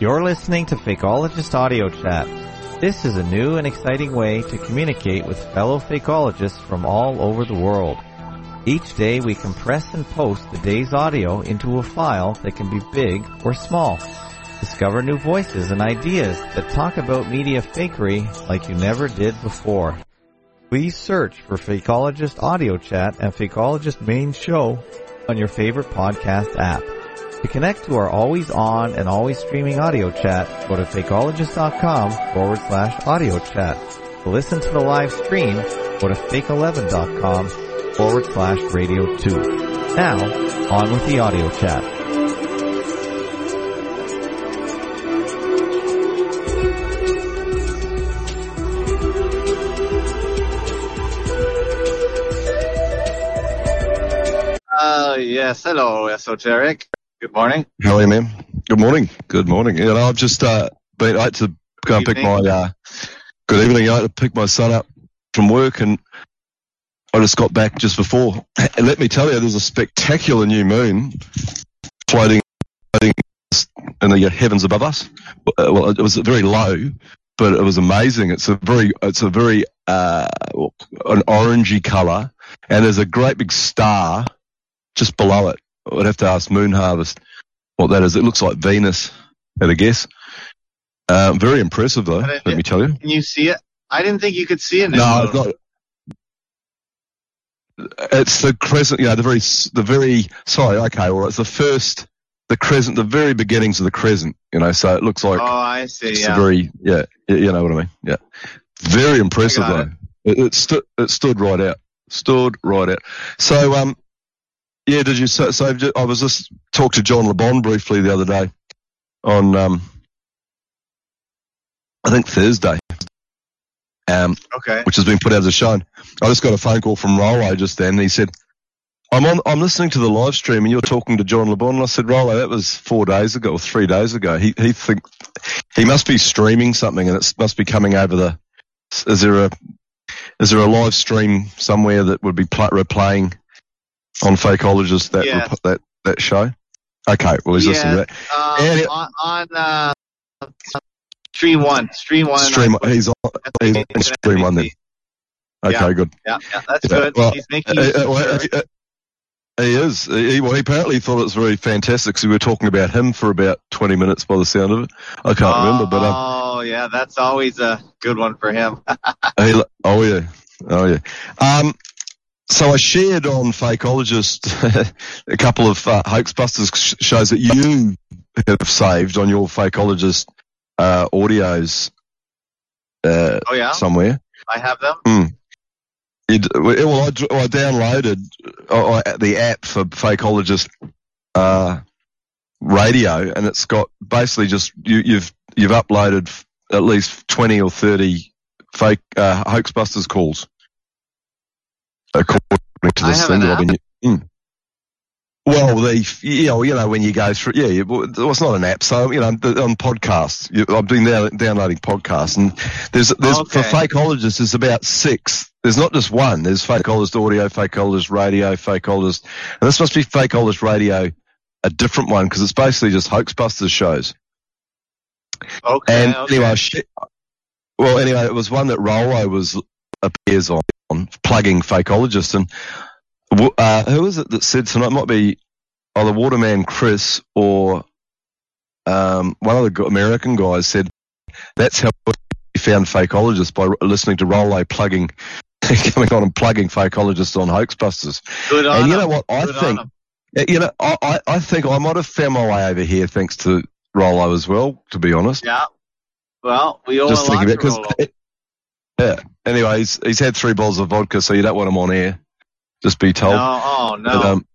You're listening to Fakeologist Audio Chat. This is a new and exciting way to communicate with fellow fakeologists from all over the world. Each day we compress and post the day's audio into a file that can be big or small. Discover new voices and ideas that talk about media fakery like you never did before. Please search for Fakeologist Audio Chat and Fakeologist Main Show on your favorite podcast app. To connect to our always on and always streaming audio chat, go to fakeologist.com forward slash audio chat. To listen to the live stream, go to fake11.com forward slash radio 2. Now, on with the audio chat. Yes. Hello, Esoteric. Good morning. How are you, man? Good morning. Good morning. You know, I've just uh, been, I had to go and pick my, uh, good evening. I had to pick my son up from work and I just got back just before. And let me tell you, there's a spectacular new moon floating, floating in the heavens above us. Uh, Well, it was very low, but it was amazing. It's a very, it's a very, uh, an orangey color and there's a great big star just below it. I'd have to ask Moon Harvest what that is. It looks like Venus at a guess. Uh, very impressive though, it- let me tell you. Can you see it? I didn't think you could see it. No, it's not. It's the crescent, you know, the very, the very, sorry, okay, well, it's the first, the crescent, the very beginnings of the crescent, you know, so it looks like Oh, I see. it's Yeah. very, yeah, you know what I mean, yeah. Very impressive though. got It, it, stood, it stood right out, stood right out. So, um, yeah, did you, so, so I was just talked to John LeBon briefly the other day on, um, I think Thursday. Um, okay. which has been put out as a show. I just got a phone call from Rollo just then. He said, "I'm on. I'm listening to the live stream, and you're talking to John LeBon." And I said, "Rollo, that was four days ago or three days ago. He he think he must be streaming something, and it must be coming over the. Is there a is there a live stream somewhere that would be pl- replaying on Fakeologist that Yes. rep- that that show? Okay, well he's listening to that. Um, And on on uh, stream one. Stream one. Stream. I- He's on. He's on stream one then. Okay, Yeah. good. Yeah, yeah, that's Yeah, good. well, He's making. Uh, uh, well, uh, uh, he is. He, well, he apparently thought it was very fantastic. So we were talking about him for about 20 minutes by the sound of it. I can't remember, but um, oh yeah, that's always a good one for him. he, oh yeah, oh yeah. Um, so I shared on Fakeologist a couple of uh, Hoaxbusters sh- shows that you have saved on your Fakeologist uh, audios uh, oh yeah, somewhere. I have them. It, well, I downloaded uh, uh, the app for Fakeologist uh, radio, and it's got basically just you, you've you've uploaded f- at least twenty or thirty fake uh, hoaxbusters calls, according to this thing that I've been. Well, the you know, you know when you go through, yeah, well, it's not an app, so you know on podcasts. You, I've been downloading podcasts, and there's there's for Okay. fakeologists, there's about six. There's not just one. There's fakeologist audio, fakeologist radio, fakeologist, and this must be fakeologist radio, a different one because it's basically just hoaxbusters shows. Okay. And okay. anyway, well, anyway, it was one that Rollo was appears on, on plugging fakeologist, and uh, who was it that said tonight? It might be either Waterman Chris or um, one of the American guys said that's how he found fakeologist by listening to Rollo plugging, coming on and plugging fakeologists on hoaxbusters. Good on and you know what? I Good think You know, I, I, think I might have found my way over here thanks to Rollo as well, to be honest. Yeah. Well, we owe Just a lot thinking to about Rollo. Yeah. Anyway, he's, he's had three bottles of vodka, so you don't want him on air. Just be told. No, oh no. But, um,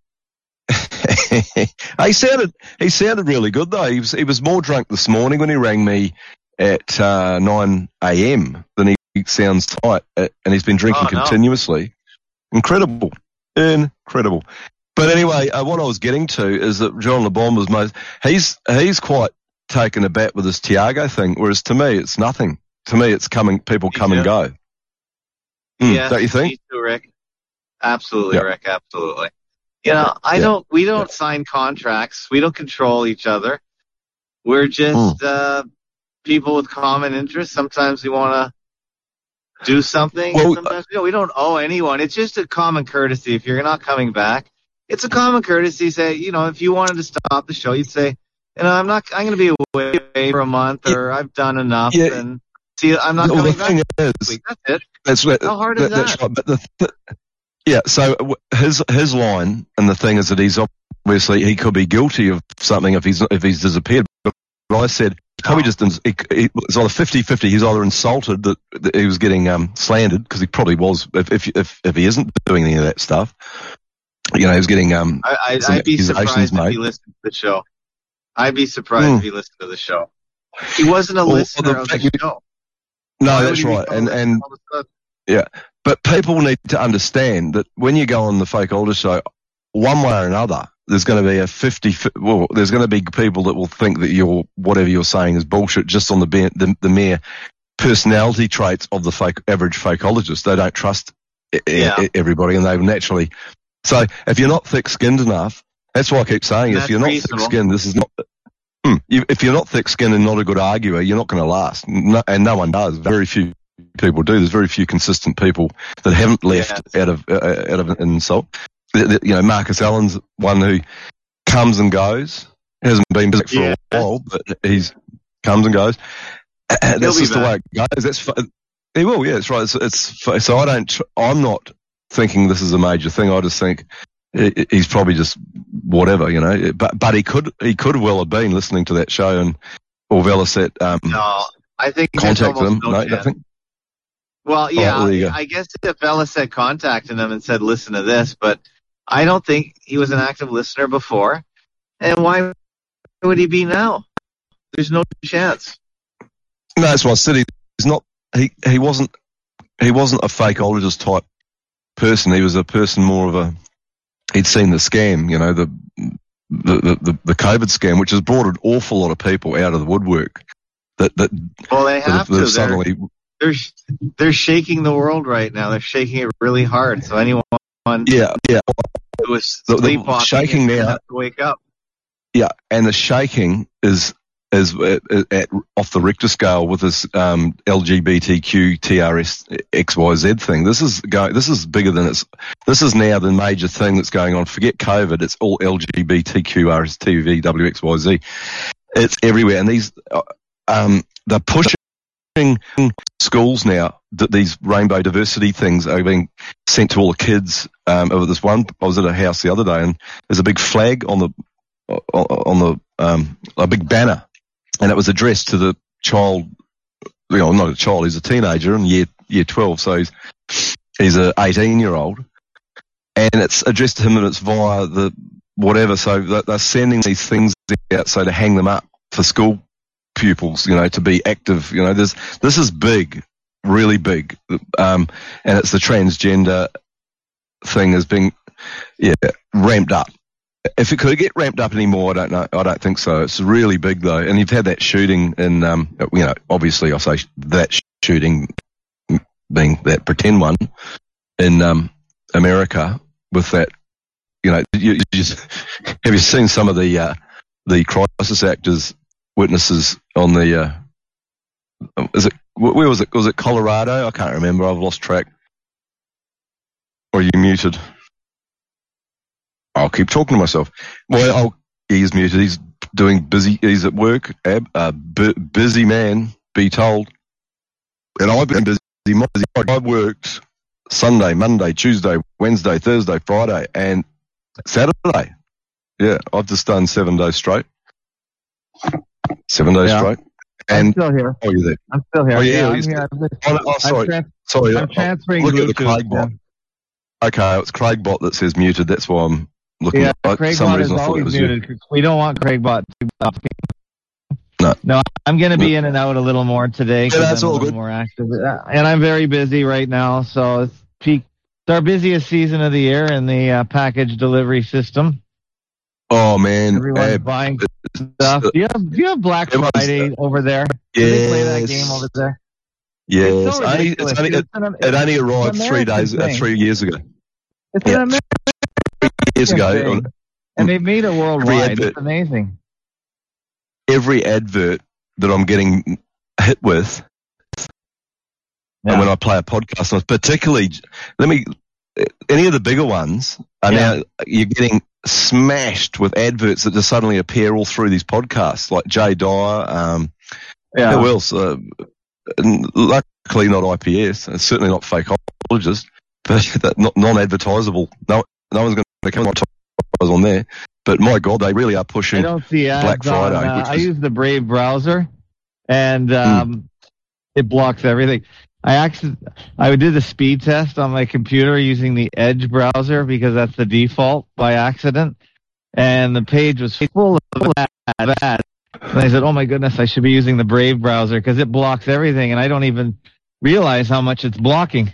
he sounded he sounded really good though. He was he was more drunk this morning when he rang me at uh, nine a.m. than he sounds tonight, uh, and he's been drinking Oh, no. continuously. Incredible, incredible. But anyway, uh, what I was getting to is that John LeBon was most he's he's quite taken aback with this Tiago thing, whereas to me it's nothing. To me, it's coming. People Me come and go. Mm, yes, don't you think? Too, Rick. Absolutely, Yeah. Rick. Absolutely. You know, I Yeah. don't. We don't sign contracts. We don't control each other. We're just Hmm. uh, people with common interests. Sometimes we want to do something. Well, sometimes we don't. We don't owe anyone. It's just a common courtesy. If you're not coming back, it's a common courtesy. Say, you know, if you wanted to stop the show, you'd say, you know, I'm not. I'm going to be away for a month, Yeah. or I've done enough, Yeah. and see, I'm not well, the coming back. thing is. That's it. that's what, How hard is that, that's that? right. But the, th yeah, so his his line and the thing is that he's obviously he could be guilty of something if he's if he's disappeared. But I said probably just he, he, it's either 50-50. He's either insulted that, that he was getting um, slandered because he probably was. If, if if if he isn't doing any of that stuff, you know, he was getting um. I, I'd, I'd be surprised if he listened to the show. I'd be surprised Hmm. if he listened to the show. He wasn't a Well, listener the of the show. No, that's right. And and all of a sudden? But people need to understand that when you go on the fake older show, one way or another, there's going to be a 50, well, there's going to be people that will think that you're, whatever you're saying is bullshit just on the, the, the mere personality traits of the fake, average fakeologist. They don't trust Yeah. everybody and they naturally, so if you're not thick skinned enough, that's why I keep saying if you're not thick skinned, this is not, if you're not thick skinned and not a good arguer, you're not going to last. No, and no one does. Very few people do. There's very few consistent people that haven't left Yes. out of uh, out of an insult. You know, Marcus Allen's one who comes and goes. Hasn't been back for Yeah. a while, but he's comes and goes. That's be just the way it goes. That's he will. Yeah, that's right. It's, it's so I don't. I'm not thinking this is a major thing. I just think he's probably just whatever, you know. But but he could he could well have been listening to that show and or Velasat um, No, I think contact them. no nothing. Well, yeah, Oh. I guess if Ella said contacted them and said, listen to this, but I don't think he was an active listener before. And why would he be now? There's no chance. No, that's what I said. He's not. He he wasn't. He wasn't a fakeologist type person. He was a person more of a. He'd seen the scam, you know, the the the, the, COVID scam, which has brought an awful lot of people out of the woodwork. That that, Well, they have, that to. have They're, suddenly. they're, they're shaking the world right now. They're shaking it really hard. So anyone Yeah, yeah, who The- the sleepwalking shaking is now- to wake up. yeah, and the shaking is is at, at off the Richter scale with this um, LGBTQ TRS XYZ thing. This is going. This is bigger than it's. This is now the major thing that's going on. Forget COVID. It's all LGBTQ RSTV WXYZ. It's everywhere, and these uh, um, they're pushing schools now that these rainbow diversity things are being sent to all the kids. Um, over this one, I was at a house the other day, and there's a big flag on the on the um, a big banner, and it was addressed to the child. You know, not a child; he's a teenager in year year twelve, so he's he's a eighteen year old, and it's addressed to him, and it's via the whatever. So they're sending these things out, so to hang them up for school pupils, you know, to be active. You know, there's this is big, really big, um, and it's the transgender thing is being yeah ramped up. If it could get ramped up anymore, I don't know. I don't think so. It's really big though, and you've had that shooting in, um, you know, obviously I say that shooting being that pretend one in um, America with that. You know, you, you just have you seen some of the uh, the crisis actors witnesses on the? Uh, is it where was it? Was it Colorado? I can't remember. I've lost track. Or are you muted? I'll keep talking to myself. Well, I'll, he's muted. He's doing busy. He's at work. Ab, uh, bu- busy man. Be told. And I've been busy. I've worked Sunday, Monday, Tuesday, Wednesday, Thursday, Friday, and Saturday. Yeah, I've just done seven days straight. Seven days Yeah. straight. I'm And still here. oh, you're there. I'm still here. Oh, yeah, I'm here. I'm, just- Oh, no, oh, I'm, sorry, trans- sorry. I'm oh, transferring look at the Bluetooth. Craigbot. Okay, it's Craigbot that says muted. That's why I'm looking. Yeah, at For some Craigbot is reason, I thought it always you. We don't want Craigbot to be up. No. No, I'm going to be in and out a little more today. Yeah, that's I'm a all little good. More active, Uh, and I'm very busy right now. So it's peak. It's our busiest season of the year in the uh, package delivery system. Oh man, Everyone's Ab, buying stuff. Do you have Do you have Black Friday over there? Do they play that game over there? yes. It's so only, only, it, it only arrived three days, uh, three years ago. It's Yeah. an American years ago, on and they've made it worldwide. advert- It's amazing. every advert that I'm getting hit with, Yeah. and when I play a podcast, particularly, let me, any of the bigger ones are Yeah. now, you're getting smashed with adverts that just suddenly appear all through these podcasts, like Jay Dyer, um, yeah. who else? Uh, luckily not IPS, and certainly not fakeologist, but that non-advertisable. No, no one's going to come advertise on there. But my God, they really are I pushing. don't see Black on, Friday, uh, which I was- use the Brave browser, and Hmm. um, it blocks everything. I actually I did the speed test on my computer using the Edge browser because that's the default by accident, and the page was full of ads. And I said, "Oh my goodness, I should be using the Brave browser because it blocks everything, and I don't even realize how much it's blocking."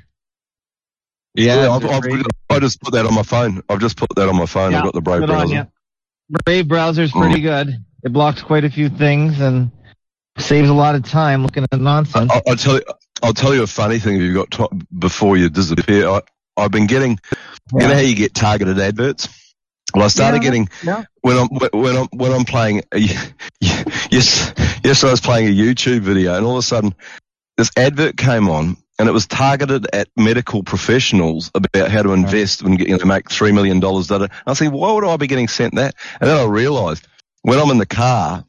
Yeah, Yeah, I've, I've. I just put that on my phone. I've just put that on my phone. Yeah, I've got the Brave Good on browser. Brave browser's mm. pretty good. It blocks quite a few things and saves a lot of time looking at nonsense. I, I'll tell you. I'll tell you a funny thing if you've got time before you disappear. I, I've been getting. You know how you get targeted adverts. Well, I started Yeah, getting yeah. when I'm when I'm when I'm playing. Yes, yes, I was playing a YouTube video, and all of a sudden, this advert came on, and it was targeted at medical professionals about how to invest and get, you know, make three million dollars. I thinking, why would I be getting sent that? And then I realised when I'm in the car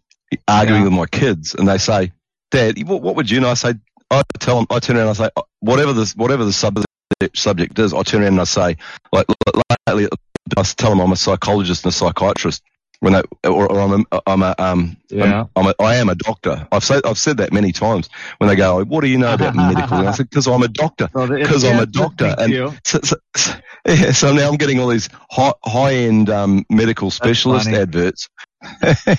arguing Yeah. with my kids, and they say, "Dad, what, what would you know?" I say, I tell them, I turn around and I say, whatever this, whatever the subject subject is, I turn around and I say, like, lately, I tell them I'm a psychologist and a psychiatrist. When they, or, or I'm a, I'm a, um, Yeah. I'm, I'm a, I am a doctor. I've said, I've said that many times when they go, what do you know about medical? And I said, because I'm a doctor. So Because I'm a doctor, and- So, so, so- yeah, so now I'm getting all these high, high end, um, medical specialist adverts.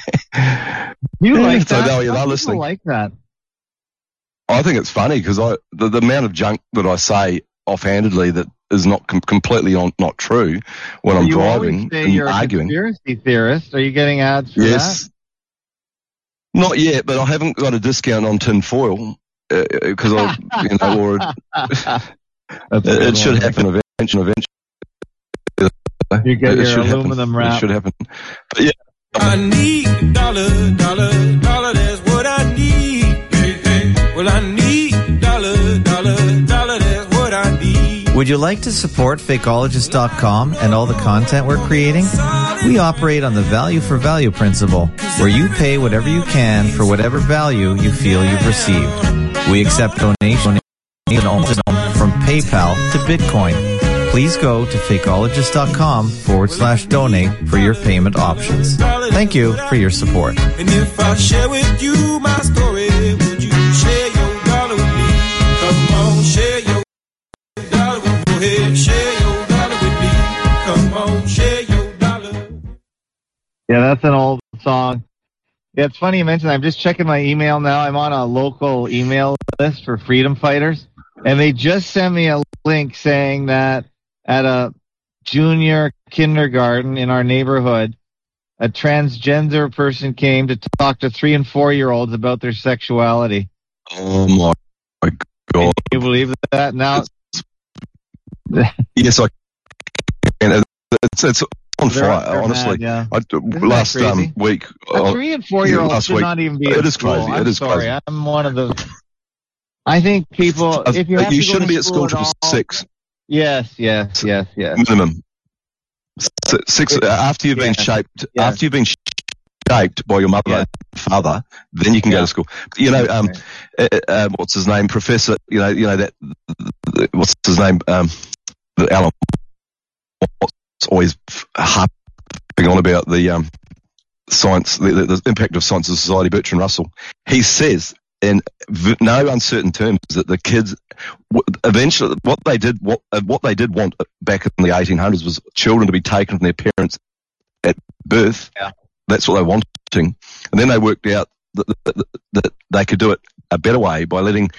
You like so that? Some not listening. like that. I think it's funny because I the, the amount of junk that I say offhandedly that is not com- completely on, not true when I'm you always driving say and you're arguing. a conspiracy theorist. Are you getting ads for Yes. Not yet, but I haven't got a discount on tin foil because uh, uh, I, you know, or it, That's a good it should one. happen eventually. Eventually, You get It your should happen. aluminum It should happen. But yeah, I need dollar, dollar, dollar, that's what I need. Hey, hey. Well, I need Would you like to support Fakeologist.com and all the content we're creating? We operate on the value for value principle, where you pay whatever you can for whatever value you feel you've received. We accept donations from PayPal to Bitcoin. Please go to fakeologist.com forward slash donate for your payment options. Thank you for your support. Yeah, that's an old song. Yeah, it's funny you mentioned. that. I'm just checking my email now. I'm on a local email list for freedom fighters, and they just sent me a link saying that at a junior kindergarten in our neighborhood, a transgender person came to talk to three and four year olds about their sexuality. oh my, my god, Can you believe that? Now yes, I can. It's it's on they're- fire. they're honestly, mad, yeah. I, last um, week, A uh, three and four year olds last should week- not even be. it at is school. crazy. I'm It is sorry. crazy. I'm one of the. I think people. uh, If you, have to shouldn't be at school at till six Yes, yes, yes, yes. minimum. Six uh, after you've been Yeah. shaped. Yeah. After you've been shaped by your mother Yeah. and father, then you can go to school. You know, um, uh, uh, what's his name, Professor? You know, you know that. What's his name? Um, the Alan. Always harping on about the um, science, the, the, impact of science in society. Bertrand Russell. He says in v- no uncertain terms that the kids w- eventually what they did what uh, what they did want back in the 1800s was children to be taken from their parents at birth. Yeah. That's what they wanted, and then they worked out that, that, that, that they could do it a better way by letting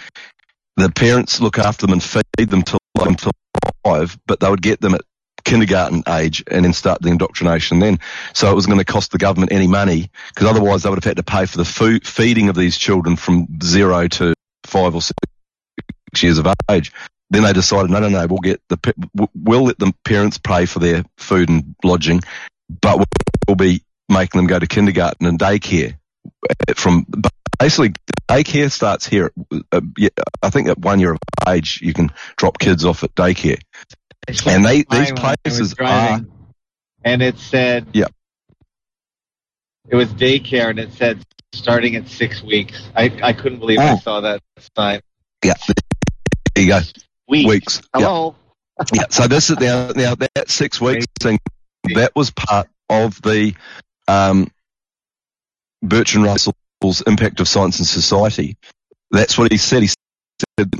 the parents look after them and feed them till until five, but they would get them at kindergarten age and then start the indoctrination then. So it was going to cost the government any money because otherwise they would have had to pay for the food, feeding of these children from zero to five or six years of age. then they decided, no, no, no, we'll get the we'll let the parents pay for their food and lodging, but we'll, be making them go to kindergarten and daycare uh, from basically daycare starts here. Uh, yeah, I think at one year of age you can drop kids off at daycare, and they these I places are and it said Yeah. it was daycare and it said starting at six weeks I, I couldn't believe I Oh. saw that sign yeah. There you go, weeks, weeks. Yeah. hello Yeah, so this is now, now that six weeks thing, that was part of the um, Bertrand Russell's Impact of Science and Society. That's what he said. He said,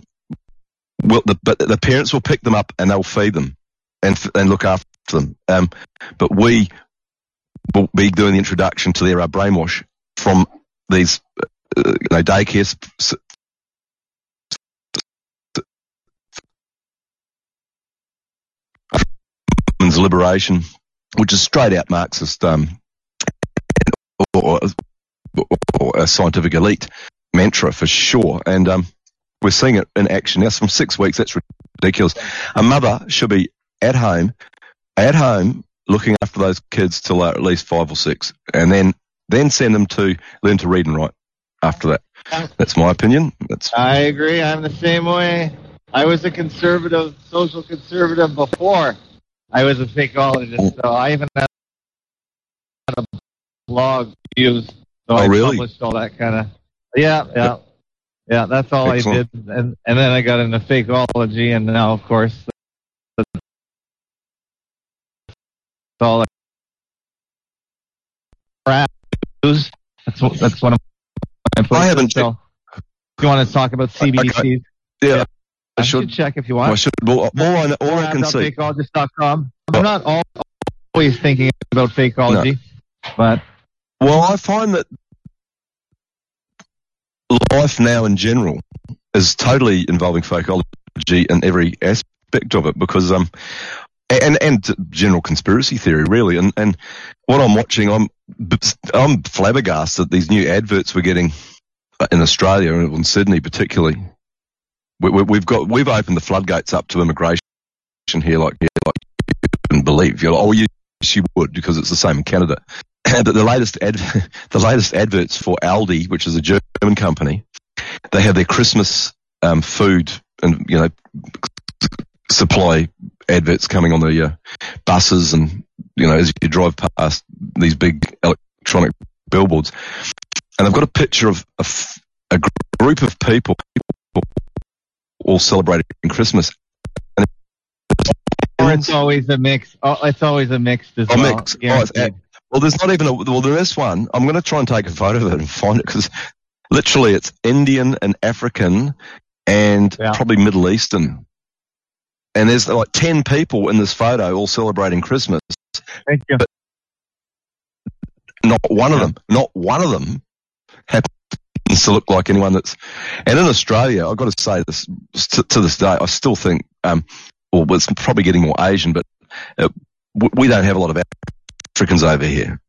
well, the, but the parents will pick them up and they'll feed them and, and look after them. Um, but we will be doing the introduction to their uh, brainwash from these uh, you know, daycare s- s- liberation, which is straight out Marxist um, or, or a scientific elite mantra for sure. And um, we're seeing it in action now. From six weeks, that's ridiculous. A mother should be at home, at home, looking after those kids till they're at least five or six, and then then send them to learn to read and write. After that, that's my opinion. That's I agree I'm the same way I was a conservative social conservative before I was a fakeologist so I even had a blog views so Oh, I really? published all that kind of yeah yeah yeah that's all Excellent. I did and and then I got into fakeology and now of course that's all crap news that's what that's one of my I haven't so, you want to talk about CBDCs? yeah. I I should. check if you want. I should. All I, know- all I can see. Fakeologist.com. I'm not al- always thinking about fakeology, but Well, I find that life now in general is totally involving psychology in every aspect of it because um and and general conspiracy theory really. And and what I'm watching I'm I'm flabbergasted at these new adverts we're getting in Australia and in Sydney particularly. We, we, we've got we've opened the floodgates up to immigration here like yeah, like you wouldn't believe. You're like oh yes you would because it's the same in Canada but the latest ad, the latest adverts for Aldi, which is a German company, they have their Christmas um, food and you know supply adverts coming on the uh, buses and you know as you drive past these big electronic billboards, and they've got a picture of a, f- a gr- group of people all celebrating Christmas. or it's always a mix. Oh, it's always a mix as A well. mix. Oh. Well, there's not even a, well, there is one. I'm going to try and take a photo of it and find it because literally it's Indian and African and Yeah. probably Middle Eastern. And there's like 10 people in this photo all celebrating Christmas. Thank you. Not one of them, not one of them happens to look like anyone that's, and in Australia, I've got to say this to, to this day, I still think, um, well, it's probably getting more Asian, but uh, we, we don't have a lot of Africans over here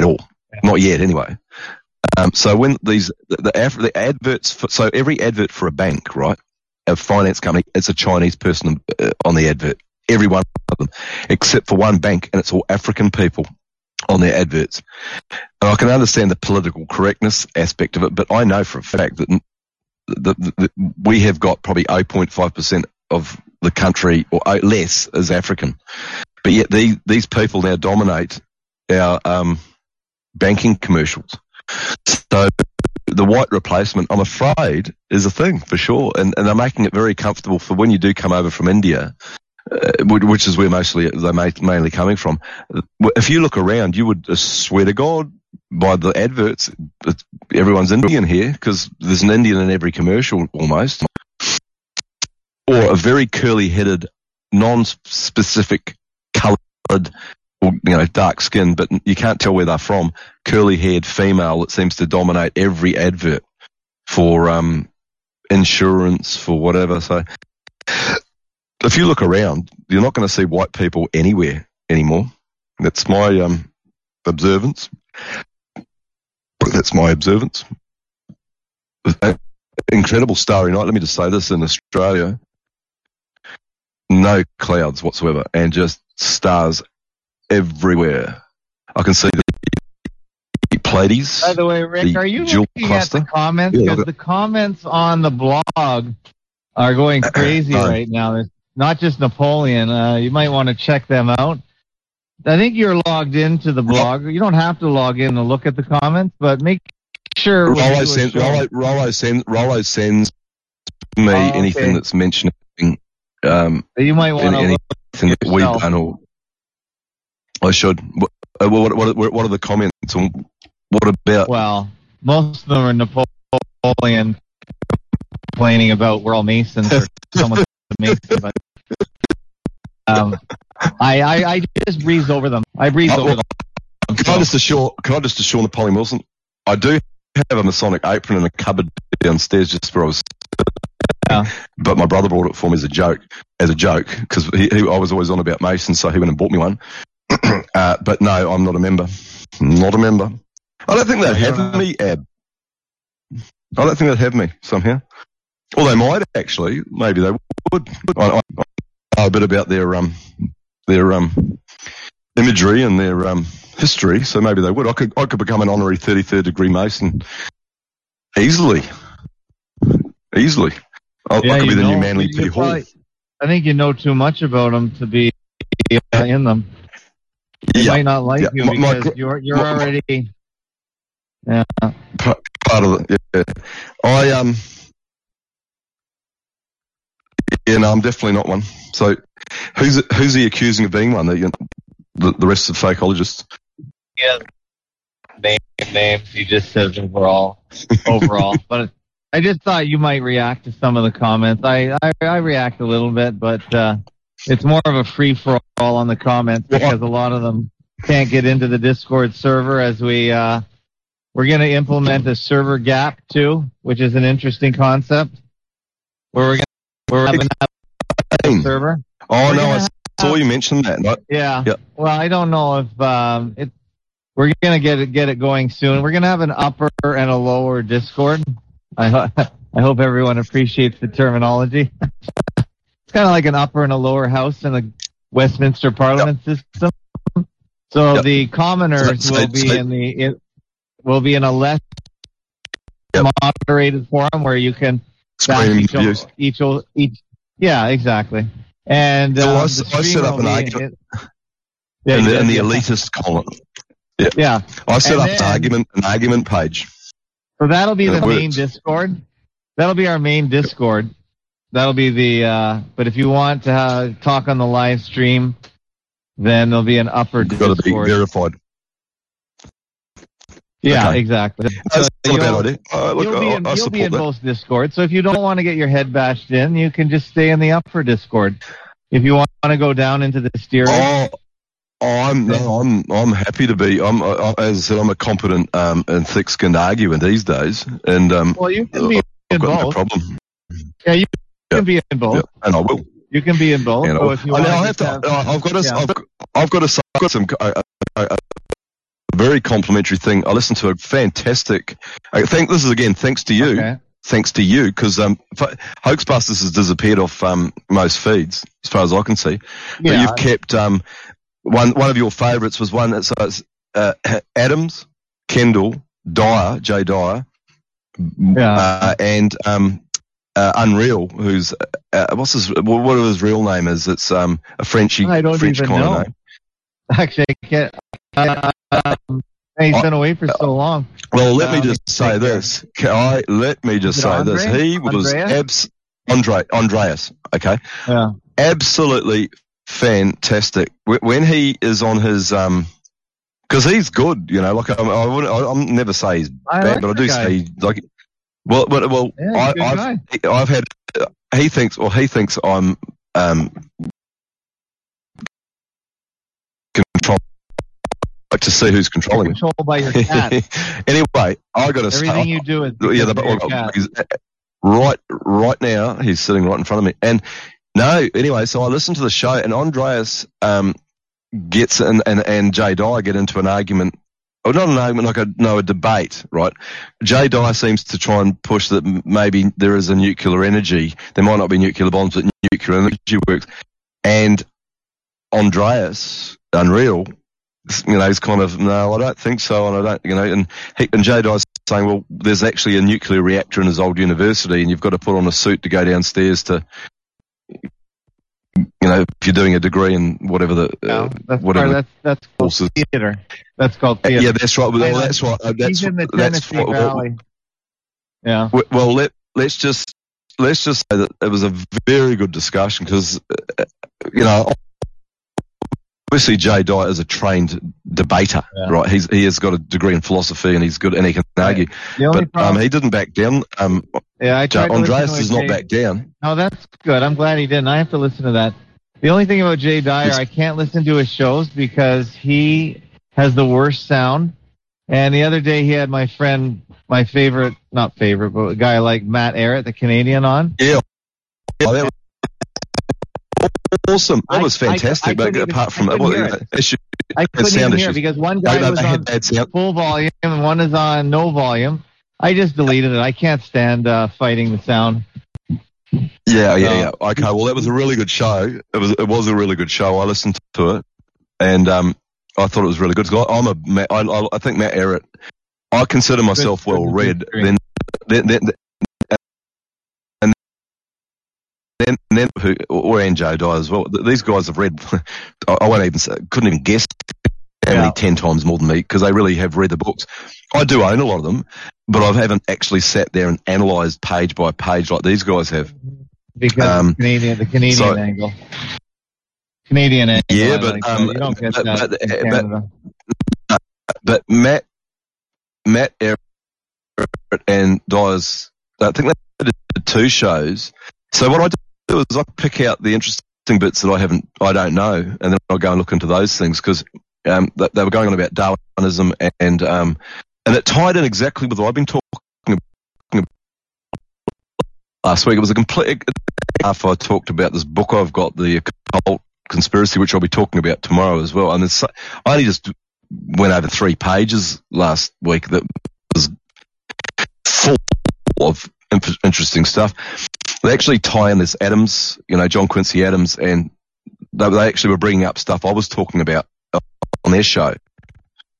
at all. Not yet, anyway. Um, so when these the the, the adverts, for, so every advert for a bank, right, a finance company, it's a Chinese person uh, on the advert. Every one of them, except for one bank, and it's all African people on their adverts. And I can understand the political correctness aspect of it, but I know for a fact that the, the, the, we have got probably 0.5 percent of the country or uh, less as African. But yet these these people now dominate our um, banking commercials. So the white replacement, I'm afraid, is a thing for sure, and and they're making it very comfortable for when you do come over from India, uh, which is where mostly they're mainly coming from. If you look around, you would uh, swear to God by the adverts, everyone's Indian here because there's an Indian in every commercial almost, or a very curly-headed, non-specific coloured or you know dark skin, but you can't tell where they're from. Curly-haired female that seems to dominate every advert for um, insurance for whatever. So if you look around, you're not going to see white people anywhere anymore. That's my um, observance. That's my observance. Incredible starry night. Let me just say this in Australia. no clouds whatsoever, and just stars everywhere. I can see the Pleiades. By the way, Rick, The are you looking cluster? at the comments? Because look the comments on the blog are going crazy No. right now. There's not just Napoleon. Uh, you might want to check them out. I think you're logged into the blog. You don't have to log in to look at the comments, but make sure. Rollo show- Rollo, Rollo sends, Rollo sends me Oh, okay. anything that's mentioning um, you might want to anything that we've done. Or I should. What, uh, what, what, what, what are the comments? And what about? Well, most of them are Napoleon complaining about we're all Masons or someone's a Mason, but um, I, I I just breeze over them. I breeze Oh, over them. Can I just assure? Can I just assure Napoleon Wilson? I do have a Masonic apron in a cupboard downstairs just where I was. Yeah. But my brother bought it for me as a joke, as a joke, because I was always on about Masons, so he went and bought me one. uh, but no, I'm not a member. Not a member. I don't think they'd have me, Ab. I don't think they'd have me somehow. Or they might actually. Maybe they would. I, I, I know a bit about their um their um imagery and their um history, so maybe they would. I could I could become an honorary 33rd degree Mason easily, easily. I, Yeah, I could be the know, new Manly P Hall. I think you know too much about them to be in them. They Yeah, might not like Yeah, you my- my because gr- you're you're my- my- already. Yeah, part of it. Yeah. I um. Yeah, no, I'm definitely not one. So, who's who's he accusing of being one? The the, the rest of the fakeologists. yeah. Name names. He just says overall, overall. but I just thought you might react to some of the comments. I I, I react a little bit, but uh, it's more of a free for all on the comments because a lot of them can't get into the Discord server as we uh, we're going to implement a server gap too, which is an interesting concept. Where we're going we're having a server. Oh We're no, I saw you mention that. No, Yeah. Yeah. Well, I don't know if um, it. We're gonna get it get it going soon. We're gonna have an upper and a lower Discord. I ho- I hope everyone appreciates the terminology. it's kind of like an upper and a lower house in the Westminster Parliament system. So Yep. the commoners So- so- will be so- in the it will be in a less Yep. moderated forum where you can back each, each each yeah exactly. And So I um, the I set up an argument- it- yeah, in the, in the yeah. elitist column. Yeah. I set And up an argument an argument page. So that'll be And the main works. Discord. That'll be our main Discord. That'll be the. Uh, but if you want to uh, talk on the live stream, then there'll be an upper Got to be verified. yeah, okay. exactly. So not a bad you'll-. Uh, look, you'll be in, I you'll be in both Discord. So if you don't want to get your head bashed in, you can just stay in the upper Discord. If you want to go down into the steering, Oh, I'm no, I'm I'm happy to be. I'm I, as I said, I'm a competent um, and thick-skinned arguer these days, and um, well, you can be I've got no problem. Yeah, you. Can be in both. Yeah, and I will. You can be in both. And I So if you I, want now, I to have to. have- I- I've got to. Yeah. I've, I've got to. say, I've got some. A, a, a very complimentary thing. I listened to a fantastic. I think this is again thanks to you. Okay. Thanks to you, because um, F- Hoaxbusters has disappeared off um, most feeds, as far as I can see. But you've kept um, one. One of your favourites was one that's uh, uh, Adams, Kendall, Dyer, Jay Dyer, Yeah. uh, and um, uh, Unreal, who's uh, what's his what what his real name is? It's um, a Frenchy I don't French even kind know. of name. Actually, I can't. Um, he's been away for so long. Well, let me Um, just say this. Can I let me just say this. He was Andreas? abs Andre Andreas. Okay. Yeah. absolutely fantastic when he is on his um because he's good you know like I'm, I wouldn't I, I'm never say he's I bad like but I do guy. say like well but well Yeah, I, good I've. I've had he thinks well he thinks I'm um control like to see who's controlling me Controlled by your cat. anyway I got to Everything you do is yeah, the, well, cat. right, right now he's sitting right in front of me. And no, anyway, so I listened to the show, and Andreas um, gets and and and Jay Dyer get into an argument. Or not an argument, like a no, a debate, right? Jay Dyer seems to try and push that maybe there is a nuclear energy. There might not be nuclear bombs, but nuclear energy works. and Andreas Unreal, you know, he's kind of no, I don't think so, and I don't, you know, and he, and Jay Dyer's saying, well, there's actually a nuclear reactor in his old university, and you've got to put on a suit to go downstairs to. You know, if you're doing a degree in whatever the No, uh, that's whatever that's that's called courses. theater. That's called theater. Yeah, that's right. Well, that's right. uh, That's He's in the Tennessee what, what, Valley. Yeah. Well, let let's just let's just say that it was a very good discussion because uh, you know obviously Jay Dyer is a trained debater, Yeah. right? He's he has got a degree in philosophy and he's good and he can argue, but problem, um, he didn't back down. Um, yeah, I Jay, Andreas does not back down. No, that's good. I'm glad he didn't. I have to listen to that. The only thing about Jay Dyer, I can't listen to his shows because he has the worst sound. And the other day he had my friend, my favorite, not favorite, but a guy like Matt Ehret, the Canadian on. Yeah. Oh, that was awesome. That I- was I- I fantastic. but even- apart from that, well, hear it. issue, I couldn't sound even hear issues. because one guy no, was on full volume and one is on no volume. I just deleted it. I can't stand uh, fighting the sound. Yeah, yeah, Uh, yeah. Okay, well, that was a really good show. It was, it was a really good show. I listened to it, and um, I thought it was really good. I'm a, I, I, I think Matt Ehret. I consider myself well read. Then, then, then, and then, then, who, or and Joe Dye as well. These guys have read. I, I won't even say, couldn't even guess Yeah. many ten times more than me because they really have read the books. I do own a lot of them, but I haven't actually sat there and analysed page by page like these guys have. Because Um, the Canadian, the Canadian so- angle. Canadian angle. Yeah, but, like um, you don't get but- that but- in but- Canada. but Matt, Matt Ehret and Dyers, I think they did two shows. So what I do is I pick out the interesting bits that I haven't, I don't know, and then I'll go and look into those things because um, they, they were going on about Darwinism and um, and it tied in exactly with what I've been talking about last week. It was a complete after I talked about this book I've got, the occult conspiracy, which I'll be talking about tomorrow as well. And it's, I only just went over three pages last week that was full of interesting stuff. They actually tie in this Adams, you know, John Quincy Adams, and they actually were bringing up stuff I was talking about on their show.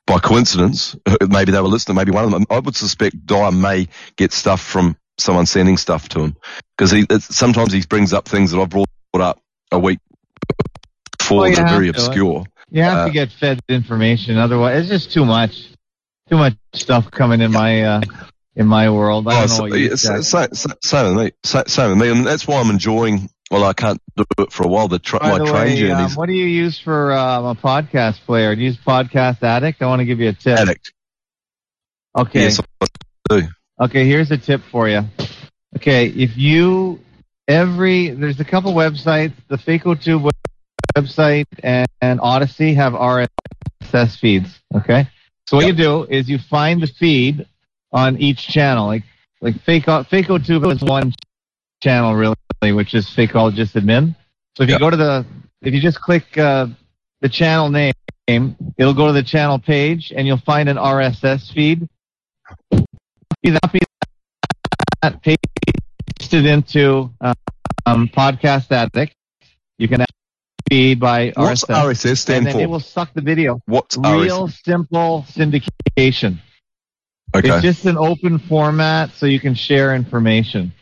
By coincidence, maybe they were listening. Maybe one of them. I would suspect Dyer may get stuff from someone sending stuff to him because he sometimes he brings up things that I've brought up a week before Well, that are very obscure. You have Uh, to get fed information, otherwise it's just too much, too much stuff coming in my uh, in my world. I Oh, don't know so- what you yeah, so- so- with me. So- Same with me, and that's why I'm enjoying. Well, I can't do it for a while. The tra- my the train way, um, what do you use for um, a podcast player? Do you use Podcast Addict? I want to give you a tip. addict. Okay. Yes, I do. Okay, here's a tip for you. Okay, if you every there's a couple websites, the FakeOTube web- website and, and Odysee have RSS feeds. Okay, so what you do is you find the feed on each channel. Like like Fake FakeOTube is one channel really, which is Fakeologist Admin. So if you go to the if you just click uh, the channel name, it'll go to the channel page and you'll find an RSS feed be that pasted into um, podcast addict. You can add feed by What's RSS, RSS and stand then for? it will suck the video. What's Real RSS? simple syndication. Okay. It's just an open format, so you can share information.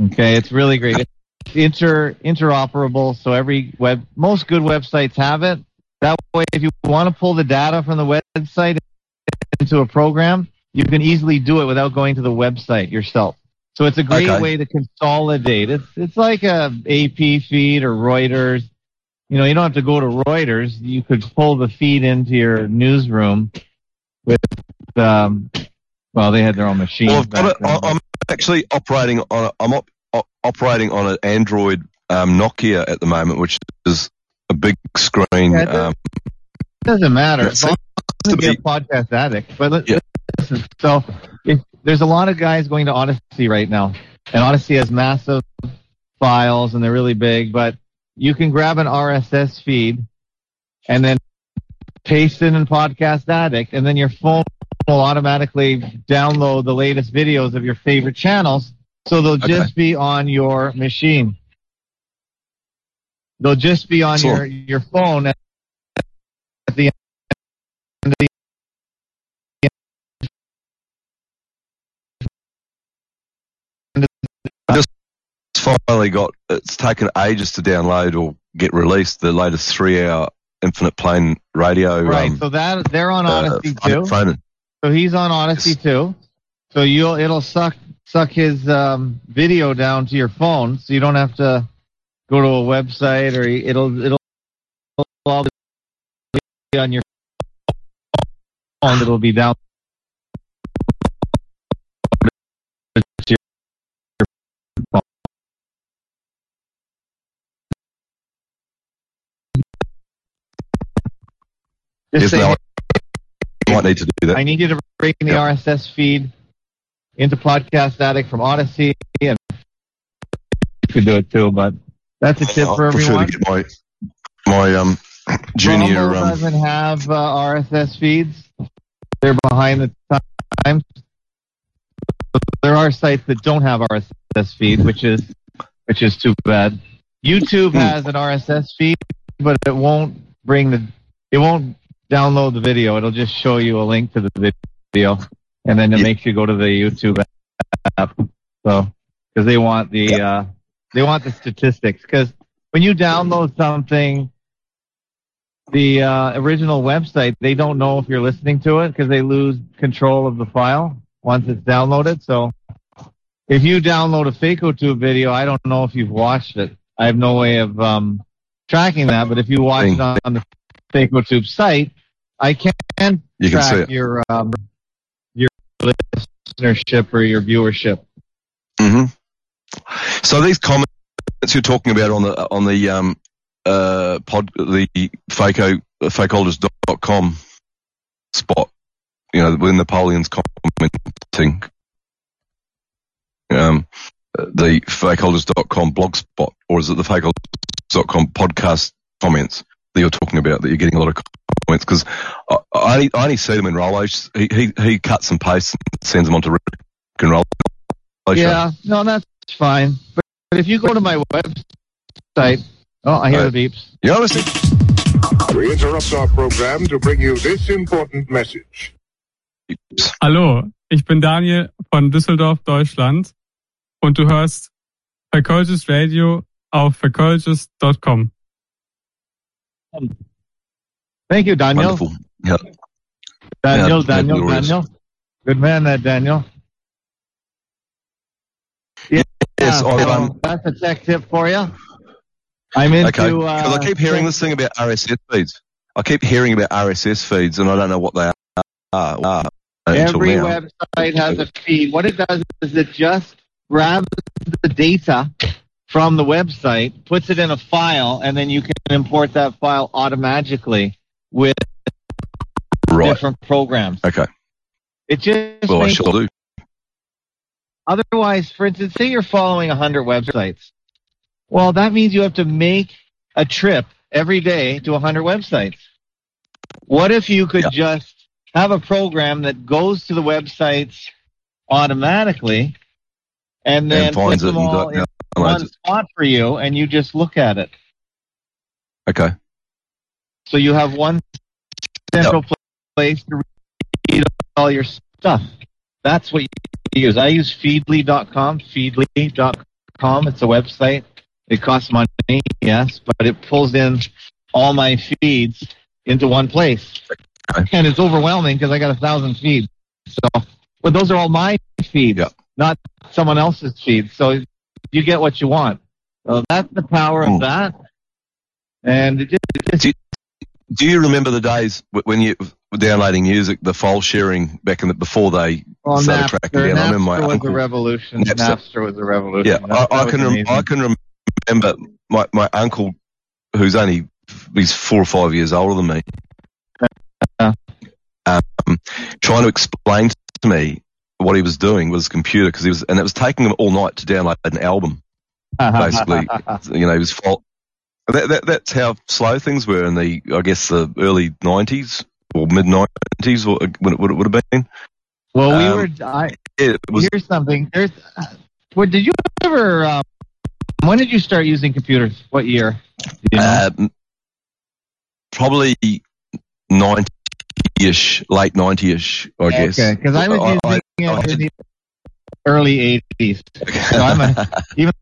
Okay, it's really great. It's inter interoperable, so every web, most good websites have it. That way, if you want to pull the data from the website into a program, you can easily do it without going to the website yourself. So it's a great Okay. way to consolidate. It's it's like a AP feed or Reuters. You know, you don't have to go to Reuters. You could pull the feed into your newsroom with um, well, they had their own machine. Well, I've got back it. then. I- I'm actually operating on. A, I'm op, op, operating on an Android um, Nokia at the moment, which is a big screen. Yeah, it um, It doesn't matter. It As long as to you're a be- podcast addict. But let- Yeah. listen, so if, there's a lot of guys going to Odysee right now, and Odysee has massive files and they're really big. But you can grab an RSS feed and then paste it in Podcast Addict, and then your phone will automatically download the latest videos of your favorite channels. So they'll Okay. just be on your machine. They'll just be on Sure. your your phone at, the end of the It's finally got. It's taken ages to download or get released. The latest three-hour Infinite Plane Radio. right. um, so that they're on uh, Odysee phone- too. phone- So he's on Odysee too. So you'll it'll suck suck his um, video down to your phone, so you don't have to go to a website or it'll it'll all be on your phone. It'll be down. to your phone. Just Yes, say, no, I might need to do that. I need you to bring the Yeah. RSS feed into Podcast Addict from Odysee, and you could do it too. But that's a tip I for everyone. to get my my um junior Rumble um, doesn't have uh, RSS feeds; they're behind the times. There are sites that don't have RSS feed, which is which is too bad. YouTube Hmm. has an RSS feed, but it won't bring the it won't download the video. It'll just show you a link to the video, and then it Yeah. makes you go to the YouTube app. So because they want the uh, they want the statistics. Because when you download something, the uh, original website they don't know if you're listening to it because they lose control of the file once it's downloaded. So if you download a FacoTube video, I don't know if you've watched it. I have no way of um, tracking that. But if you watch it on, on the FacoTube site, I can you can see track it. your um, your listenership or your viewership. hmm So these comments you're talking about on the on the um uh pod the faco fakeologist.com spot, you know, when Napoleon's commenting, um, the fakeologist.com blog spot, or is it the fakeologist.com podcast comments that you're talking about that you're getting a lot of comments? Because I, I, only, I only see them in Rollo. He, he, he cuts and pastes and sends them onto Rick and Rollo. Yeah, no, that's fine. But, but if you go to my website, oh, I hear Right. the beeps. You know, listen, We interrupt our program to bring you this important message. Hallo, ich bin Daniel von Düsseldorf, Deutschland und du hörst Fakeologist Radio auf fakeologist.com. Thank you, Daniel. wonderful. Yeah. Daniel, Yeah, Daniel, glorious. Daniel. Good man, that Daniel. Yeah, Yes, so um, that's a tech tip for you. I'm into. Okay. Uh, Because I keep hearing this thing about RSS feeds. I keep hearing about RSS feeds, and I don't know what they are. are Every website has a feed. What it does is it just grabs the data from the website, puts it in a file, and then you can import that file automatically with right. different programs. Okay. It just Well, I do. Otherwise, for instance, say you're following 100 websites. Well, that means you have to make a trip every day to 100 websites. What if you could Yeah. just have a program that goes to the websites automatically and then And finds puts them all in one spot for you and you just look at it. Okay. So you have one central place to read all your stuff. That's what you use. I use Feedly.com. Feedly.com. It's a website. It costs money, yes, but it pulls in all my feeds into one place. And it's overwhelming because I got a thousand feeds. So, but those are all my feeds, Yeah. not someone else's feeds. So you get what you want. So that's the power Hmm. of that. And it just, it just Do you remember the days when you were downloading music, the file sharing back in the before they Well, started Napster, cracking down? I remember my Napster was uncle. a revolution. Napster. Napster was a revolution. Yeah, I, I can rem- I can remember my my uncle, who's only he's four or five years older than me, Yeah. um, trying to explain to me what he was doing with his computer because he was, and it was taking him all night to download an album. basically. You know, he was fault. That, that that's how slow things were in the I guess the early nineties or mid nineties or when it would it would have been. well, we um, were. I, was here's something. There's. What did you ever um, When did you start using computers? What year? You know? Um, probably 90-ish, late 90-ish, I guess. Okay, because I was I- using I- it in the early 80s. So I'm a, even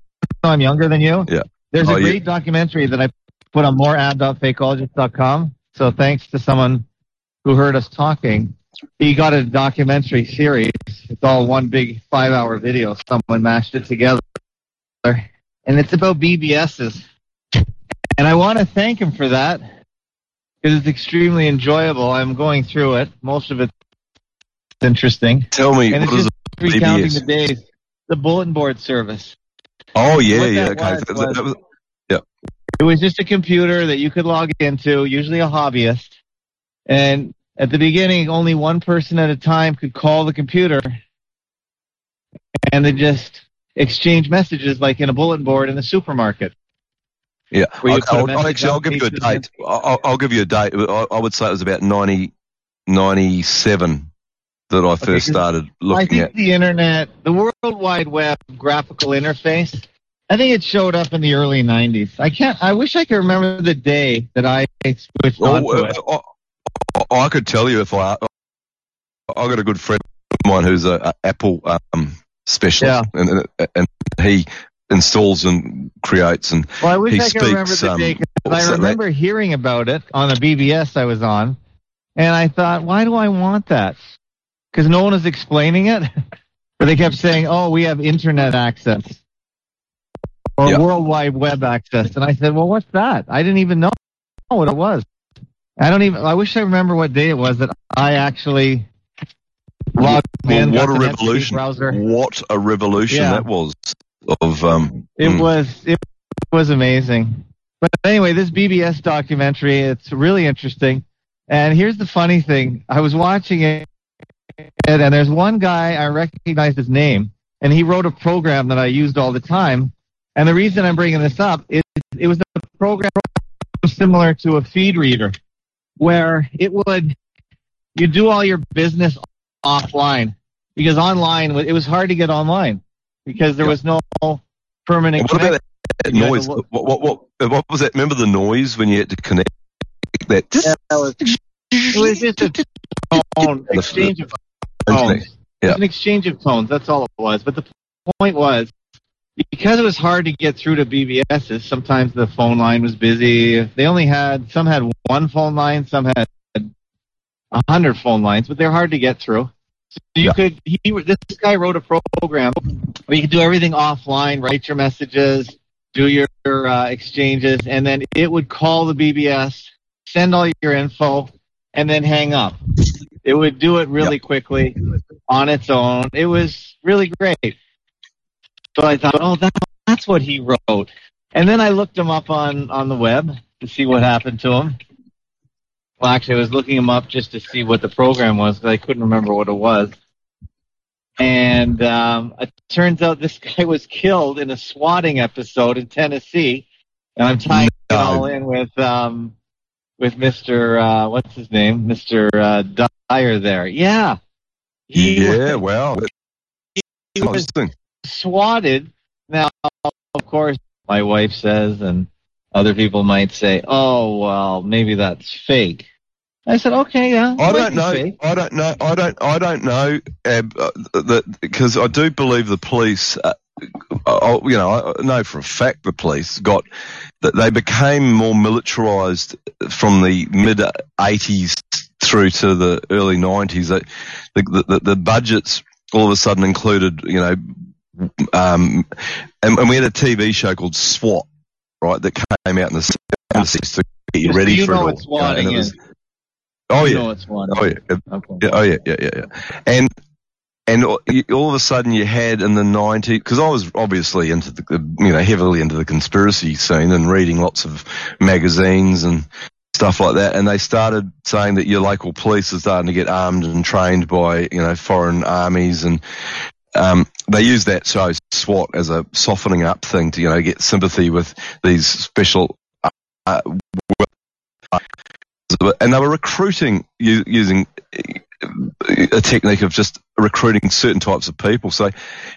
though I'm younger than you, Yeah. There's oh, a Oh, yeah. great documentary that I put on moread.fakeologist.com. So thanks to someone who heard us talking, he got a documentary series. It's all one big five-hour video. Someone mashed it together, and it's about BBSs. And I want to thank him for that because it's extremely enjoyable. I'm going through it. Most of it's interesting. Tell me, And it's just recounting BBS? the days. The bulletin board service. Oh, yeah, yeah, was That- was- was- It was just a computer that you could log into, usually a hobbyist. And at the beginning, only one person at a time could call the computer and they just exchange messages like in a bulletin board in the supermarket. Yeah, I'll, a I'll- actually, I'll give you a date. I'll, I'll give you a date. I, I would say it was about 90, 97 that I first 'cause started I looking think at. the internet, the World Wide Web graphical interface, I think it showed up in the early 90s. I can't, I wish I could remember the day that I switched onto Oh, it. uh, I, I could tell you if I. I got a good friend of mine who's a, a Apple um, specialist, and, and and he installs and creates and Well, I wish he I could remember speaks, the um, day I that, remember hearing about it on a BBS I was on, and I thought, why do I want that? Because no one is explaining it. but they kept saying, "Oh, we have internet access or Yeah. World Wide Web access," and I said, "Well, what's that? I didn't even know what it was. I don't even. I wish I remember what day it was that I actually logged Well, in. what a revolution! Browser. What a revolution Yeah. that was of um. It mm, was it was amazing. But anyway, this BBS documentary, it's really interesting. And here's the funny thing. I was watching it and, and there's one guy I recognize his name and he wrote a program that I used all the time. And the reason I'm bringing this up is it was a program similar to a feed reader where it would you do all your business offline because online it was hard to get online because there was no permanent What about that, that You had to noise? What, what what what was that? Remember the noise when you had to connect that? Yeah, that was- It was just a tone exchange of tones. It Yeah. was an exchange of tones. That's all it was. But the point was, because it was hard to get through to BBSs, sometimes the phone line was busy. They only had some had one phone line, some had a hundred phone lines, but they're hard to get through. So you Yeah. could. He this guy wrote a program where you could do everything offline, write your messages, do your uh, exchanges, and then it would call the BBS, send all your info, and then hang up. It would do it really quickly on its own. It was really great. So I thought, oh, that, that's what he wrote. And then I looked him up on, on the web to see what happened to him. Well, actually, I was looking him up just to see what the program was because I couldn't remember what it was. And um, it turns out this guy was killed in a swatting episode in Tennessee. And I'm tying it all in with um, with Mr. Uh, what's his name, Mr. Uh, Dyer. There, yeah, he yeah, was. That's he was. Swatted. Now, of course, my wife says, and other people might say, "Oh, well, maybe that's fake." I said, "Okay, yeah." I don't know. fake." I don't know. I don't. I don't know. Ab, uh, that because I do believe the police. Uh, uh, you know, I know for a fact the police got that they became more militarized from the mid '80s through to the early '90s. That the, the the budgets all of a sudden included, you know, um, and, and we had a TV show called SWAT, right, that came out in the '60s to get you ready you for know it what all. swatting and it was- Oh You yeah. know it's. Oh yeah. Okay. Yeah, oh yeah, yeah, yeah, yeah. And and all all of a sudden you had in the 90s because I was obviously into the you know heavily into the conspiracy scene and reading lots of magazines and stuff like that. And they started saying that your local police are starting to get armed and trained by you know foreign armies and. Um, they use that show SWAT as a softening up thing to you know get sympathy with these special uh, and they were recruiting using a technique of just recruiting certain types of people. So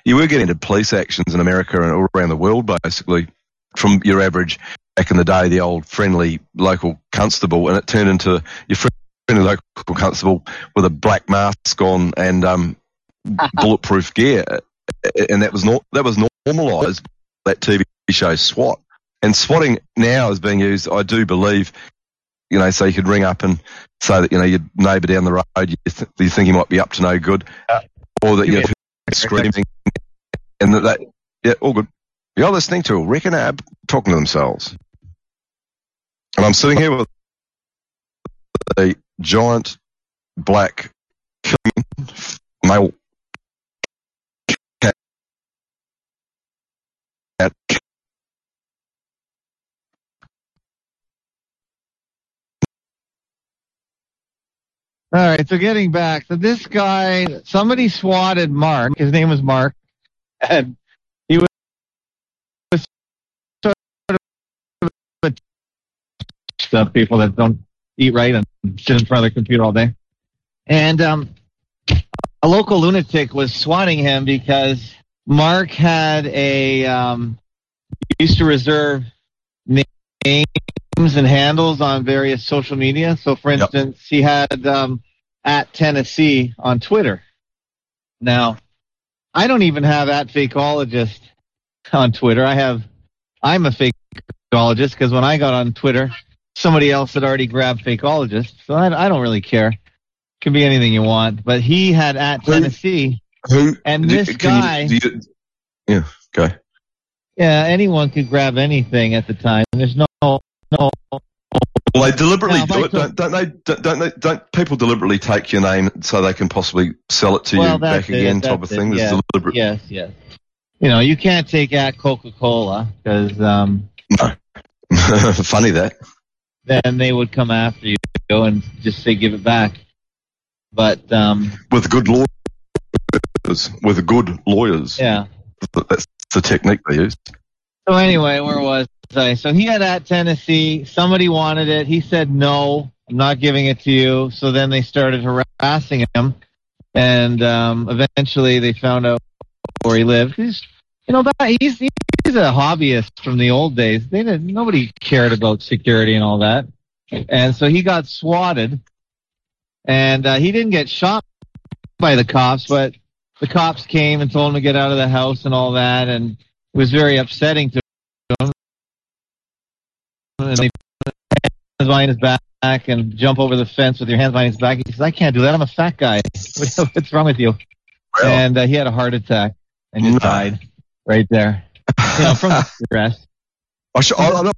you were getting into police actions in America and all around the world, basically, from your average back in the day, the old friendly local constable, and it turned into your friendly local constable with a black mask on and um, bulletproof gear, and that was not that was normalised. That TV show SWAT, and swatting now is being used. I do believe, you know, so you could ring up and say that you know your neighbour down the road you, th- you think he might be up to no good, uh, or that you're screaming, and that, that yeah, all good. You're listening to Rick and Ab talking to themselves. And I'm sitting here with a giant black killing male All right, so getting back, so this guy, somebody swatted Mark. His name was Mark, and he was sort of the people that don't eat right and sit in front of their computer all day. And um, a local lunatic was swatting him because Mark had a um, used to reserve names and handles on various social media. So, for Yep. instance, he had um, at Tennessee on Twitter. Now, I don't even have at fakeologist on Twitter. I have I'm a fakeologist because when I got on Twitter, somebody else had already grabbed fakeologist. So I, I don't really care. Can be anything you want. But he had at Who- Tennessee. Who And this can guy- You, you, yeah, go. Yeah, anyone could grab anything at the time. There's no no Well, they deliberately Now, if I do it, don't, don't they? Don't, don't they? Don't people deliberately take your name so they can possibly sell it to Well, you back it, again, type of thing? it, yeah. deliberate. yes, yes. You know, you can't take at Coca Cola because um, no. Funny that. then they would come after you and just say give it back. But um, With good lawyers, with good lawyers, yeah. that's the technique they use. So anyway, where was So he had at Tennessee. Somebody wanted it. He said no. I'm not giving it to you. So then they started harassing him, and um, eventually they found out where he lived. He's, you know, that he's he's a hobbyist from the old days. They didn't. Nobody cared about security and all that, and so he got swatted, and uh, he didn't get shot by the cops, but the cops came and told him to get out of the house and all that, and it was very upsetting to. And they hands behind his back and jump over the fence with your hands behind his back. He says, "I can't do that. I'm a fat guy. What's wrong with you?" And uh, he had a heart attack and just No. died right there. You know, from the stress. I, should, I, don't,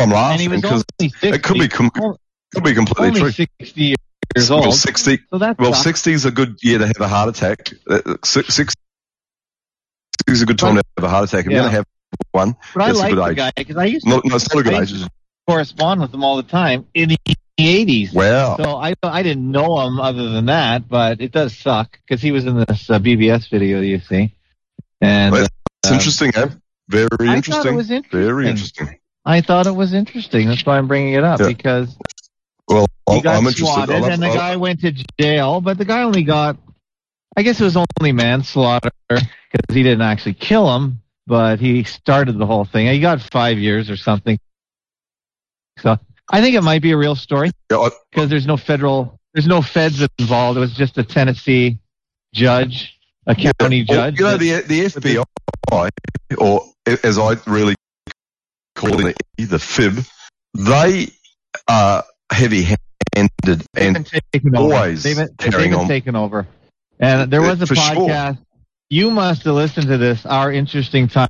I'm he laughing because only 60. it could be com- could be completely only true. 60 years Well, old. sixty. So that's Well, 60 is a good year to have a heart attack. Uh, 60 is a good time to have a heart attack. If Yeah. you're going to have one, But I that's a like good the guy because I used to no, no, it's not a good correspond with him all the time in the 80s. Wow. So I I didn't know him other than that, but it does suck because he was in this uh, BBS video you see, and Well, It's um, interesting, eh? Very I thought interesting. it was interesting. Very interesting. I thought it was interesting. That's why I'm bringing it up Yeah. because Well, he got I'm swatted and the guy went to jail, but the guy only got, I guess it was only manslaughter because he didn't actually kill him, but he started the whole thing. He got five years or something. So I think it might be a real story because there's no federal, there's no feds involved. It was just a Tennessee judge, a county Well, judge. you know, the, the FBI, or as I really call it, the FIB, they are heavy-handed They've and been taken over. always they've been, they've been on. taken over. And there was a For sure. You must have listened to this. Our interesting times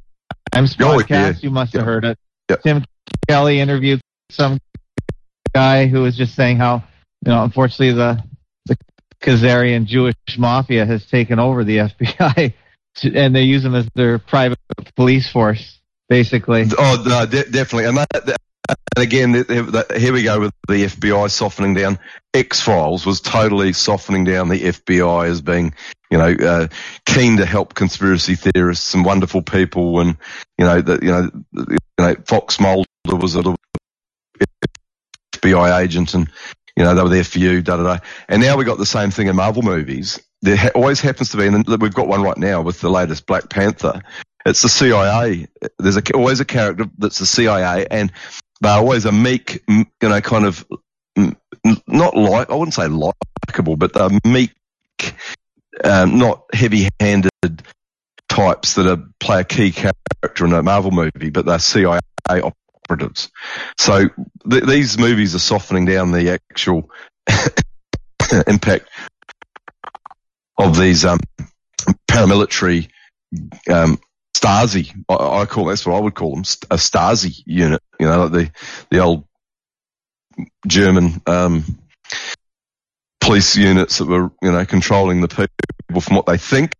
podcast. You must have Yeah. heard it. Yeah. Tim Kelly interviewed some guy who was just saying how you know unfortunately the the Khazarian Jewish mafia has taken over the FBI and they use them as their private police force basically. Oh, no, de- definitely. And, that- and again, here we go with the FBI softening down. X Files was totally softening down the FBI as being, you know, uh, keen to help conspiracy theorists and wonderful people, and you know, that you know, you know, Fox Mulder was a little FBI agent, and you know, they were there for you, da da da. And now we got the same thing in Marvel movies. There ha- always happens to be, and we've got one right now with the latest Black Panther It's the CIA. There's a, always a character that's the CIA, and they're always a meek, you know, kind of not like I wouldn't say likable, but they're meek, um, not heavy-handed types that are, play a key character in a Marvel movie, but they're CIA operatives. So th- these movies are softening down the actual impact of these um, paramilitary um, Stasi. I, I call that's what I would call them a Stasi unit. You know, like the the old German um, police units that were you know controlling the people from what they think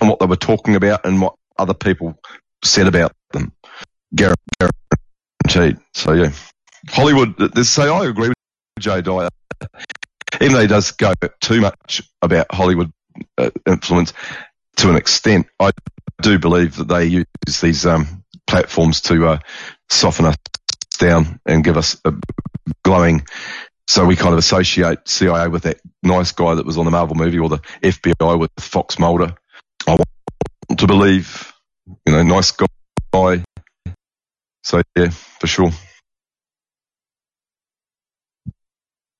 and what they were talking about and what other people said about them. Guaranteed. So yeah, Hollywood. This say I agree with Jay Dyer. Even though he does go too much about Hollywood uh, influence to an extent, I do believe that they use these um, platforms to uh, soften us down and give us a glowing. So we kind of associate CIA with that nice guy that was on the Marvel movie or the FBI with Fox Mulder. I want to believe, you know, nice guy. So yeah, for sure.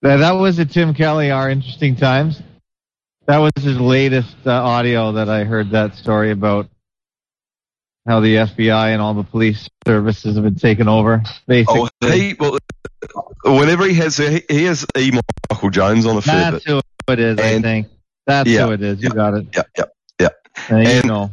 That, that was a Tim Kelly, Our Interesting Times. That was his latest uh, audio that I heard that story about how the FBI and all the police services have been taken over. Basically, Oh, he well, whenever he has he, he has E. Michael Jones on a fair that's who it is. I think that's Yeah, who it is. You got it. Yeah, yeah. There you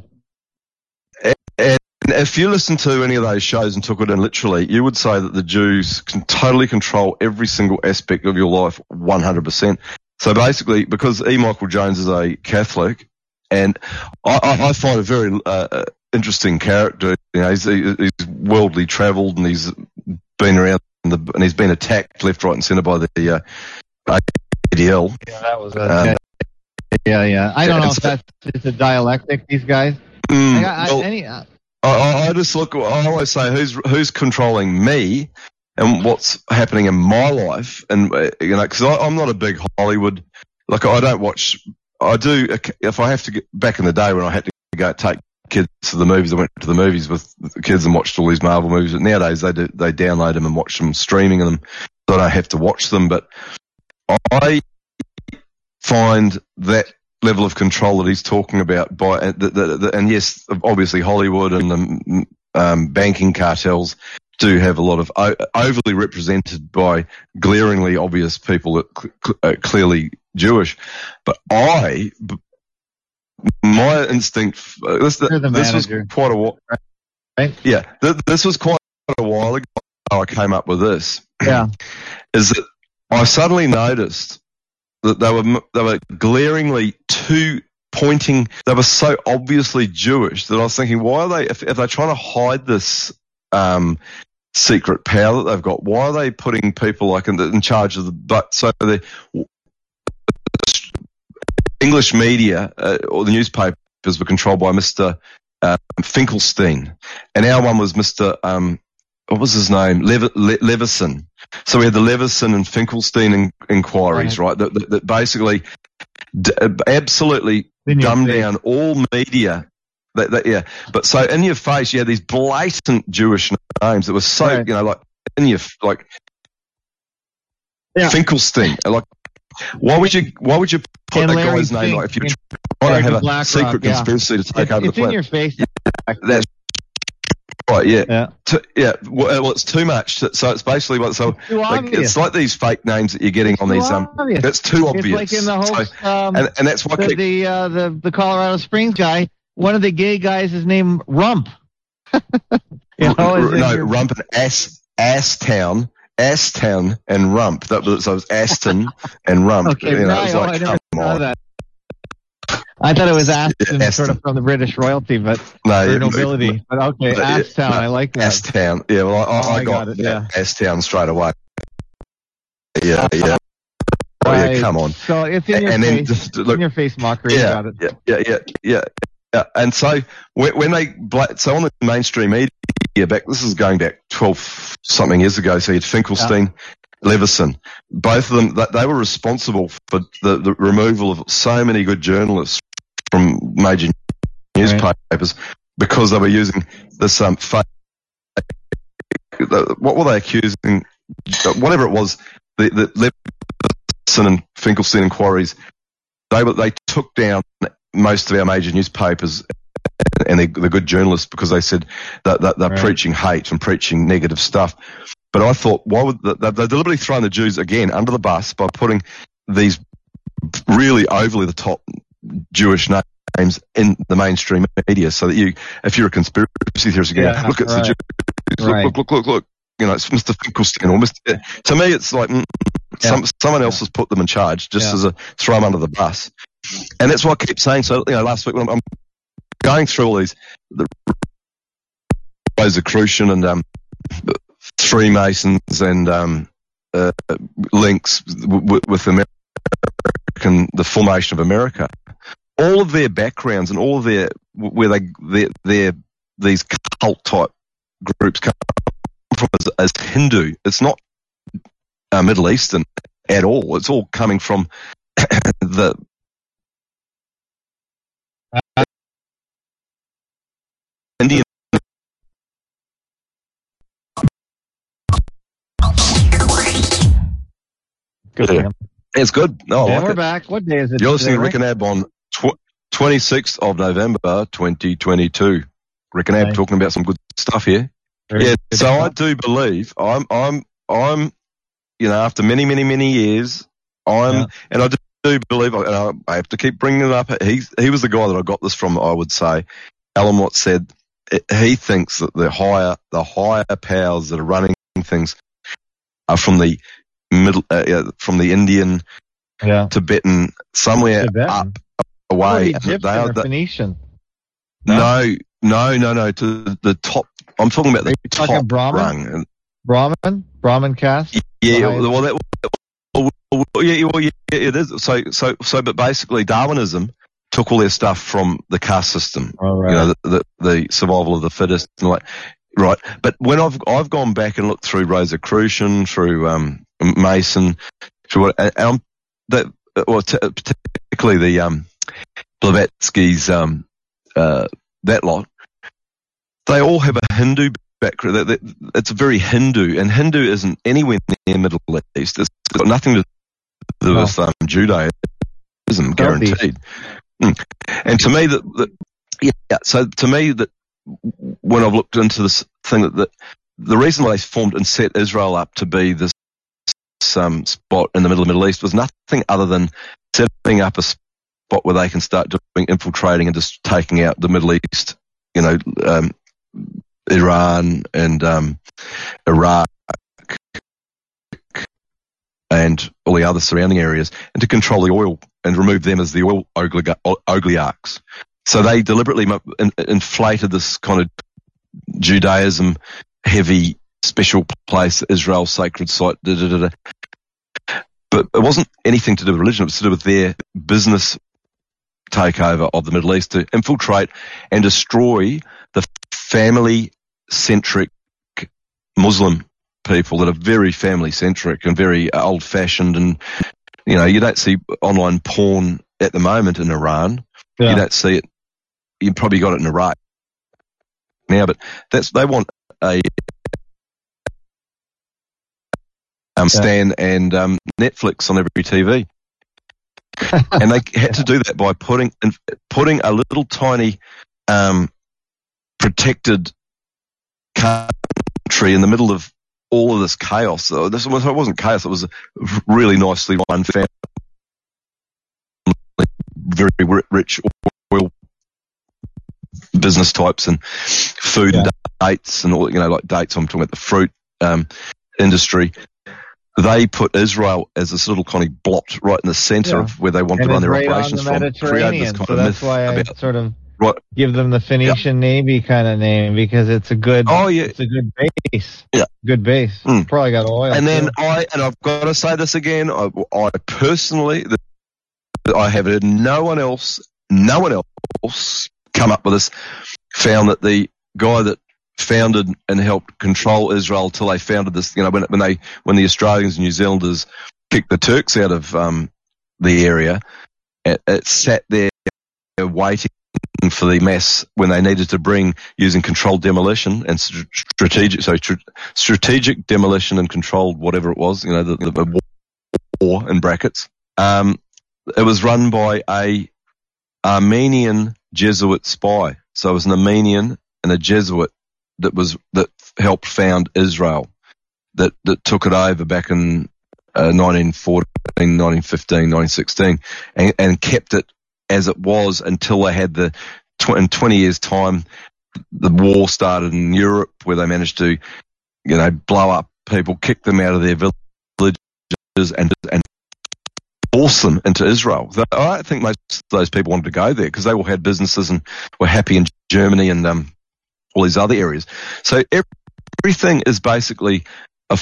And- And if you listen to any of those shows and took it in literally, you would say that the Jews can totally control every single aspect of your life 100%. So basically, because E. Michael Jones is a Catholic, and I, I, I find a very uh, uh, interesting character. You know, he's, he's worldly travelled and he's been around the, and he's been attacked left, right, and centre by the uh, ADL. Yeah, that was a, Um, yeah, yeah. I don't know if that's it's a dialectic. These guys. Mm, I, I, well, any, uh, I, I I just look. I always say, who's who's controlling me, and what's happening in my life, and uh, you know, because I'm not a big Hollywood. Like I don't watch. I do if I have to get back in the day when I had to go take kids to the movies. I went to the movies with the kids and watched all these Marvel movies. But nowadays they do, they download them and watch them streaming them, so I don't have to watch them. But I find that level of control that he's talking about by and, the, the, the, and yes, obviously Hollywood and the um, banking cartels do have a lot of o- overly represented by glaringly obvious people that cl- cl- are clearly Jewish. But I, b- my instinct, uh, this, this was quite a while. Right. Yeah, th- this was quite a while ago. I came up with this yeah. is that I suddenly noticed that they were they were glaringly too pointing. They were so obviously Jewish that I was thinking, why are they if, if they're trying to hide this um, secret power that they've got? Why are they putting people like in, the, in charge of the but so the English media uh, or the newspapers were controlled by Mister uh, Finkelstein, and our one was Mister um, what was his name Lev- Le- Leveson. So we had the Leveson and Finkelstein in- inquiries, right? That, that, that basically d- absolutely In your dumb face. down all media. That, that, yeah, but so in your face, you had these blatant Jewish names that were so, Right. you know, like in your like Yeah. Finkelstein. Like, why would you? Why would you put And Larry guy's name like if you're trying to have a BlackRock, secret yeah. conspiracy to take It's, over the planet? it's in your face. That's right. Yeah. Yeah. T- yeah. Well, well, it's too much. So it's basically what. So Too like, it's like these fake names that you're getting on these. Um, obvious. that's too It's obvious. like in the So- um, and, and that's why the keep, the, uh, the the Colorado Springs guy. One of the gay guys is named Rump. you know, R- no your- Rump and S Ass Town. Ass Town and Rump. That was so it was Aston and Rump. Okay, you know, right. was oh, I never that. I thought it was Aston, Yeah, sort of from the British royalty, but No, or yeah, nobility. But okay, but Asstown. no, I like that. S Town. Yeah, well, I, Oh, I, got, got it, yeah, yeah. S Town straight away. Yeah, yeah. Oh, yeah, come on. So it's in your and then face. just in your face mockery. yeah, yeah, yeah, yeah, yeah, yeah. And so when, when they bla- so on the mainstream media back, this is going back twelve something years ago. So you had Finkelstein, Leveson, both of them. That they were responsible for the, the removal of so many good journalists from major newspapers. because they were using this um, fake. What were they accusing? Whatever it was, the, the Leveson and Finkelstein inquiries, they were, they took down most of our major newspapers and the, the good journalists because they said that, that they're Right. preaching hate and preaching negative stuff. But I thought, why would they, they're deliberately throwing the Jews again under the bus by putting these really overly the top Jewish names in the mainstream media, so that you, if you're a conspiracy theorist, again, Yeah, look, it's right. the Jews. Look, Right. look, look, look, look. You know, it's Mr. Finkelstein or Mr. To me, it's like mm, some, someone else has put them in charge, just Yeah. as a throw them under the bus. And that's what I keep saying. So, you know, last week when I'm, going through all these, the Rosicrucian and um, Freemasons and um, uh, links w- with American, the formation of America. All of their backgrounds and all of their where they their, their these cult type groups come from as, as Hindu. It's not uh, Middle Eastern at all. It's all coming from the Indian. Good for Yeah. him. It's good. No, I and like we're it. back. What day is it? You're listening to Rick and Ab on tw- 26th of November 2022. Rick and Ab Nice. talking about some good stuff here. Very yeah, good so I do believe I'm, I'm, I'm, you know, after many, many, many years, I'm, Yeah. and I do, do believe, and I, I have to keep bringing it up. He's, he was the guy that I got this from. I would say, Alan Watts said it, he thinks that the higher, the higher powers that are running things are from the middle, uh, from the Indian, Yeah. Tibetan, somewhere Tibetan. up away. They are the- Phoenician. no, no, no, no. To the top. I'm talking about the you talking top Brahmin? rung. Brahmin? Brahmin caste? Yeah, Right. well, that, well, yeah, well, yeah, it is. So, so, so, but basically, Darwinism took all their stuff from the caste system. All right. You know, the, the, the survival of the fittest, and like, right. But when I've I've gone back and looked through Rosicrucian, through um, Mason, through what, and I'm that, well, t- particularly the um, Blavatsky's um, uh, that lot, they all have a Hindu background. It's very Hindu, and Hindu isn't anywhere near Middle East. It's got nothing to do with um, Judaism, guaranteed. Mm. And to me, that, that yeah, so to me that when I've looked into this thing that, that the reason why they formed and set Israel up to be this um, spot in the middle of the Middle East was nothing other than setting up a spot where they can start doing infiltrating and just taking out the Middle East, you know, um, Iran and um, Iraq and all the other surrounding areas, and to control the oil and remove them as the oil oligarchs. So they deliberately inflated this kind of Judaism heavy special place, Israel sacred site, da, da, da. But it wasn't anything to do with religion. It was to do with their business takeover of the Middle East to infiltrate and destroy the family centric Muslim people that are very family centric and very old fashioned. And, you know, you don't see online porn at the moment in Iran. Yeah. You don't see it. You probably got it in Iraq now, but that's, they want a, um, Stan and, um, Netflix on every TV. and they had to do that by putting, putting a little tiny, um, protected country in the middle of all of this chaos. So this was, it wasn't chaos. It was really nicely run family, very rich oil business types and food and dates and all, you know, like dates. I'm talking about the fruit, um, industry. They put Israel as this little kind of blot right in the center Yeah. of where they want and to run their right operations the from. Created this kind so of that's myth about sort of Give them the Phoenician Navy kind of name because it's a good. Oh, yeah. it's a good base. Yeah. good base. Mm. Probably got oil. And then too. I, and I've got to say this again, I, I personally, I have heard no one else, no one else come up with this, found that the guy that founded and helped control Israel till they founded this, you know, when, when they, when the Australians and New Zealanders kicked the Turks out of, um, the area, it, it sat there waiting for the mass when they needed to bring using controlled demolition and strategic, so tr- strategic demolition and controlled whatever it was, you know, the, the war in brackets. Um, it was run by a Armenian Jesuit spy. So it was an Armenian and a Jesuit that was that helped found Israel, that that took it over back in uh, 1914, 1915, 1916, and, and kept it as it was until they had the in 20 years time the war started in Europe where they managed to you know blow up people, kick them out of their villages, and and force them into Israel. I think most of those people wanted to go there because they all had businesses and were happy in Germany and um, all these other areas. So everything is basically a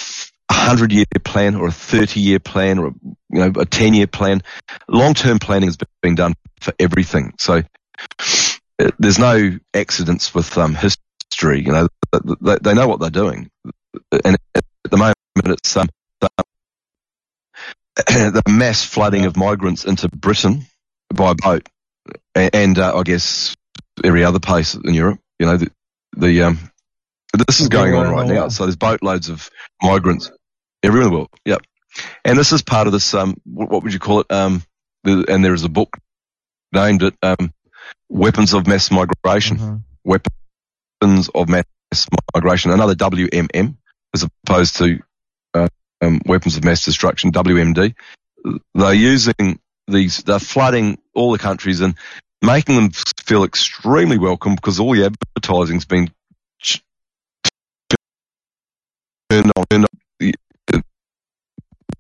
hundred year plan or a 30 year plan or you know, a 10 year plan. Long term planning is being done for everything. So uh, there's no accidents with um, history. You know, they, they, know what they're doing. And at the moment, it's um, the mass flooding of migrants into Britain by boat, and uh, I guess every other place in Europe. You know, the, the um, this is going on right now. So there's boatloads of migrants the world. Yep, and this is part of this. Um, what would you call it? Um, the, and there is a book named it um, "Weapons of Mass Migration." Mm-hmm. Weapons of Mass Migration. Another WMM, as opposed to um, weapons of mass destruction, WMD. They're using these, they're flooding all the countries and making them feel extremely welcome because all the advertising's been turned on. Turned on.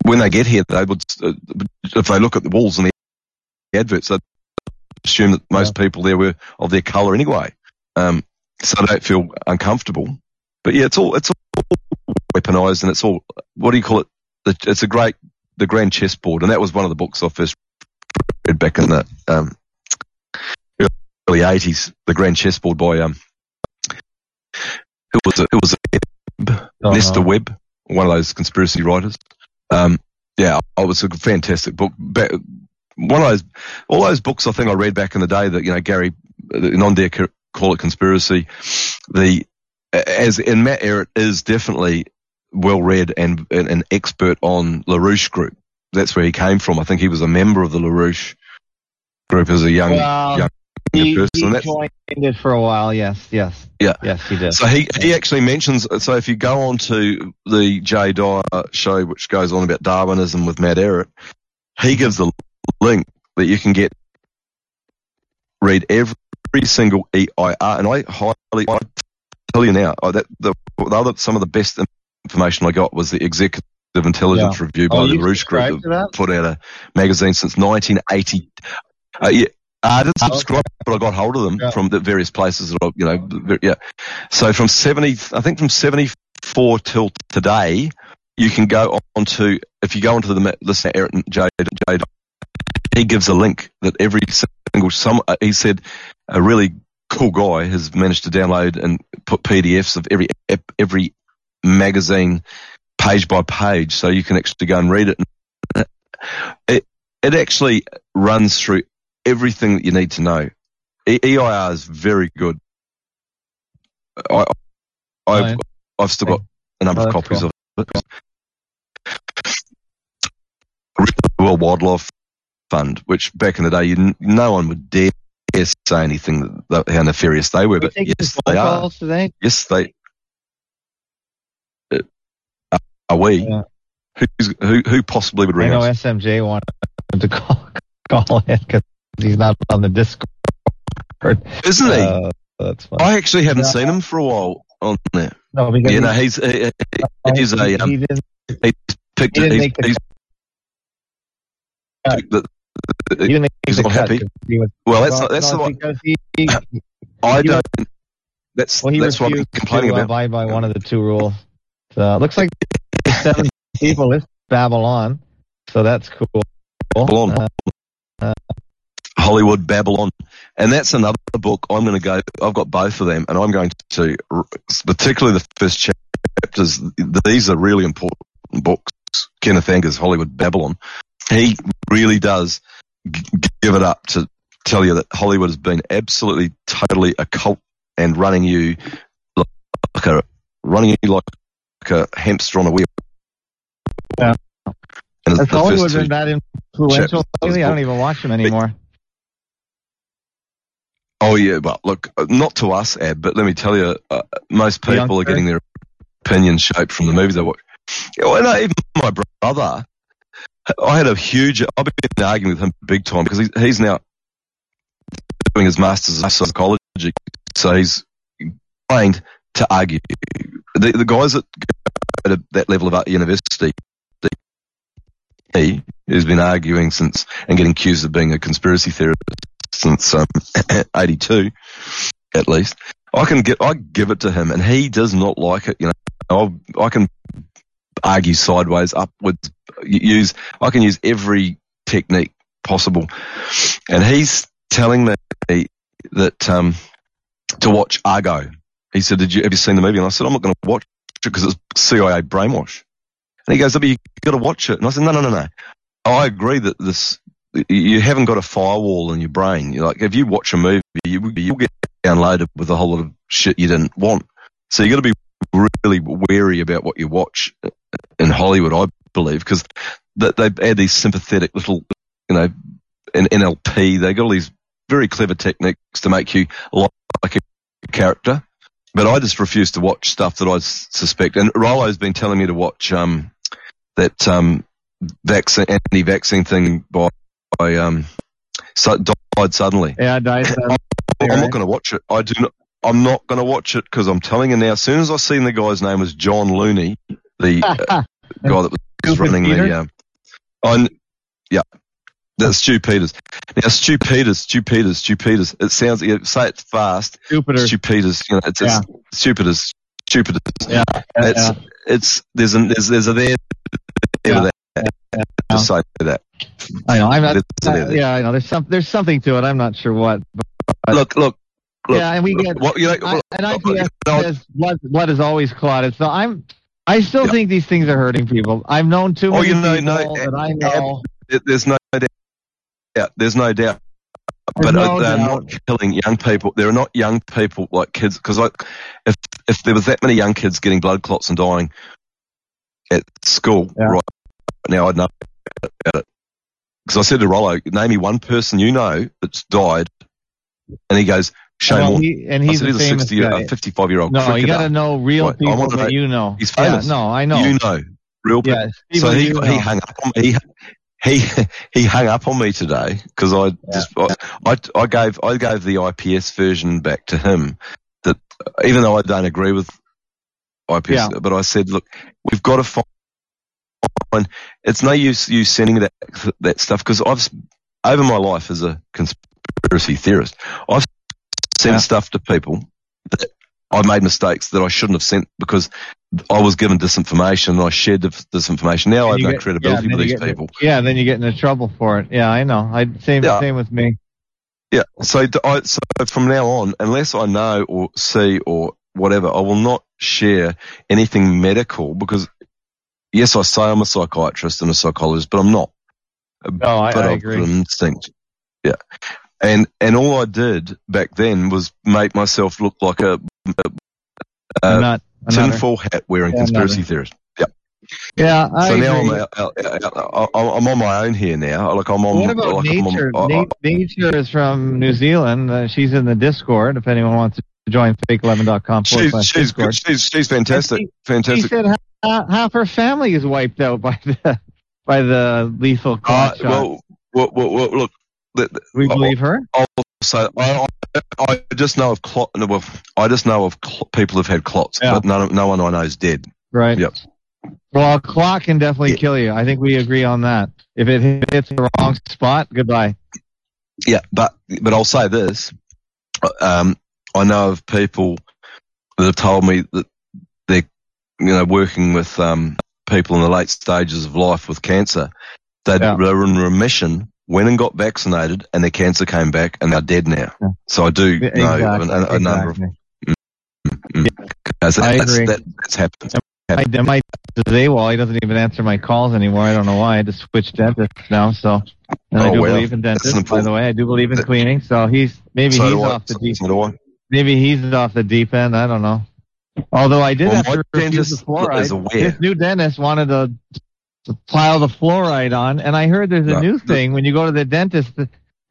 When they get here, they would, if they look at the walls and the adverts, they assume that most yeah. people there were of their colour anyway. Um, so they don't feel uncomfortable. But yeah, it's all, it's all weaponized and it's all, what do you call it? It's a great, the grand chessboard. And that was one of the books I first read back in the, um, early eighties, the grand chessboard by, um, who was it? Who was it? Uh-huh. Nesta Webb, one of those conspiracy writers. Um, yeah, it was a fantastic book. One of those, all those books I think I read back in the day that, you know, Gary, non dare call it conspiracy. The, as in Matt Ehret is definitely well read and, and an expert on LaRouche Group. That's where he came from. I think he was a member of the LaRouche Group as a young well, young he, person. He joined it for a while. Yes, yes. Yeah. Yes, he did. So he, he actually mentions, so if you go on to the Jay Dyer show, which goes on about Darwinism with Matt Ehret, he gives a link that you can get, read every single EIR. And I highly, I tell you now, oh, that the, the other, some of the best information I got was the executive intelligence yeah. review by oh, LaRouche Group that, put out a magazine since 1980. Uh, yeah. I didn't subscribe, okay. but I got hold of them yeah. from the various places that I, you know, yeah. So from 70, I think from 74 till today, you can go on to, if you go onto the listen, Eric J, J, he gives a link that every single, some, uh, he said a really cool guy has managed to download and put PDFs of every, every magazine page by page, so you can actually go and read it. It it actually runs through everything that you need to know. EIR is very good. I, I've, I've still got a number of copies cool. of it. The World Wildlife Fund, which back in the day, you, no one would dare say anything that, how nefarious they were, but yes, they are. Today? Yes, they are we? Yeah. Who's, who who possibly would ring I know us? SMJ wanted to call call in because he's not on the Discord. Isn't he? Uh, that's fine. I actually haven't yeah. seen him for a while on there. No, because yeah, no, he's he, he's a um, he he's picked he he's, he's the, the, he he's not happy. He was, well, that's not, that's no, the he, he, I don't. That's well, that's what I'm complaining to about. Abide by one of the two rules. So it looks like seven people is Babylon, so that's cool. Babylon. Uh, Hollywood Babylon. And that's another book I'm going to go, I've got both of them and I'm going to, particularly the first chapters, these are really important books. Kenneth Anger's Hollywood Babylon. He really does give it up to tell you that Hollywood has been absolutely, totally a cult and running you like a running you like a hamster on a wheel. Yeah. And Has the Hollywood been that influential lately? I don't even watch them anymore. Oh yeah, well look, uh, not to us, Ab, but let me tell you, uh, most people are getting their opinions shaped from the movies they watch. Yeah, well, no, even my brother, I had a huge. I've been arguing with him big time because he's, he's now doing his masters of psychology, so he's trained to argue. The, the guys that go to that level of university, he who's been arguing since and getting accused of being a conspiracy theorist since um, 82 at least. I can get, I give it to him and he does not like it. You know, I'll, I can argue sideways, upwards, use, I can use every technique possible. And he's telling me that, um, to watch Argo. He said, did you, have you seen the movie? And I said, I'm not going to watch it because it's CIA brainwash. And he goes, but you got to watch it. And I said, no, no, no, no. I agree that this, you haven't got a firewall in your brain. You're like, if you watch a movie, you, you'll get downloaded with a whole lot of shit you didn't want. So you got to be really wary about what you watch in Hollywood, I believe, because they, they add these sympathetic little, you know, in NLP, they got all these very clever techniques to make you like a character. But I just refuse to watch stuff that I suspect. And Rollo's been telling me to watch um, that um, vaccine, anti-vaccine thing by, by um, so, died suddenly. Yeah, dice. I'm not going to watch it. I do not. I'm not going to watch it because I'm telling you now. As soon as I seen the guy's name was John Looney, the uh, guy that was Stupid running Peter? the, um, on, yeah, that's Stew Peters. Now Stew Peters, Stew Peters, Stew Peters. It sounds. You say it fast. Jupiter. Stew Peters. You know, it's, Yeah. it's stupid as stupid as. Yeah, It's yeah. it's there's a there's there's a there. there Yeah. With that. I know. I'm not. There's a there there. yeah, I know. There's some. There's something to it. I'm not sure what. But, Look, look, look. yeah, and we get. what you know. I, and IPS says blood. Blood is always clotted. So I'm. I still Yeah. think these things are hurting people. I've known too Oh, many you know, people no, that I know. There- There's no doubt. Yeah, There's no doubt. There's But uh, no they're doubt. not killing young people. They're not young people like kids. Because like, if if there was that many young kids getting blood clots and dying at school Yeah. right now, I'd know about it. Because I said to Rollo, name me one person you know that's died, and he goes, Shane Well, he, and he's said a he's a famous 60 year, guy. 55 year old No, you got to know real Right, people that know- you know. He's famous. Yeah, no, I know. You know, real people. Yeah, So he he know. hung up on he he he hung up on me today because I just I, I I gave I gave the IPS version back to him that even though I don't agree with IPS, Yeah. but I said look we've got to find it's no use you sending that that stuff because I've over my life as a conspiracy theorist I've sent Yeah. stuff to people that I made mistakes that I shouldn't have sent because I was given disinformation and I shared the disinformation. Now I have no get- credibility yeah, with these get- people. Yeah, then you get into trouble for it. Yeah, I know. I same Yeah. same with me. Yeah. So, I, so from now on, unless I know or see or whatever, I will not share anything medical because yes, I say I'm a psychiatrist and a psychologist, but I'm not. No, I, but I agree. an instinct. Yeah. And, and all I did back then was make myself look like a, I'm uh, not. Tinfoil hat wearing Yeah, conspiracy another. theorist. Yeah. Yeah, I so now. I'm out, out, out, out, I'm on my own here now. Like I'm on. what about like I'm on- nature? I- I- nature is from New Zealand. Uh, she's in the Discord. If anyone wants to join fake11.com forward she's she's She's she's fantastic. She Fantastic. said half, half her family is wiped out by the by the lethal Uh, clot well, well, well, well, look. The, the, we oh, believe her. so I, I, I just know of clot. I just know of cl- people who've had clots, Yeah. but none, no one I know is dead. Right. Yep. Well, a clock can definitely Yeah. kill you. I think we agree on that. If it hits the wrong spot, goodbye. Yeah, but but I'll say this. Um, I know of people that have told me that you know working with um, people in the late stages of life with cancer. They Yeah. were in remission, went and got vaccinated, and their cancer came back, and they're dead now. Yeah. So I do know a, a, a number of exactly. Mm, mm, mm. that's, I that's, agree. that, that's happened. my, my AWOL. He doesn't even answer my calls anymore. I don't know why. I just switched dentists now. So, and I Oh, do well. believe in dentists. By the way, I do believe in cleaning. So he's maybe So he's I. off the deep. I. Maybe he's off the deep end. I don't know. Although I did Well, have to refuse the fluoride. This new dentist wanted to, to pile the fluoride on, and I heard there's a No, new thing when you go to the dentist.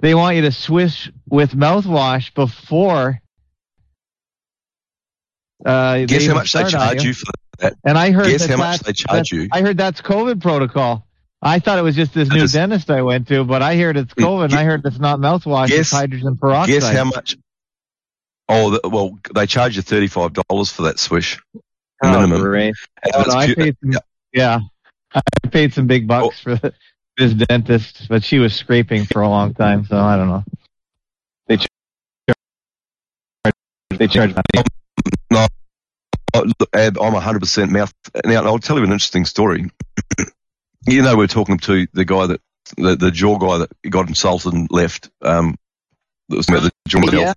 They want you to swish with mouthwash before. Uh, Guess how much they charge you for that? And I heard Guess that how much that's- they charge you? I heard that's COVID protocol. I thought it was just this new dentist I went to, but I heard it's COVID. and I heard it's not mouthwash, Guess- it's hydrogen peroxide. Guess how much? Oh, well, they charge you thirty-five dollars for that swish Oh, minimum. great. Oh, no, I paid some, yeah. yeah, I paid some big bucks for this dentist, but she was scraping for a long time, so I don't know. They charge, they charge money. Oh, look, Ab, I'm 100% mouth. Now, I'll tell you an interesting story. you know, we're talking to the guy that, the, the jaw guy that got insulted and left. Um, that was the jaw Yeah.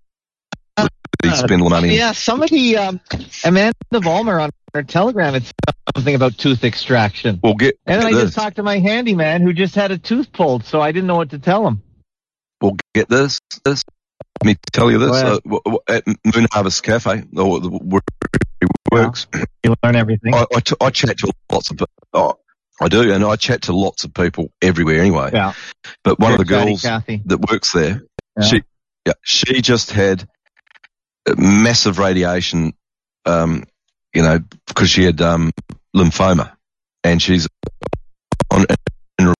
Health. He spent money. Yeah, somebody, um, Amanda Vollmer on her telegram had said something about tooth extraction. Well, get, And then I get just talked to my handyman who just had a tooth pulled, so I didn't know what to tell him. Well, get this. This. Let me tell you this. Uh, at Moon Harvest Cafe, or the, where he works, You learn everything. I, I, t- I chat to lots of oh, I do, and I chat to lots of people everywhere anyway. Yeah. But one of the girls Cathy. that works there, Yeah. she yeah, she just had massive radiation, um, you know, because she had um, lymphoma, and she's on in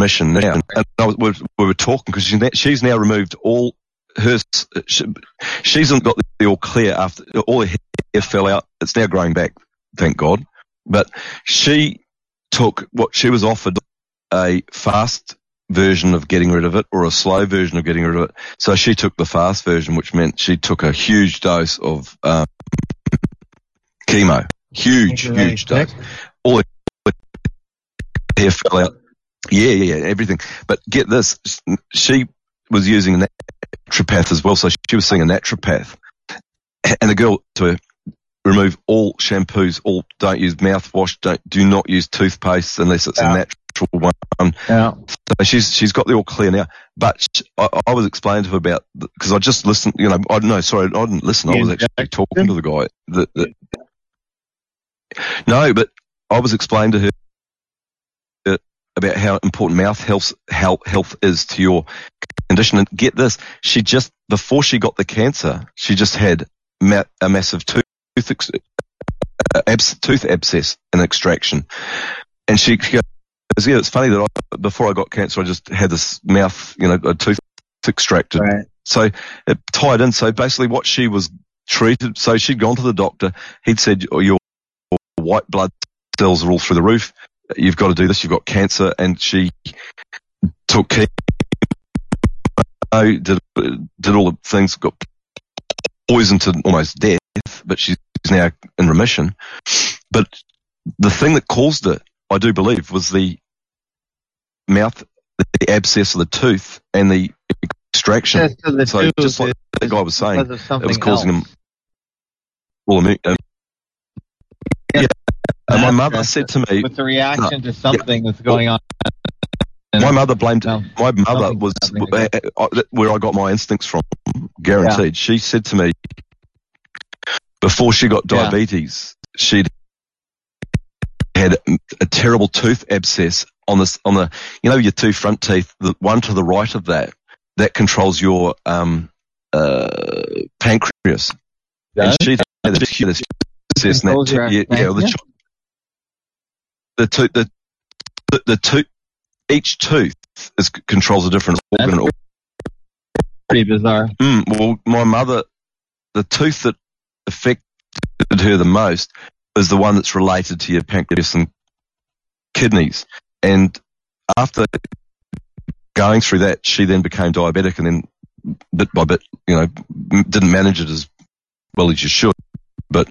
remission now. And was, we, we were talking because she's, she's now removed all her. She, she's got the all clear after all her hair fell out. It's now growing back, thank God. But she took what she was offered a fast version of getting rid of it or a slow version of getting rid of it. So she took the fast version, which meant she took a huge dose of um, chemo. Huge, huge dose. All her hair fell out. Yeah, yeah, yeah, everything. But get this, she was using a naturopath as well, so she was seeing a naturopath. And the girl to her, remove all shampoos, all don't use mouthwash, don't do not use toothpaste unless it's Yeah. a natural one. Yeah. So she's she's got the all clear now. But sh I, I was explaining to her about because I just listened. You know, I no, sorry, I didn't listen. I was actually talking to the guy. That, that, no, but I was explaining to her about how important mouth health health, health is to your condition. And get this, she just before she got the cancer, she just had ma- a massive tooth Uh, tooth abscess and extraction, and she. she goes, yeah, it's funny that I, before I got cancer, I just had this mouth, you know, a tooth extracted. Right. So it tied in. So basically what she was treated, so she'd gone to the doctor. He'd said, oh, your white blood cells are all through the roof. You've got to do this. You've got cancer. And she took chemo, did, did all the things, got poisoned to almost death, but she's now in remission. But the thing that caused it, I do believe, was the mouth, the abscess of the tooth and the extraction. So the So just like the guy was saying, because of something it was causing else. him immune. um, Yeah. yeah. And my mother said to me, With the reaction to something that's going on. my mother blamed No, my mother was uh, where I got my instincts from, guaranteed. She said to me before she got Yeah. diabetes, she'd had a terrible tooth abscess on this on the you know your two front teeth, the one to the right of that that controls your um uh pancreas. Does? And she had this huge abscess that Controls your. Yeah, yeah, the, the tooth the the, the tooth each tooth is controls a different That's organ. pretty bizarre. Mm, well, my mother, the tooth that affected her the most is the one that's related to your pancreas and kidneys. And after going through that, she then became diabetic and then bit by bit, you know, didn't manage it as well as you should. But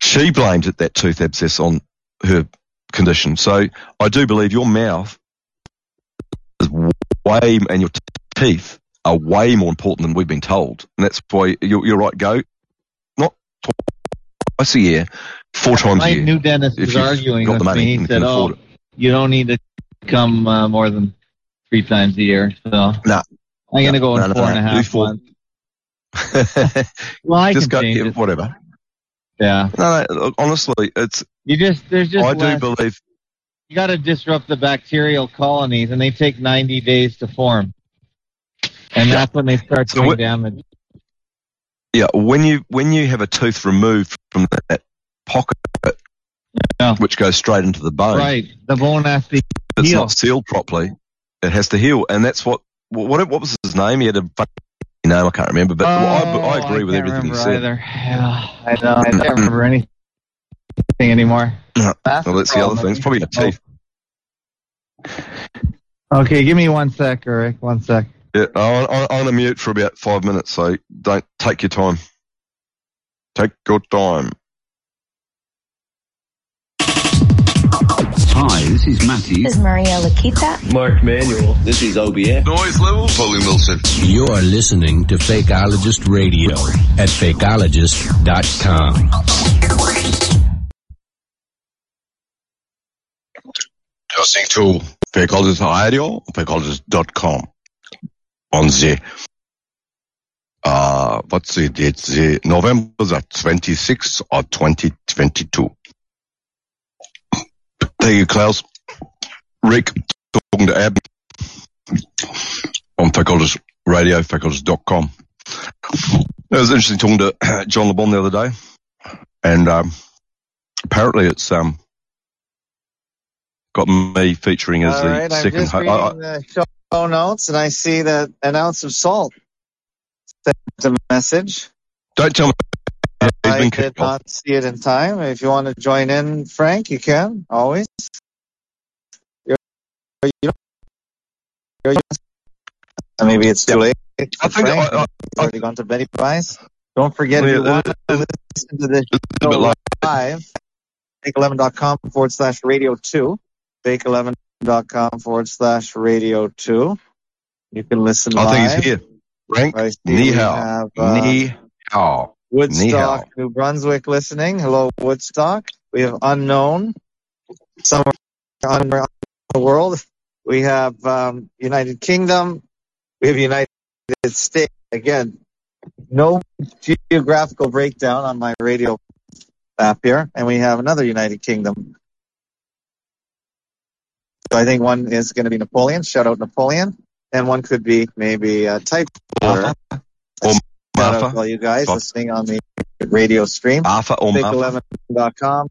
she blamed it, that tooth abscess on her condition. So I do believe your mouth is way, and your teeth are way more important than we've been told. And that's why you're, you're right, go. Twice a year, four times My a year. My new dentist If was arguing with me. He said, "Oh, you don't need to come uh, more than three times a year." So No. I'm gonna go in no, four and a half months. Well, I just can go, change yeah, it. whatever. Yeah, No, no, look, honestly, it's, you just there's just I do believe, you got to disrupt the bacterial colonies, and they take 90 days to form, and Yeah. that's when they start So doing damage. Yeah, when you, when you have a tooth removed from that pocket, Yeah. which goes straight into the bone, Right, the bone has to if it's heal. not sealed properly, it has to heal. And that's what, what, what was his name? He had a funny name, I can't remember, but I, I Oh, agree with everything he said. Either. Yeah, I know. I can't mm-hmm. remember anything anymore. That's Well, that's the other thing. It's probably your teeth. Okay, give me one sec, Eric. One sec. Yeah, I'm, I'm on a mute for about five minutes, so don't take your time. Take your time. Hi, this is Matty. This is Maria Lakita. Mark Manuel. This is OBS. Noise level, Paulie Wilson. You're listening to Fakeologist Radio at fakeologist.com. Listening to Fakeologist Radio, fakeologist.com. On the, uh, what's the date? The November the 26th of 2022. Thank you, Klaus. Rick, talking to Ab on Fakeologist Radio, fakeologist.com. It was interesting talking to John le Bon the other day, and um, apparently it's um, got me featuring as All the right, second. just ho- reading I- I- the show notes, and I see that an ounce of salt sent a message. don't tell me I did not see it in time. If you want to join in, Frank, you can always. You're, you you're, uh, maybe it's too late. I think Frank. I- I- It's already gone to Betty Price. Don't forget, if Yeah, you uh, want to listen to this It's a bit show late. live, fake11.com forward slash radio 2. Fake11.com forward slash radio 2. You can listen I live. think he's here. Frank, I see ni we hao. have, uh, Ni hao. Ni Woodstock, hao. New Brunswick listening. Hello, Woodstock. We have unknown somewhere on the world. We have um, United Kingdom. We have United States. Again, no geographical breakdown on my radio app here. And we have another United Kingdom. So I think one is going to be Napoleon. Shout out Napoleon. And one could be maybe uh, type Arthur or Shout out to all you guys Fuck. listening on the radio stream. Arthur or Martha. Fake11.com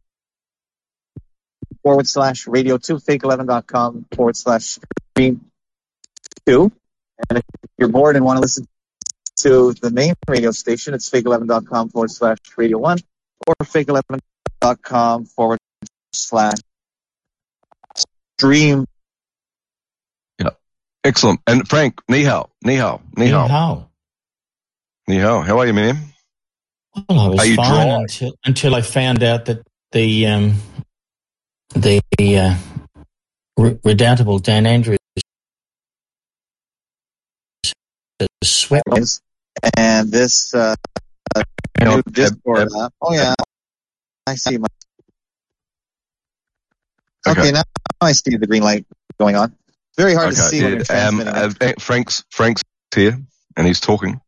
forward slash radio two, fake11.com forward slash stream two. And if you're bored and want to listen to the main radio station, it's fake11.com forward slash radio one or fake11.com forward slash stream. Excellent. And Frank, ni hao. Ni hao. Ni hao. How? Ni hao. How are you, man? Well, I was Are you fine dry? until until I found out that the um, the uh, re- redoubtable Dan Andrews swept. And this uh, new Discord app. Oh, yeah. I see my. Okay. Okay. now I see the green light going on. Very hard to see when you're yeah. Um, uh, Frank's Frank's here and he's talking.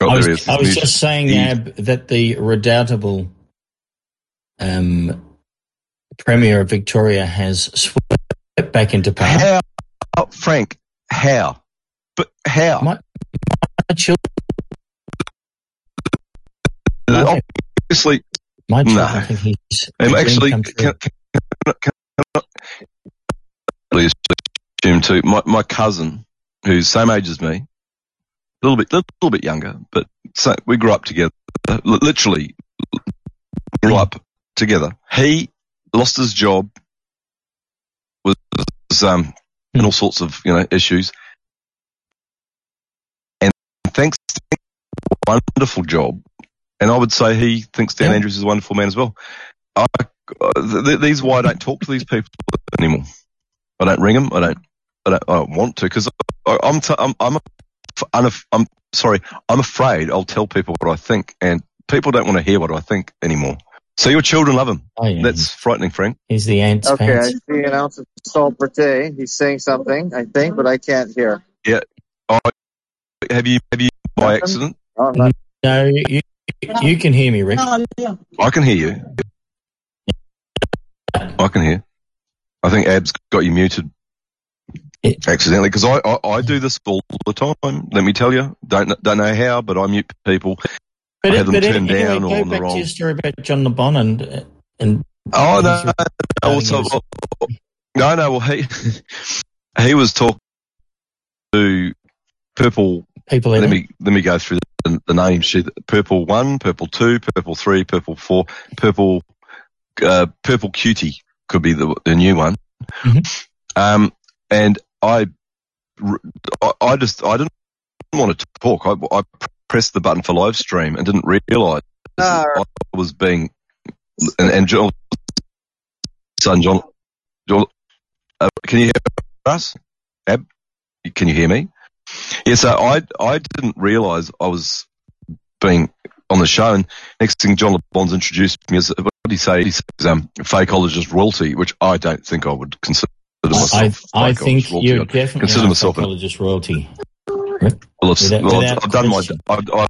Oh, I was, is. I was just saying, he- Ab, that the redoubtable um, Premier of Victoria has swept back into power. How, oh, Frank? How? But how? My- My children, Obviously, my No. think he's um, actually, can, can, can, can I please assume too? My my cousin, who's same age as me, a little bit little bit younger, but so we grew up together. Li- Literally, grew up together. He lost his job, was, um, in all sorts of you know issues, and thanks to a wonderful job. And I would say he thinks Dan Yeah. Andrews is a wonderful man as well. I, uh, th- th- these why I don't talk to these people anymore. I don't ring them. I don't. I don't, I don't want to because I'm, t- I'm. I'm. A, I'm, a, I'm sorry. I'm afraid I'll tell people what I think, and people don't want to hear what I think anymore. So your children love him. Oh, yeah. That's frightening, Frank. He's the ant's Okay, I pants. see an ounce of salt per day. He's saying something, I think, but I can't hear. Yeah. Have you have you by accident? Oh, No, you, you, you can hear me, Rick. Oh, I can hear you. I can hear. I think Ab's got you muted accidentally because I, I I do this all the time. Let me tell you, don't don't know how, but I mute people. But, I have them turned anyway, down or on the wrong. Go back to your story about John le Bon and and Oh He's no, also it no, no. Well, he he was talking to purple people. Let in it. me let me go through the, the names. She- Purple one, purple two, purple three, purple four, purple uh, purple cutie could be the the new one. Mhm. Um, and I, I I just I didn't want to talk. I, I pressed the button for live stream and didn't realise Ah, I was being and, and John, son John, John uh, can you hear us? Ab, can you hear me? Yeah, so I I didn't realise I was being on the show, and next thing John le Bon's introduced me as what did he say? He says um, fakeologist royalty, which I don't think I would consider myself. I, I think you definitely consider myself an psychologist royalty. well, it's, Without- well, without I've done my. I've, I've,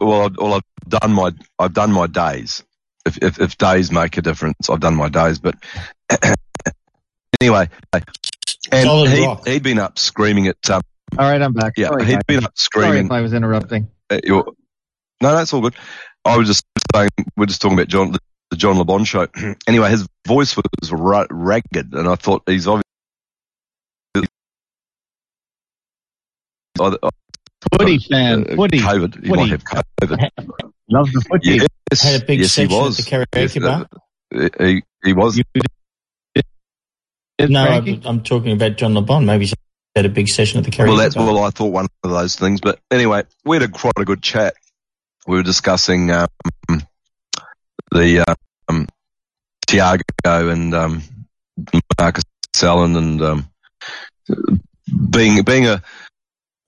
well, I've, well, I've done my, I've done my days. If, if, if days make a difference, I've done my days. But anyway, and Solid he, rock. he'd been up screaming at, um, All right, I'm back. yeah, Sorry, he'd guys. been up Sorry screaming if I was interrupting. your, no, that's all good. I was just saying, we're just talking about John, the, the John le Bon show. anyway, his voice was ra- ragged, and I thought he's obviously. I, I, Footy fan. uh, Footy. COVID. He Footy. might have COVID. Loves the footy. Yes, Had a big yes, he section at was. the karaoke Yes, bar? uh, He, he was. You No, Frankie? I'm, I'm talking about John le Bon. Maybe he's had a big session at the karaoke Well, that's bar. well, I thought one of those things. But anyway, we had a, quite a good chat. We were discussing um, the um, Tiago and um, Marcus Allen and um, being being a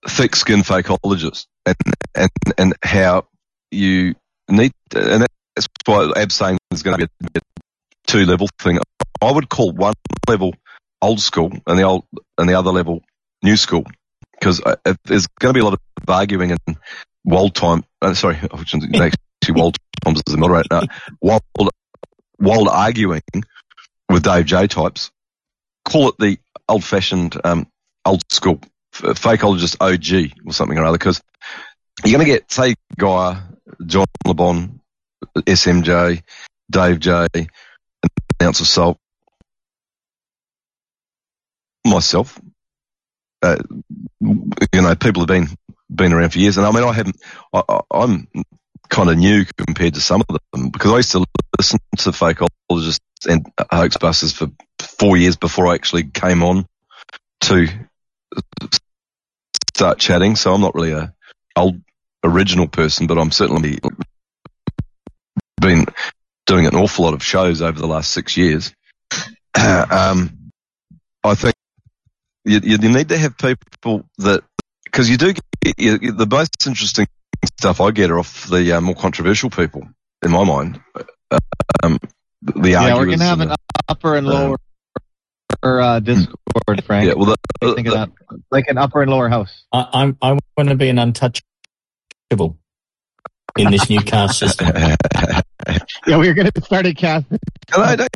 thick-skinned fakeologist and and and how you need to, and that's why Ab saying there's going to be a, two-level thing. I would call one level old school and the old and the other level new school because uh, there's going to be a lot of arguing and wild time. Uh, sorry, actually wild times as the moderator. No, wild wild arguing with Dave J types. Call it the old-fashioned, um, old school fakeologist OG or something or other because you're going to get say Guy, John le Bon, SMJ, Dave J, an ounce of salt, myself. Uh, you know, people have been been around for years, and I mean, I haven't. I, I'm kind of new compared to some of them because I used to listen to fakeologists and hoaxbusters for four years before I actually came on to start chatting. So I'm not really a old original person, but I'm certainly been doing an awful lot of shows over the last six years. um, I think you, you need to have people that because you do get you, you- the most interesting stuff I get are off the uh, more controversial people in my mind. Um, the Yeah, we're gonna have and an upper and lower uh, Discord, Frank. yeah, well, What do you the, think of the, that? Like an upper and lower house. I, I'm, I want to be an untouchable in this new caste system. Yeah, we are gonna start a cast. no, no,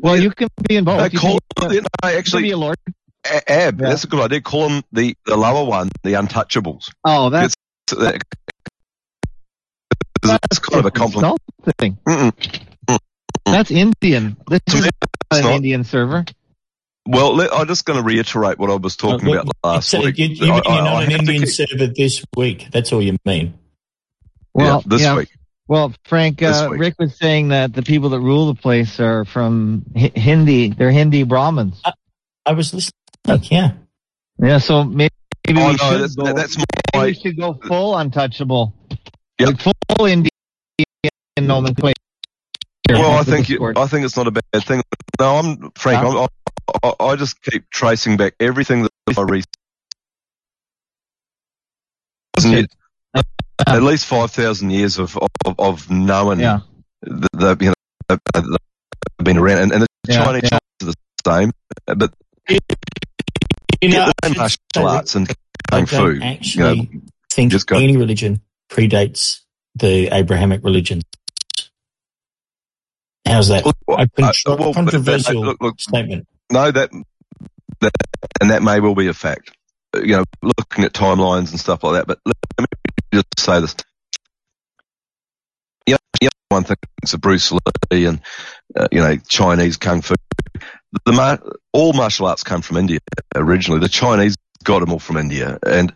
Well, you can be involved. no, You call, can, no, you can actually, be a lord. A- Ab, Yeah. that's a good idea. Call them the, the lower one, the untouchables. Oh, that's So that- It's kind of a compliment. insulting. Mm-mm. That's Indian. This To is me, an not. Indian server. Well, let, I'm just going to reiterate what I was talking Uh, about last so week. You, you mean I- I- you're I not an have Indian keep- server this week? That's all you mean. Well, yeah, this yeah. week. Well, Frank, uh. Rick was saying that the people that rule the place are from Hi- Hindi. They're Hindi Brahmins. I was listening. Yeah. Yeah, so maybe, maybe Oh, we no, should that's, go. that's maybe my. we should go full untouchable. Yeah. Like full Indian nomenclature. Well, I think you, I think it's not a bad thing. No, I'm Frank. Huh? I'm, I, I just keep tracing back everything that I read. Doesn't at least five thousand years of of, of knowing Yeah. that you know they've, they've been around, and, and the Yeah, Chinese yeah. are the same, but You know, the martial that arts and kung fu. actually You know, think just go- any religion predates the Abrahamic religions. How's that? Well, A uh, well, controversial look, look, statement. No, that, that and that may well be a fact. Uh, You know, looking at timelines and stuff like that. But let me just say this. Yeah, yeah. One thing is a Bruce Lee and uh, you know Chinese kung fu. The mar- all martial arts come from India originally. The Chinese got them all from India, and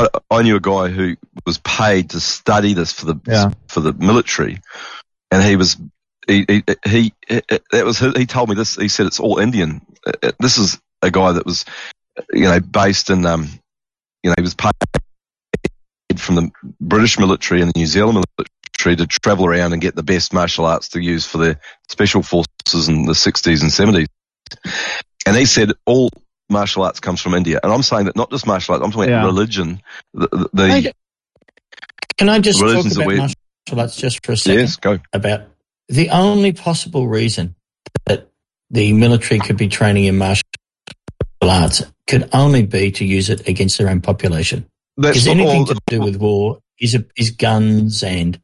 I, I knew a guy who was paid to study this for the Yeah. for the military, and he was he he, he that was he told me this. He said it's all Indian. Uh, This is a guy that was you know based in um you know he was paid from the British military and the New Zealand military to travel around and get the best martial arts to use for their special forces in the 60s and 70s. And he said all martial arts comes from India. And I'm saying that not just martial arts, I'm talking Yeah. about religion. The, the, the I- Can I just talk about we- martial arts just for a second? yes, go. About the only possible reason that the military could be training in martial arts could only be to use it against their own population. That's Because anything all- to do with war is is guns and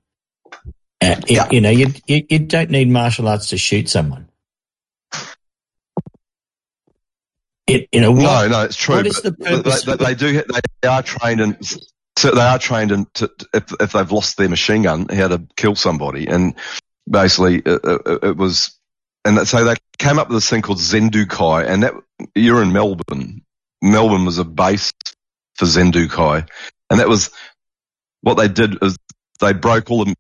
uh, Yeah. you know you, you you don't need martial arts to shoot someone. It you know No, what, no, it's true. what is the purpose? They, they, they do. They are trained in. So they are trained in to, if, if they've lost their machine gun, how to kill somebody, and basically it, it, it was. And so they came up with this thing called Zen Do Kai, and that you're in Melbourne. Melbourne was a base for Zen Do Kai, and that was what they did is they broke all the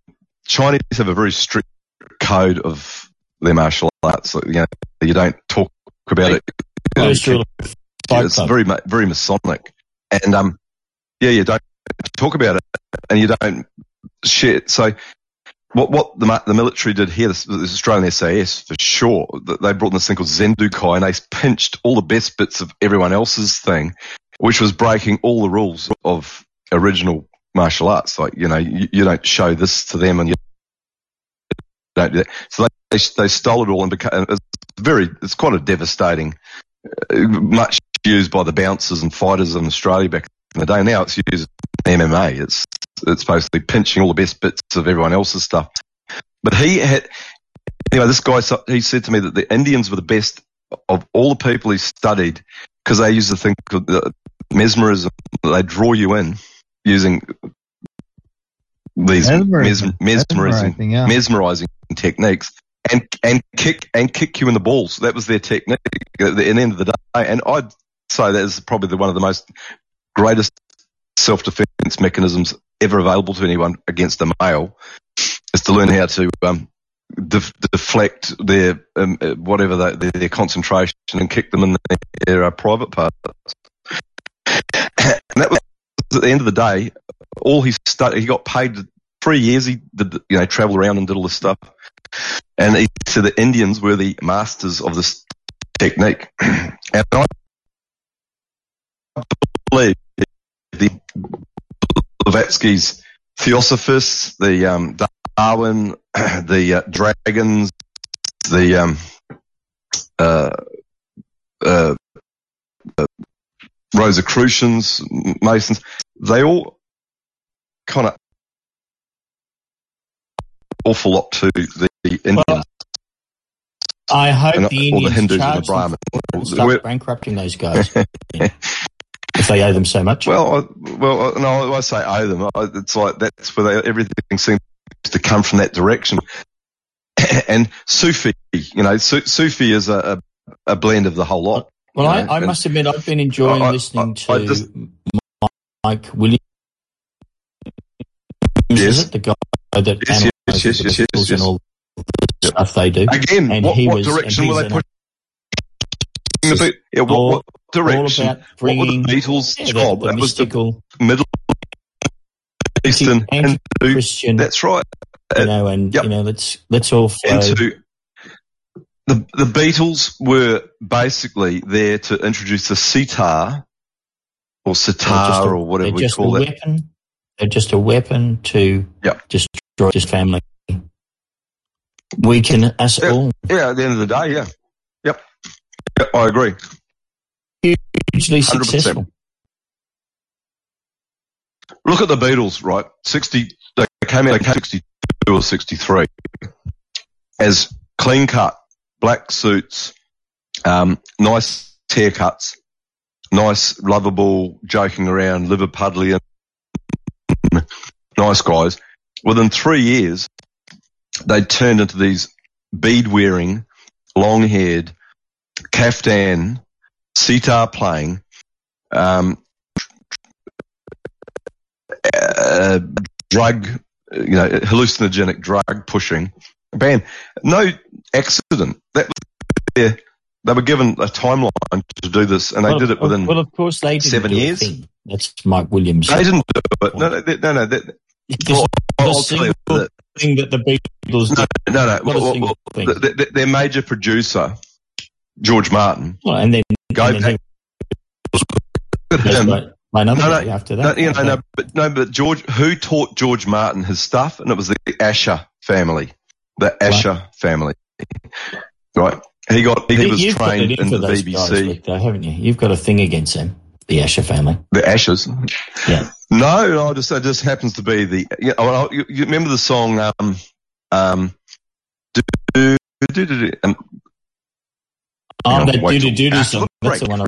Chinese have a very strict code of their martial arts. You know, you don't talk about it. Rule of Fight it's Club. very very Masonic, and um, yeah, you don't talk about it, and you don't share. So, what what the the military did here, this, this Australian SAS for sure, they brought in this thing called Zen Do Kai, and they pinched all the best bits of everyone else's thing, which was breaking all the rules of original martial arts. Like you know, you, you don't show this to them, and you don't do that. So they they stole it all and became it's very it's quite a devastating uh, much used by the bouncers and fighters in Australia back in the day. Now it's used in MMA. It's it's basically pinching all the best bits of everyone else's stuff. But he had anyway. This guy he said to me that the Indians were the best of all the people he studied because they use the thing called mesmerism. They draw you in using these mes- mesmerizing Mesmerizing, yeah. mesmerizing techniques and and kick and kick you in the balls. That was their technique at the end of the day. And I'd say that is probably the, one of the most greatest self defense mechanisms ever available to anyone against a male is to learn how to um, def- deflect their um, uh, whatever they, their, their concentration and kick them in their uh, private parts. and that was at the end of the day. All he studied, he got paid three years. He did, you know, travel around and did all this stuff. And he said the Indians were the masters of this technique. And I believe the Blavatsky's Theosophists, the um, Darwin, the uh, dragons, the um, uh, uh, Rosicrucians, Masons, they all kind of awful lot to the Indians. Well, I hope And, the or the Hindus and the Brahmins. start We're- bankrupting those guys if they owe them so much. Well, I, well, no, I say owe them. I- It's like that's where they, everything seems to come from that direction. and Sufi, you know, Su- Sufi is a, a, a blend of the whole lot. Well, I, know, I and- must admit, I've been enjoying I- I- listening to I just- Mike Williams. Yes. Is it the guy that Yes, yes, yes, the yes, yes, and all the stuff they do? Again, And what, he what was- direction and were they pushing? the Yeah, what, all- what direction? All about What bringing the Beatles' yeah, job? the that was the mystical Middle Eastern Hindu. Christian, That's right. you know, and Yep. you know, let's let's all flow. into the the Beatles were basically there to introduce the sitar or sitar a- or whatever we call it. weapon They're just a weapon to Yep. destroy his family. Weaken us Yeah. all. Yeah, at the end of the day, yeah. Yep. Yep, I agree. Hugely 100%. successful. Look at the Beatles, right? 60, they came out, came 62 or 63 as clean cut, black suits, um, nice haircuts, nice, lovable, joking around, Liverpudlian, nice guys. Within three years, they turned into these bead wearing, long haired, kaftan, sitar playing, um, uh, drug, you know, hallucinogenic drug pushing band. No accident. That was their, they were given a timeline to do this, and they did it within. Well, of course they didn't seven years. That's Mike Williams. they didn't do it. No, no, they- no, no. That, well, not a I'll tell you single that. thing that the Beatles No, did. no, no. Well, well, thing. th- th- their major producer, George Martin, Well, and then, Go and then back. he look at was him. by, by another No, no, after No, you know, no, but no, but George, who taught George Martin his stuff? And it was the Asher family, the Asher family, right? He got, he You- was trained in for the BBC, though, haven't you? You've got a thing against them, the Asher family. the Ashers. Yeah. No, no, just it just happens to be the. You, know, you, you remember the song? Um, um, do, do, do, do, do, um, Oh, that till doo doo song. That's the one. I,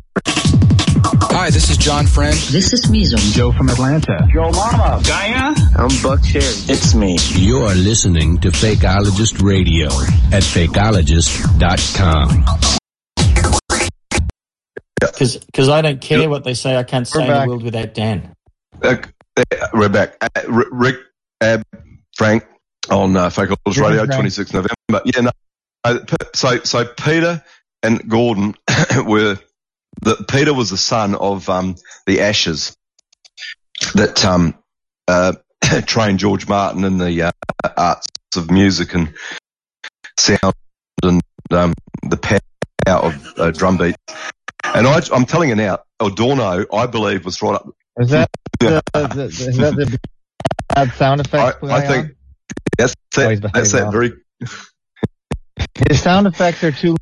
Hi, this is John Friend. This is Mizo. Joe from Atlanta. Joe Mama. Gaia. I'm Buck Cherry. It's me. You're listening to Fakeologist Radio at fakeologist.com. because I don't care what they say. I can't stay in the world without Dan. uh, uh, we're back. Uh, R- Rick, Ab, Frank on uh, Fake Oils Radio, Frank. 26 November. Yeah, no. uh, So, so Peter and Gordon were the Peter was the son of um, the Ashers that um, uh, trained George Martin in the uh, arts of music and sound and um, the power of uh, drum beat. And I, I'm telling you now, Adorno, I believe, was right up. Is that the, the, is that the bad sound effects? I, I think on? that's Oh, that, behaving that's that very his sound effects are too.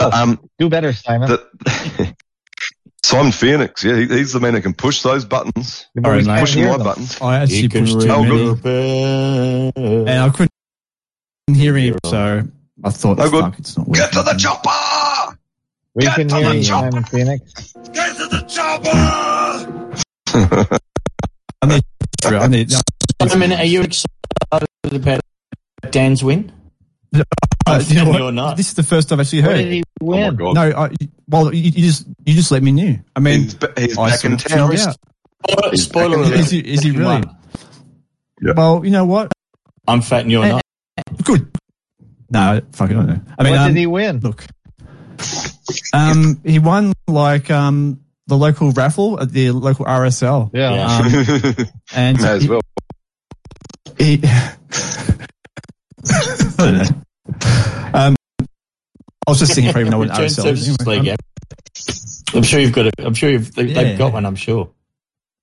Um Do better, Simon. the, Simon Phoenix. Yeah, he, he's the man who can push those buttons. But All right, we mate. Pushing my them. buttons. I actually You can pushed two ring good. and I couldn't hear him, so I thought, Oh, good. fuck, it's not working. Get to the chopper! We Get can to hear the you, chopper! Simon Phoenix. Get to the chopper! I need, I need, I mean, are you excited about Dan's win? Uh, you know what? You're not. This is the first I've actually What heard. did he Oh my god. no, I, well, you, you just you just let me know. I mean, he's, he's I back in sort of town. tuned. Spoiler, spoiler alert. Is he, is he He really? won. Yeah. Well, you know what? I'm fat and you're Eh, not. Good. No, fuck, I don't know. I mean, what um, did he win? look, um, he won like um the local raffle at the local RSL. Yeah. Yeah. Um, and May as he- well. he, I don't know. Um, I was just thinking, probably know what Return RSL is. services Anyway, league, yeah. I'm sure you've got it. I'm sure you've, they, Yeah. they've got one. I'm sure.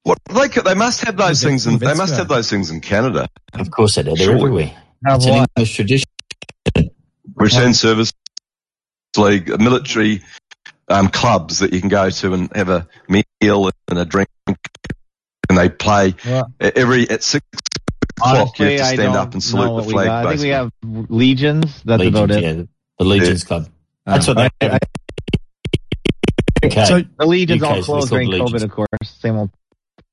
What they could- they must have those things in they must have those things in Canada. Of course they do. They're Surely. everywhere. Have It's an what? English tradition. Return Service League, military um, clubs that you can go to and have a meal and a drink, and they play Well, every at six o'clock. You have to I stand up and salute the flag. I think we have legions. That's Legions, about it. yeah, the, the Legions Club. um, That's what they I- have. Okay. So The legions UK all closed during Legions. COVID, of course. Same old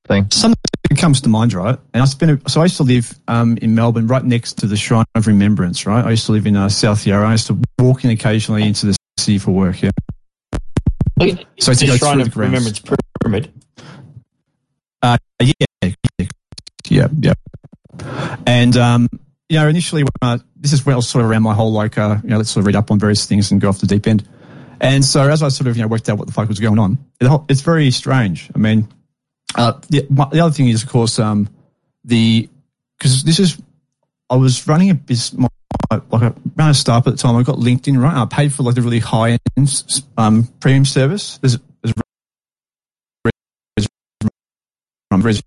thing. something comes to mind, right? And I spent. So I used to live um, in Melbourne, right next to the Shrine of Remembrance, right? I used to live in uh, South Yarra. I used to walk in occasionally into the city for work. Yeah. Look, So to the go Shrine through the of. Remembrance Pyramid. Uh, yeah, yeah, yeah, yeah. And um, you know, initially, when I, this is when I was sort of around my whole like, uh, you know, let's sort of read up on various things and go off the deep end. And so as I sort of you know worked out what the fuck was going on, it's very strange. I mean, uh, the, the other thing is, of course, um, the because this is I was running a business. Like a, ran a startup at the time. I got LinkedIn right. I paid for like the really high end um, premium service. There's, there's res- res-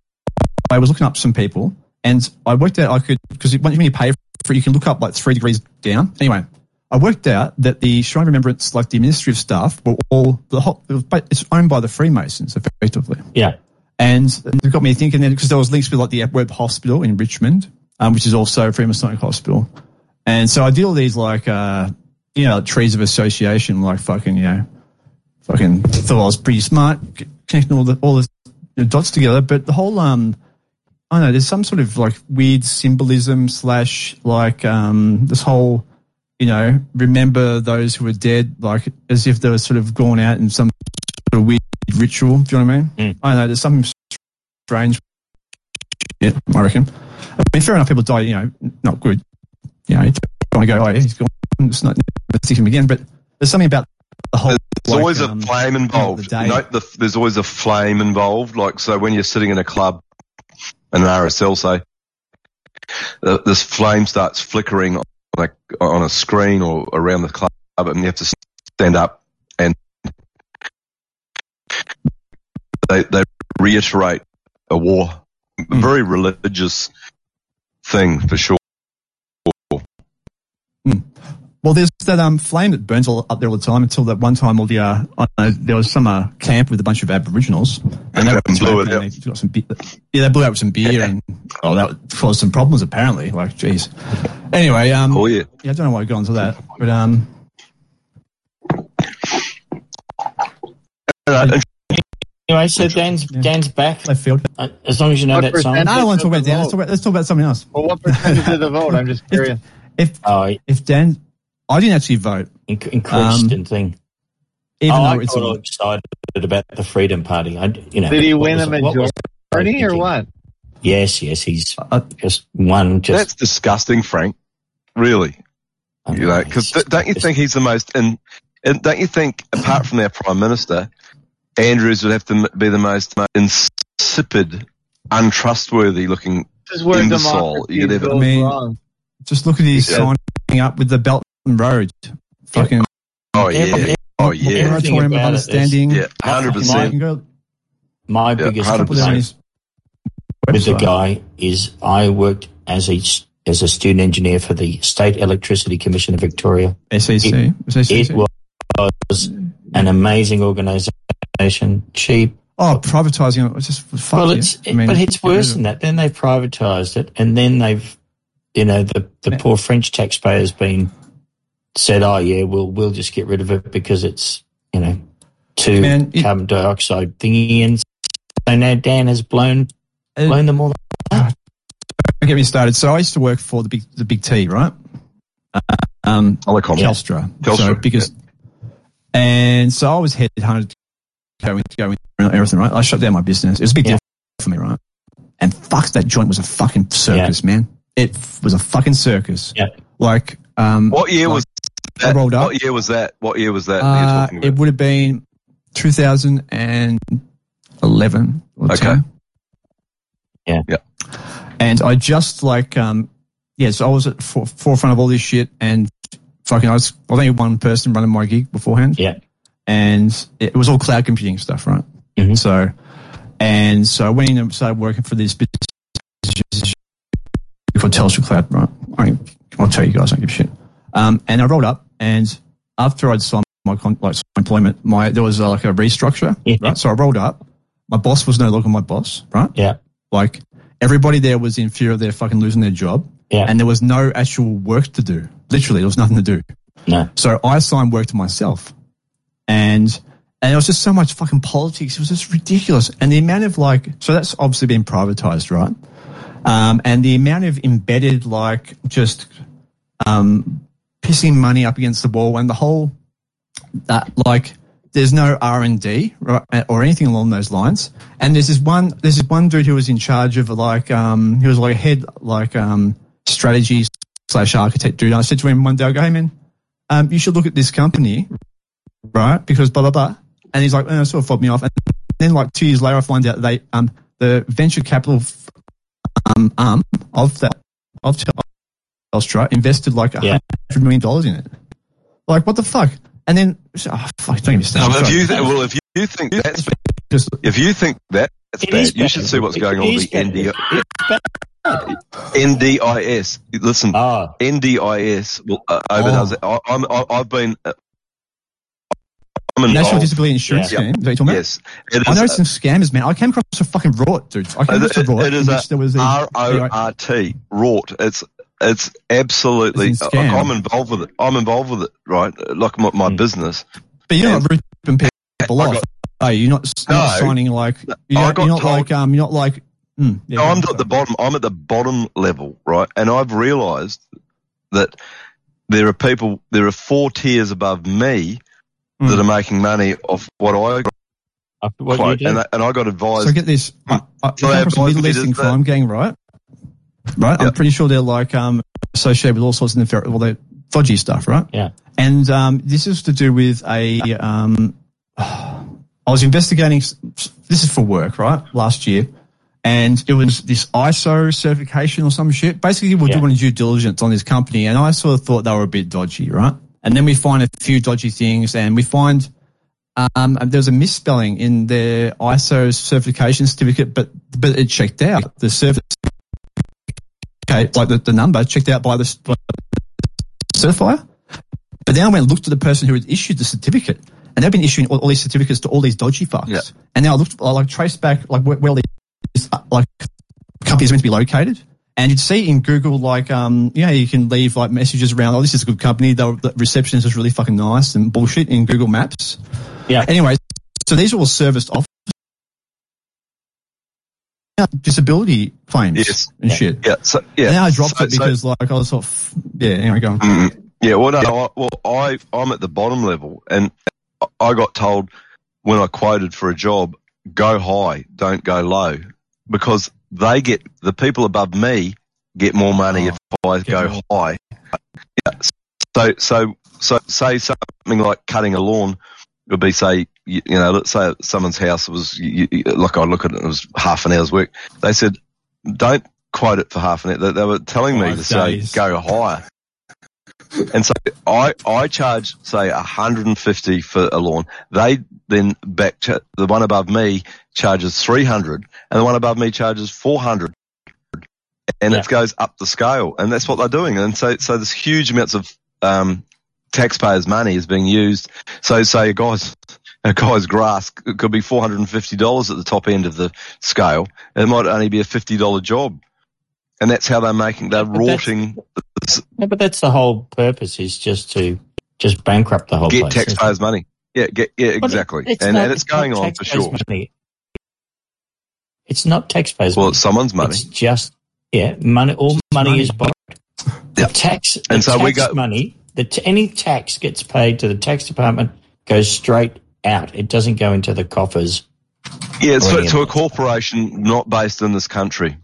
I was looking up some people, and I worked out I could because when you pay for it, you can look up like three degrees down. Anyway, I worked out that the Shrine of Remembrance, like the administrative staff, were all the whole. It it's owned by the Freemasons, effectively. Yeah. And it got me thinking then because there was links with like the Webb Hospital in Richmond, um, which is also a Freemasonic hospital. And so I did all these like, uh, you know, trees of association, like fucking, you know, fucking thought I was pretty smart, connecting all the, all the dots together. But the whole, um, I don't know, there's some sort of like weird symbolism slash like, um, this whole, you know, remember those who are dead, like as if they were sort of gone out in some sort of weird ritual. Do you know what I mean? I don't know. There's something strange. Yeah, I reckon. I mean, fair enough. People die. You know, not good. You know, you don't want to go. Oh, yeah, he's gone. It's not never see him again. But there's something about the whole. There's like, always um, a flame involved. the. You know, the, there's always a flame involved. Like, so when you're sitting in a club, an RSL, say, this flame starts flickering like on a screen or around the club, and you have to stand up and they, they reiterate a war. Hmm. A very religious thing for sure. Well, there's that um, flame that burns all up there all the time until that one time all the uh, I don't know, there was some uh, camp with a bunch of Aboriginals and they were Blew it smoking out. they got some beer. Yeah, they blew out with some beer and oh, that caused some problems apparently. Like, jeez. Anyway, um, Oh yeah. yeah, I don't know why I got onto that, but um, Anyway, so Dan's Dan's back. they failed. Uh, As long as you know What that song. I don't want to talk about Dan. Let's talk about, let's talk about something else. Well, what percentage of the vote? I'm just curious. If Oh, if Dan, I didn't actually vote, inc- increased and thing. even oh, though I it's got a, all excited about the Freedom Party. I, you know, Did he win a it- what majority or what? Yes, yes, he's uh, just one. Just That's disgusting, Frank. Really. You know, because don't you think he's the most, and, and don't you think, apart from our prime minister, Andrews would have to be the most insipid, untrustworthy looking This is where imbecile you could ever. I mean- wrong. just look at his Yeah. signing up with the Belt and Road. Fucking Oh yeah, Every- oh yeah, moratorium of about it is- understanding. yeah, hundred percent. can go my Yeah, biggest 100%. put that with the guy is I worked as a as a student engineer for the State Electricity Commission of Victoria. SEC. It- SEC. It was an amazing organisation, cheap. oh, privatising it. It's just fuck well, you. it's I mean, but it's worse of than that. Then they've privatised it, and then they've, you know, the the Yeah. poor French taxpayers been said, oh yeah, we'll we'll just get rid of it because it's you know too Man, it- carbon dioxide thingy, and so now Dan has blown Uh, blown them all. Don't get me started. So I used to work for the big the big T, right? Um, Telecom. Telstra. Telstra, So biggest. And so I was headhunted to go in, go in, everything, right? I shut down my business. It was a big Yeah. deal for me, right? And fuck, that joint was a fucking circus, man. It was a fucking circus. Yeah. Like, um, What year was I that? rolled up. What year was that? What year was that? that Uh, you're it would have been 2011 or Okay. 10. Yeah. Yeah. And I just like, um, yeah, so I was at for, forefront of all this shit and fucking, I was, I was only one person running my gig beforehand. Yeah. And it was all cloud computing stuff, right? Mhm. So, and so I went in and started working for this business called Telstra Cloud, right? I, I'll tell you guys, I don't give a shit. Um, and I rolled up, and after I'd signed my con- like employment, my there was uh, like a restructure, Yeah. right? So I rolled up. My boss was no longer my boss, right? Yeah. Like everybody there was in fear of their fucking losing their job, Yeah. and there was no actual work to do. Literally, there was nothing to do. No. So I assigned work to myself, and and it was just so much fucking politics. It was just ridiculous, and the amount of like, so that's obviously been privatized, right? Um, and the amount of embedded like just um, pissing money up against the wall, and the whole that like there's no R and D or anything along those lines. And there's this one there's this one dude who was in charge of like um he was like a head like um strategy slash architect dude. And I said to him one day, I go, hey man, um you should look at this company, right? Because blah blah blah. And he's like, oh, sort of fobbed me off. And then like two years later, I find out they um the venture capital um arm of that of Telstra invested like a Yeah. hundred million dollars in it. Like what the fuck? And then oh, fuck, don't get me No, started. but if you th- well, if you think that's Just- if you think that It's It bad. You should see what's It going on with the bad. NDI, NDIS. Listen, Oh, NDIS will uh, overdoes it. I, I'm, I, I've been. Uh, I'm National. Disability Insurance Yeah. Scheme. Is that you're talking about? Yes, it I know is. some scammers, man. I came across a fucking rort, dude. I came across a rort it in is which there was a R O R T, wrought. It's it's absolutely. It's like. I'm involved with it. I'm involved with it, right? Like my, my Mm. business. But you're not ripping people I off. got- Are you? You're not, you're not signing like you're, I not- got you're not told- like um you're not like mm, yeah, No, I'm go at the bottom. I'm at the bottom level, right? And I've realised that there are people. There are four tiers above me Mm. that are making money off what I after what quote, you do. and, I, and I got advised. So get this. I, I, So I they came across a advised Middle me Eastern that- crime gang, right? Right. I'm pretty sure they're like um associated with all sorts of nefar- well, they're dodgy stuff, right? Yeah. And um, this is to do with a um. I was investigating. This is for work, right? Last year, and it was this ISO certification or some shit. Basically, we're Yeah. doing due diligence on this company, and I sort of thought they were a bit dodgy, right? And then we find a few dodgy things, and we find um, there's a misspelling in their ISO certification certificate, but but it checked out the service. Okay, like the, the number checked out by the, by the certifier. But then I went and looked at the person who had issued the certificate, and they've been issuing all, all these certificates to all these dodgy fucks. Yeah. And now I looked, I like traced back like where, where these uh, like companies are meant to be located. And you'd see in Google, like, um, yeah, you can leave like messages around, oh, this is a good company. The, the reception is really fucking nice and bullshit in Google Maps. Yeah. Anyway, so these are all serviced off disability claims Yes. and Yeah. shit. yeah, so, yeah. And then I dropped So- it so- because like I was sort of, yeah, anyway, go on. Mm, yeah, well, no, I, well, I I'm at the bottom level, and I got told when I quoted for a job, go high, don't go low, because they get the people above me get more money Oh, if I go more. high. Yeah. So so so say something like cutting a lawn would be say you, you know let's say someone's house was you, you, like I look at it, it was half an hour's work. They said don't quote it for half an hour. They, they were telling me Five to say go higher. And so I, I charge, say, 150 for a lawn. They then back, ch- the one above me charges 300 and the one above me charges 400. And Yeah. it goes up the scale. And that's what they're doing. And so, so there's huge amounts of, um, taxpayers' money is being used. So say a guy's, a guy's grass could be $450 at the top end of the scale. It might only be a $50 job. And that's how they're making, they're But rorting No, but that's the whole purpose is just to just bankrupt the whole get place. taxpayers' money. Yeah, get, yeah, exactly. it's and, not- and it's going on for sure. Money. It's not taxpayers' Well, money. Well, it's someone's money. It's just yeah, money. All money, money. is borrowed. The Yep. tax, the And so tax we go- money. The t- any tax gets paid to the tax department goes straight out. It doesn't go into the coffers. Yeah, it's to, to a corporation not based in this country.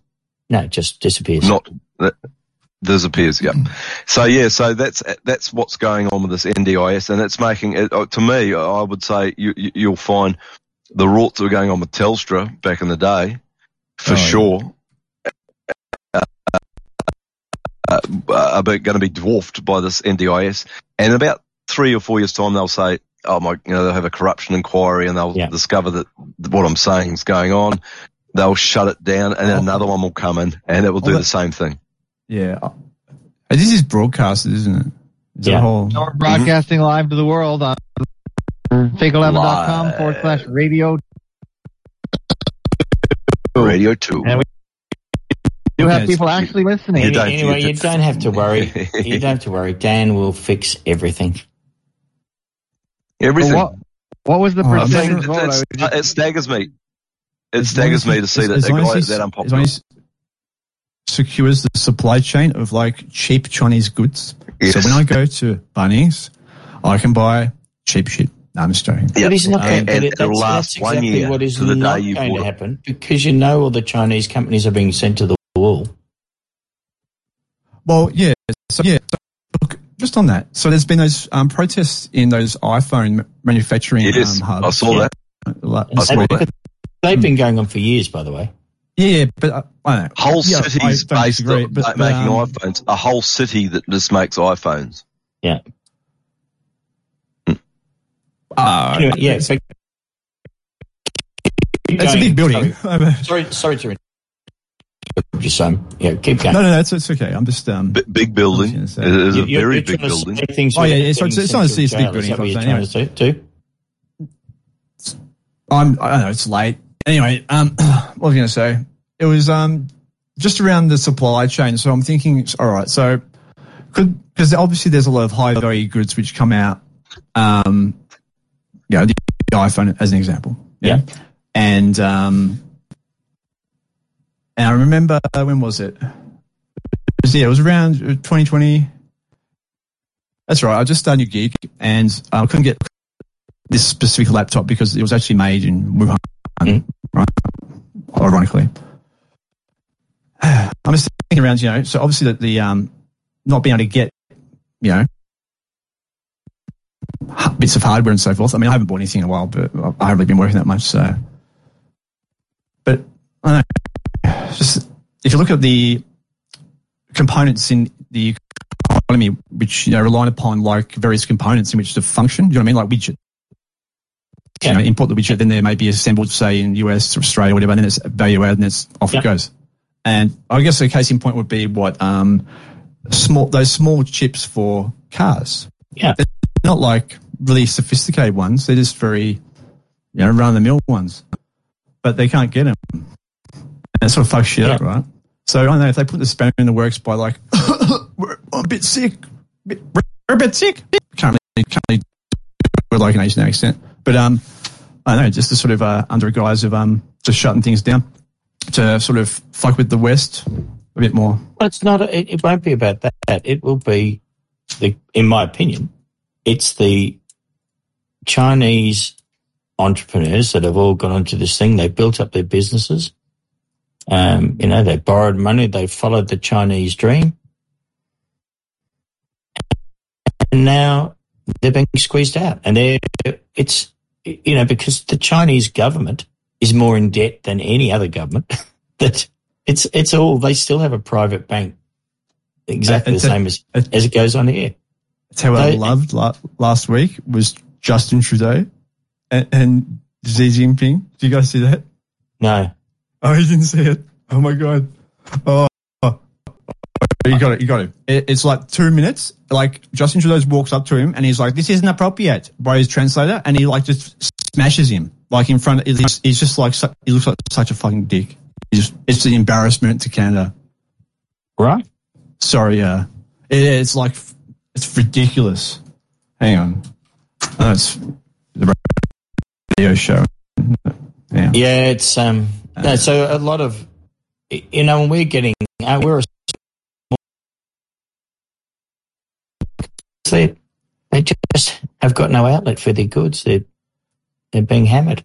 No, it just disappears. Not that disappears. Yeah. So yeah, so that's that's what's going on with this NDIS, and it's making it uh, to me. I would say you, you, you'll find the rorts that were going on with Telstra back in the day, for Oh, sure. Uh, uh, are going to be dwarfed by this NDIS, and in about three or four years' time, they'll say, "Oh my," you know, they'll have a corruption inquiry, and they'll Yeah. discover that what I'm saying is going on. They'll shut it down, and then Oh. another one will come in, and it will do Oh, the same thing. Yeah. Uh, This is broadcasted, isn't it? it? Is Yeah. a whole, Now we're broadcasting live to the world on fakeologist.com forward slash radio. Radio two. And we do have people actually listening. You anyway, you you don't have to worry. you don't have to worry. Dan will fix everything. Everything. What, what was the Oh, I'm percentage think vote? I it's- just- it staggers me. It as staggers me to see that a guy he's- that unpopular. secures the supply chain of like cheap Chinese goods. Yes. So when I go to Bunnings, I can buy cheap shit. No, I'm just joking. Yeah. But he's not And- going, but and it, that's, last that's one exactly year what is the not going bought to it. happen because you know all the Chinese companies are being sent to the wall. Well, yeah. So yeah. So, look, just on that. So there's been those um, protests in those iPhone manufacturing Yes, um, hubs. I saw Yeah. that. Like, I saw They- that. They've been going on for years, by the way. Yeah, yeah, but uh, I don't know. Whole Yeah, cities based disagree, on but- but, making um, iPhones. A whole city that just makes iPhones. Uh, Anyway, yeah, but it's a big building. Sorry, sorry, sorry to interrupt you, son. Yeah, keep going. No, no, no, it's, it's okay. I'm just um. B- big building. It is was It gonna say. is a You- you're- very you're big trying to building. say Oh, yeah, without it's- it's- it's not- a big jail. building, Is that what you're I trying was to say too? I'm, I don't know, it's late. Anyway, um, what was I going to say? It was um, just around the supply chain. So I'm thinking, all right, so could, because obviously there's a lot of high value goods which come out, um, you know, the iPhone as an example. Yeah. And, um, and I remember, uh, when was it? It was, yeah, it was around 2020. That's right. I just started a gig and I couldn't get this specific laptop because it was actually made in Wuhan, Mm. right? Ironically. I'm just thinking around, you know, so obviously that the, um, not being able to get, you know, bits of hardware and so forth. I mean, I haven't bought anything in a while, but I haven't really been working that much, so. If you look at the components in the economy, which you know rely upon like various components in which to function. You know what I mean? Like widget. Yeah. You know, import the widget, then there may be assembled, say, in US or Australia, or whatever, and then it's value added, and it's off Yeah. it goes. And I guess a case in point would be what um, small those small chips for cars. Yeah. They're not like really sophisticated ones. They're just very, you know, run of the mill ones. But they can't get them. And that sort of fucks shit up, right? So I don't know if they put the spanner in the works by like, we're a bit sick, we're a bit sick. Can't really, can't really do it like an Asian accent. But um, I don't know, just to sort of uh, under guise of um, just shutting things down to sort of fuck with the West a bit more. Well, it's not. It, it won't be about that. It will be the, in my opinion, it's the Chinese entrepreneurs that have all gone into this thing. They built up their businesses. Um, you know, they borrowed money. They followed the Chinese dream, and now they're being squeezed out. And they're it's you know because the Chinese government is more in debt than any other government. that it's it's all they still have a private bank exactly the It's a- same as as it goes on here. That's how I loved la- last week was Justin Trudeau and, and Xi Jinping. Did you guys see that? No, Oh, you didn't see it. Oh my god. Oh, you got it. You got it. it. It's like two minutes. Like Justin Trudeau walks up to him and he's like, "This isn't appropriate." By his translator, and he like just smashes him like in front. Of, he's, he's just like he looks like such a fucking dick. He's, it's an embarrassment to Canada. right? Sorry, uh, it, it's like it's ridiculous. Hang on, oh, it's the radio show. Yeah. Yeah, it's um. No, so a lot of you know when we're getting uh, we're a they they just have got no outlet for their goods. They're they're being hammered.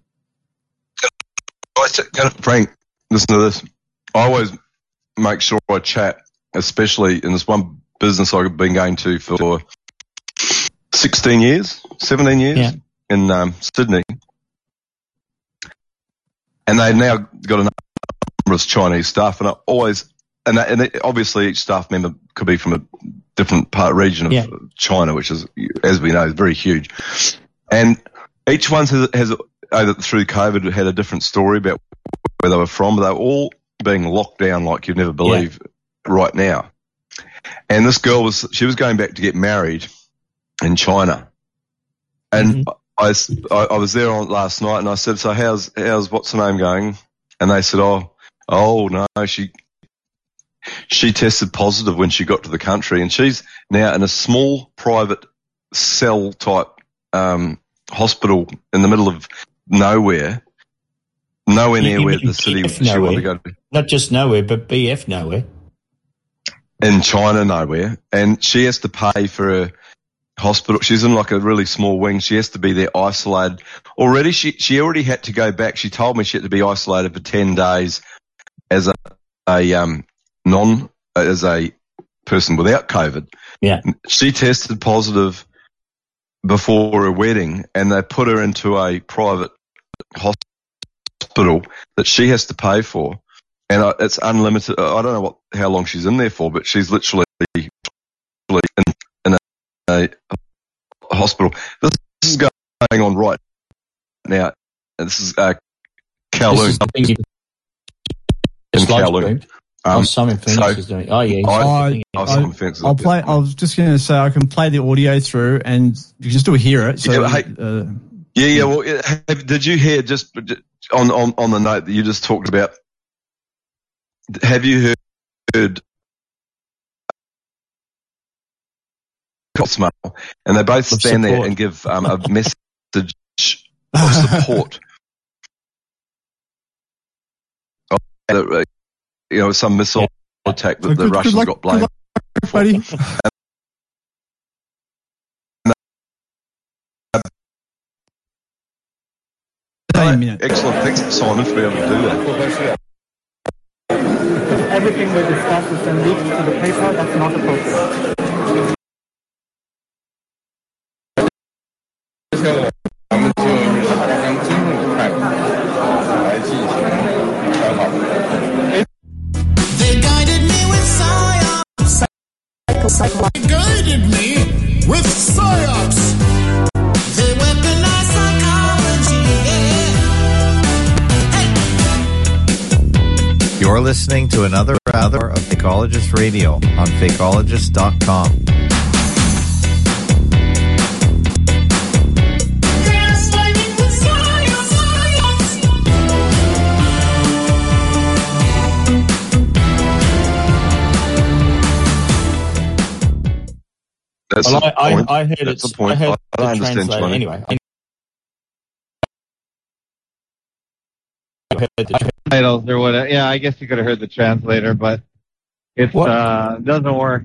I t- can- Frank, listen to this. I always make sure I chat, especially in this one business I've been going to for 16 years, 17 years Yeah. in um, Sydney. And they've now got a number of Chinese staff, and I always, and, that, and it, obviously each staff member could be from a different part region of Yeah. China, which is, as we know, is very huge. And each one has, has either through COVID had a different story about where they were from. But they were all being locked down like you'd never believe right now. And this girl was, she was going back to get married in China. And s- I- I was there on last night and I said, so how's, how's, what's her name going? And they said, oh, oh no, she, she tested positive when she got to the country and she's now in a small private cell type, um, hospital in the middle of nowhere, nowhere near where the city BF she wanted to go to. Not just nowhere, but BF nowhere. in China nowhere, and she has to pay for a hospital. She's in like a really small wing. She has to be there isolated. Already, she she already had to go back. She told me she had to be isolated for ten days as a, a um non as a person without COVID. Yeah. She tested positive before her wedding, and they put her into a private hospital that she has to pay for and uh, it's unlimited. I don't know what how long she's in there for, but she's literally in a, a hospital. This, is going on right now. This is uh, Kowloon. This is the thing you- In Just Kowloon. Um, oh, Simon Phoenix so is doing. Oh yeah, he's I, I, I'll, I'll, play. I was just going to say I can play the audio through, and you can still hear it. So, Yeah, hey- uh, Yeah, yeah. Well, have, did you hear just on, on on the note that you just talked about? Have you heard, heard smell? And they both Of stand there and give um, a message of support. Uh, you know, some missile attack that So the good- good Russians luck- got blamed. luck, buddy. Say a. Excellent. Thanks, Simon, for being able to do that. Everything we discuss is then leaked to the paper. That's not appropriate. 我们就用真正的态度来进行传导。 They guided me with science. They guided me with science. They weaponized psychology. Yeah. You're listening to another hour of Fakeologist Radio on Fakeologist.com. That's Well, the I, point. I, I heard That's it's. the point. I heard I the understand translator. Chinese. Anyway, I heard the titles or whatever. Yeah, I guess you could have heard the translator, but it uh, doesn't work.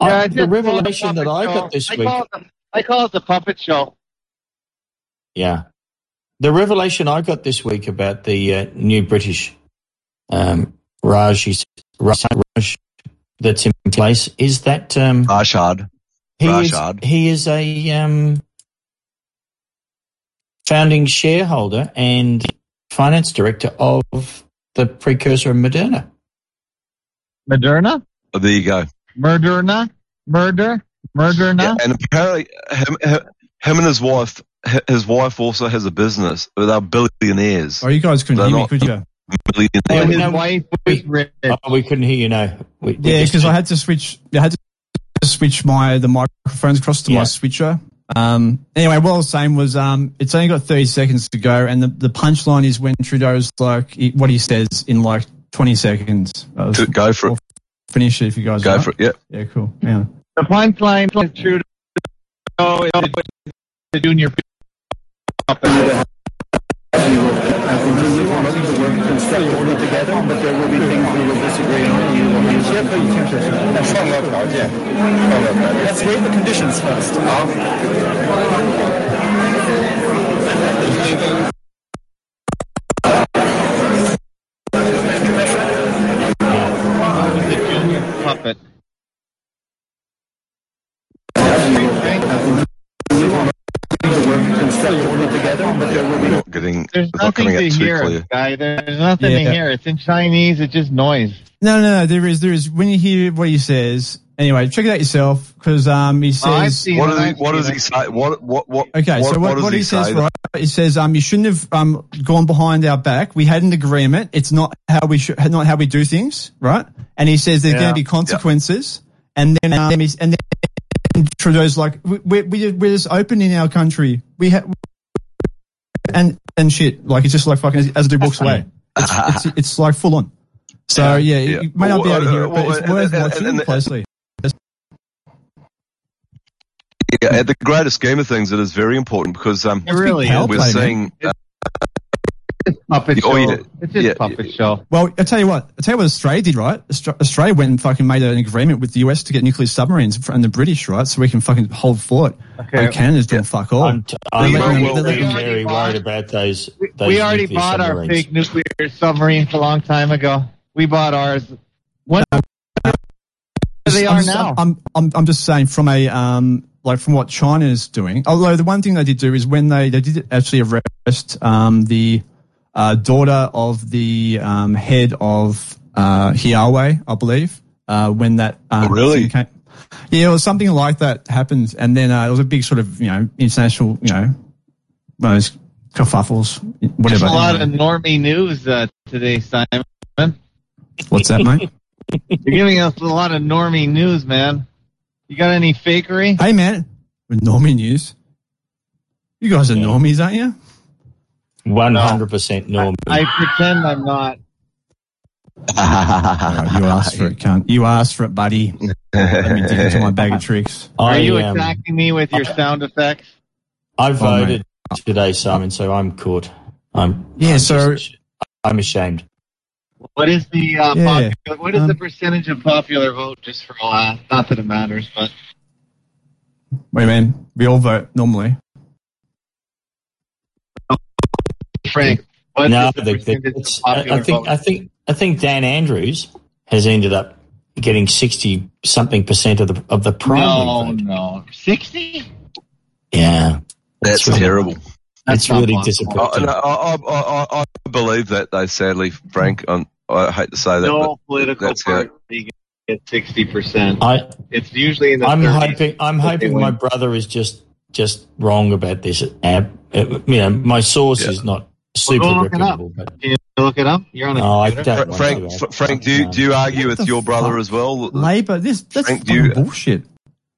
Yeah, the it's just revelation a that I got this I week- Call it the, I call it the puppet show. Yeah. The revelation I got this week about the uh, new British um, Raj, Raj Raj that's in place is that um, Rashad. He, is, he is a um, founding shareholder and finance director of the precursor of Moderna. Moderna, Oh, there you go. Moderna, murder, Moderna. Yeah, and apparently, him, him, him and his wife, his wife also has a business. They're billionaires. Oh, you guys couldn't They're hear me, could you? And millionaires. his no, wife was rich. Oh, we couldn't hear you now. We, we Yeah, because I had to switch. I had to switch my the microphones across to Yeah. my switcher. Um, anyway, what I was saying was, um, it's only got 30 seconds to go, and the, the punchline is when Trudeau's like he, what he says in like 20 seconds. To go for it. finish it if you guys Go are. for it. Yeah. Yeah, cool. Yeah. The punchline is true. To the junior I continue to work constructively together, but there will be things we will disagree on. You will be That's great. The conditions first. There's nothing to hear, clear. guy. There's nothing Yeah. to hear. It's in Chinese. It's just noise. No, no, no. There is, there is. When you hear what he says, anyway, check it out yourself because um, he Oh, says. seen What does he? I've What seen does it. he say? What? What? What? Okay, what, so what, does what he, he says, say? right? He says, um, you shouldn't have um gone behind our back. We had an agreement. It's not how we should, not how we do things, right? And he says there's Yeah. going to be consequences. And then, um, and then Trudeau's like, we, we, we- we're just open in our country. We have, and and shit. Like it's just like fucking as the walks away. It's, it's, it's like full on. So yeah, Yeah. you may not be able to hear uh, it, but it's worth watching and- and- closely. Yeah, at the greater scheme of things, it is very important because um, It really we're seeing. Uh, Puppet Oh, show. yeah. It's just Yeah. puppet show. Well, I tell you what. I tell you what Australia did, right? Australia went and fucking made an agreement with the US to get nuclear submarines from the British, right? So we can fucking hold fort. Okay. Like Canada's doing fuck all. I'm, t- I'm They're very, them- they're very, letting- very worried about those. those We already nuclear bought our submarines. fake nuclear submarines a long time ago. We bought ours. What? they I'm are just, now. I'm, I'm, I'm just saying from a, um, like from what China is doing. Although the one thing they did do is when they, they did actually arrest, um, the, uh, daughter of the, um, head of, uh, Huawei, I believe, uh, when that, um, Oh, really? came. Yeah, it was something like that happened. And then, uh, it was a big sort of, you know, international, you know, one of those kerfuffles, There's whatever. a lot of normie news uh, today, Simon. What's that, mate? You're giving us a lot of normie news, man. You got any fakery? Hey, man, with normie news. You guys are normies, aren't you? One hundred percent normal. I pretend I'm not. Alright, you asked for it, cunt. You asked for it, buddy. Let me dig into my bag of tricks. Are I, you um, attacking me with your sound effects? I Oh, voted today, Simon, so I'm caught. I'm Yeah, I'm so- just- I'm ashamed. What is the uh, Yeah. popular, what is the Um, percentage of popular vote? Just for uh, not that it matters, but Wait, man. We all vote normally. Frank, what is no, the the, the, it's, I, think vote? I think I think Dan Andrews has ended up getting sixty something percent of the of the primary no, vote. no, sixty. Yeah, That's really- terrible. it's not really disappointing. I, I, I, I, I believe that though. Sadly, Frank, i I hate to say that, No political that's party gets sixty percent. I It's usually in the. I'm 30s. hoping I'm hoping my brother is just just wrong about this app. Uh, you know, my source Yeah. is not super go look it up. reputable, but Can you look it up? You're on a no, I computer. don't. Fra- Frank. Fra- Frank, do you, do you argue What with the your brother fuck? as well? Labour, this that's Frank, you- bullshit.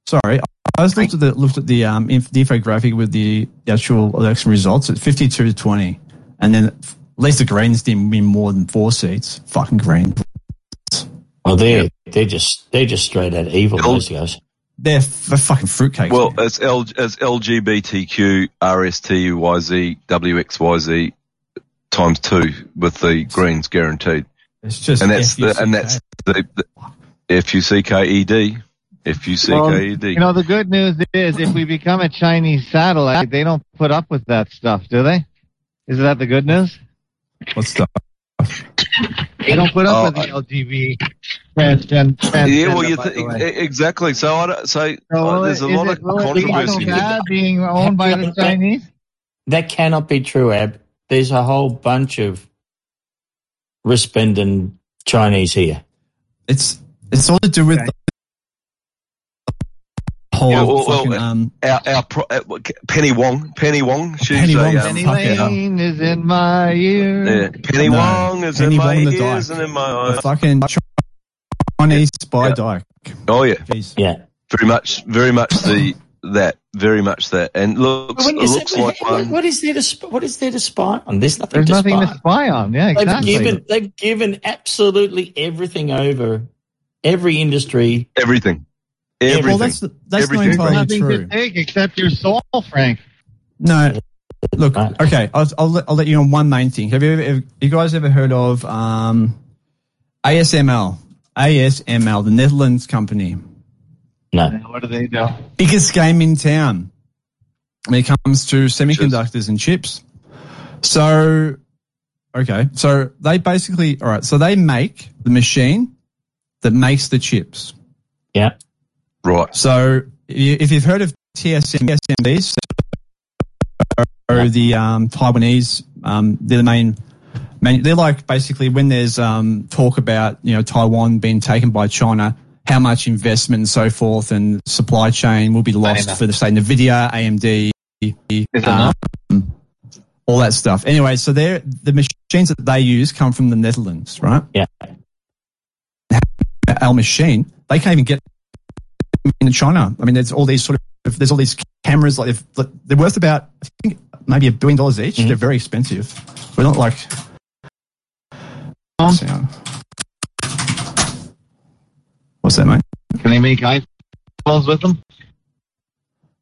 Sorry, I just looked at the looked at the um inf- the infographic with the actual election results at fifty two to twenty, and then at least the Greens didn't win more than four seats. Fucking Green. Well, they're they're just they're just straight out evil. Oh. Those guys. They're, f- they're fucking fruitcakes. Well, man. it's, L, it's LGBTQ RSTUYZ WXYZ times two with the Greens guaranteed, it's just and that's the and that's the, the F U C K E D F U C K E D. You see K E D. You know, the good news is if we become a Chinese satellite, they don't put up with that stuff, do they? Is that the good news? what's the They don't put up Oh, with the LGB transgen. Yeah, well, you th- the way. exactly. So I don't, so So uh, there's a lot it- of will it be controversy. so here. bad being owned by the Chinese? That cannot be true, Ab. There's a whole bunch of resplendent Chinese here. it's it's all to do with Okay. the whole Yeah, well, fucking well, um Our, our pro, uh, Penny Wong, Penny Wong, she's Penny Wong, um, Penny fuck it. Lane is in my ear. yeah, Penny No, Wong is Penny in my Wong the ears dyke. and in my the eyes. fucking Chinese spy Yeah. dyke. Oh yeah, Jeez. Yeah. very much, very much the that, very much that, and looks When it you like what- one. what is there to sp- what is there to spy on? There's nothing. There's to nothing spy to on. spy on. Yeah, They've exactly. given they've given absolutely everything over every industry. Everything, Yeah, everything. Well, that's that's Everything. not entirely nothing true. to take except your soul, Frank. No, look. Okay, I'll, I'll let, I'll let you know one main thing. Have you ever, have you guys ever heard of um, ASML? ASML, the Netherlands company, No, What do they do? biggest game in town when it comes to semiconductors and chips. So, okay, so they basically, all right, so they make the machine that makes the chips. yeah, right. So if you've heard of TSM, TSMCs, or the um, Taiwanese, um, they're the main, main. They're like basically when there's um, talk about you know Taiwan being taken by China, how much investment and so forth and supply chain will be lost for the say Nvidia, AMD, um, all that stuff. Anyway, so they're the machines that they use come from the Netherlands, right? Yeah. Our machine, they can't even get in China. I mean, there's all these sort of there's all these cameras like they're worth about I think maybe a billion dollars each. Mhm. They're very expensive. We're not like. Um, What's that, mate? Can they make iPhones with them?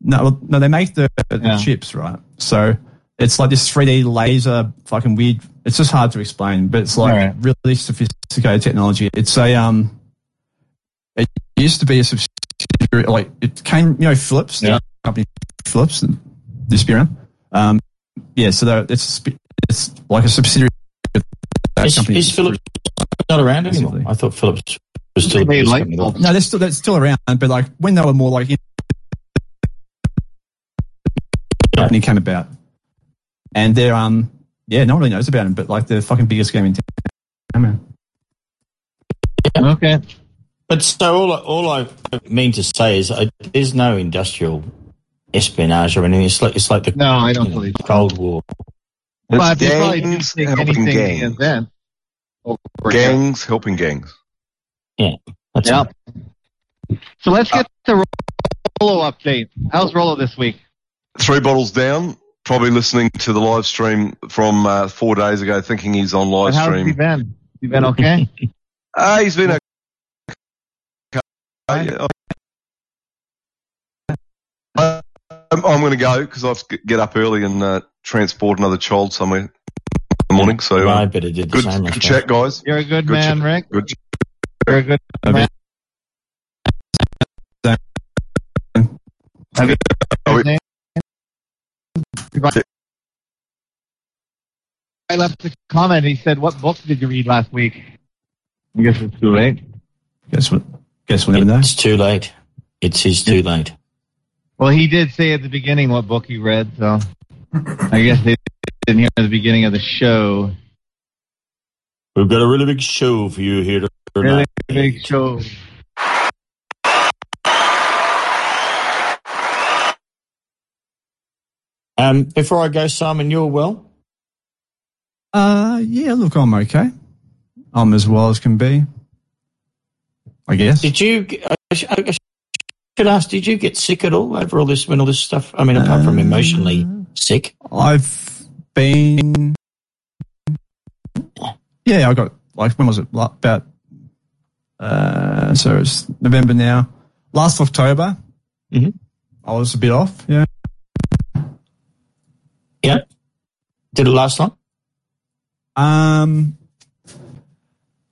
No, well, no, they make the, the Yeah. chips, right? So it's like this 3D laser, fucking weird. It's just hard to explain, but it's like Alright. really sophisticated technology. It's a um, it used to be a subsidiary, like it came, you know, Philips, Yeah. the company Philips, the Spira. Um, yeah, so they're- it's it's like a subsidiary. of that is, company. is Philips not around anymore? Basically. I thought Philips was still They was light coming bulbs. No, they're still they're still around, but like when they were more like company came about, and they're um yeah, no one really knows about them, but like the fucking biggest game in town, man. Okay. But so all I, all I mean to say is I, there's no industrial espionage or anything. It's like it's like the No, I don't you know, believe. Cold War. But they probably do gangs take helping anything gangs. to invent. over here. Gangs helping gangs. Yeah. That's Yep. So let's get the Rollo update. How's Rollo this week? Three bottles down. Probably listening to the live stream from uh, four days ago, thinking he's on live And how's he stream. been? You been okay? Ah, he's been okay. Yeah. I'm, I'm going to go because I have to get up early and uh, transport another child somewhere in the morning. So I uh, better do the good, same. good myself. chat, guys. You're a good, Good man, chat. Rick. Good. You're a good man. Have you Are we- his name? I left a comment. He said, "What book did you read last week?" I guess it's too late. Guess what? Guess we'll never know. It's too late. It's his too late. Well, he did say at the beginning what book he read, so I guess they didn't hear at the beginning of the show. We've got a really big show for you here Really tonight. big show. Um, before I go, Simon, you're well. Uh, yeah, look, I'm okay. I'm as well as can be. I guess. Did you? I should ask. Did you get sick at all over all this when all this stuff? I mean, apart from emotionally sick. I've been. Yeah, I got like when was it? Like, About uh, so it's November now. Last October, Mhm. I was a bit off. Yeah, Yeah. Did it last long? Um,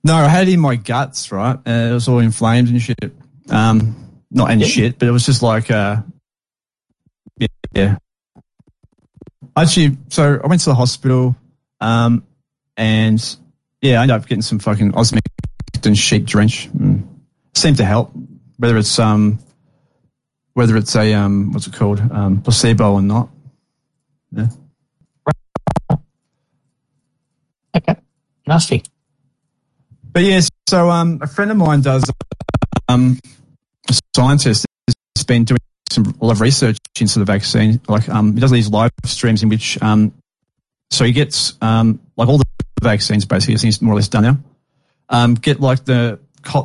no, I had it in my guts, right? And it was all inflamed and shit. Um, not any Yeah. shit, but it was just like, uh, yeah, yeah. Actually, so I went to the hospital, um, and yeah, I ended up getting some fucking osmectin sheep drench. Mm. Seemed to help, whether it's um, whether it's a um, what's it called, um, placebo or not. Yeah. Okay. Nasty. But yes, so um, a friend of mine does um, a scientist has been doing some a lot of research into the vaccine. Like um, he does these live streams in which um, so he gets um, like all the vaccines basically. He's more or less done now. Um, get like the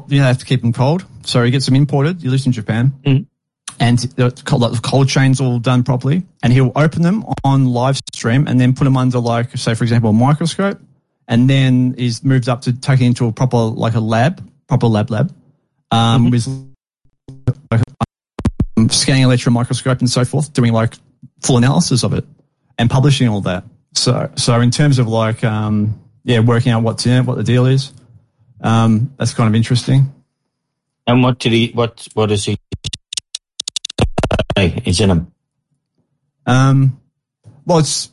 you know, have to keep them cold. So he gets them imported. He lives in Japan. Mm. And the cold, like the cold chains all done properly, and he'll open them on live stream and then put them under like, say, for example, a microscope, and then he's moved up to taking into a proper like a lab, proper lab lab, um, with like, um, scanning electron microscope and so forth, doing like full analysis of it and publishing all that. So, so in terms of like, um, yeah, working out what's in it, what the deal is, um, that's kind of interesting. And what did he? What? What does he? Hey, he's in him. Um, well, it's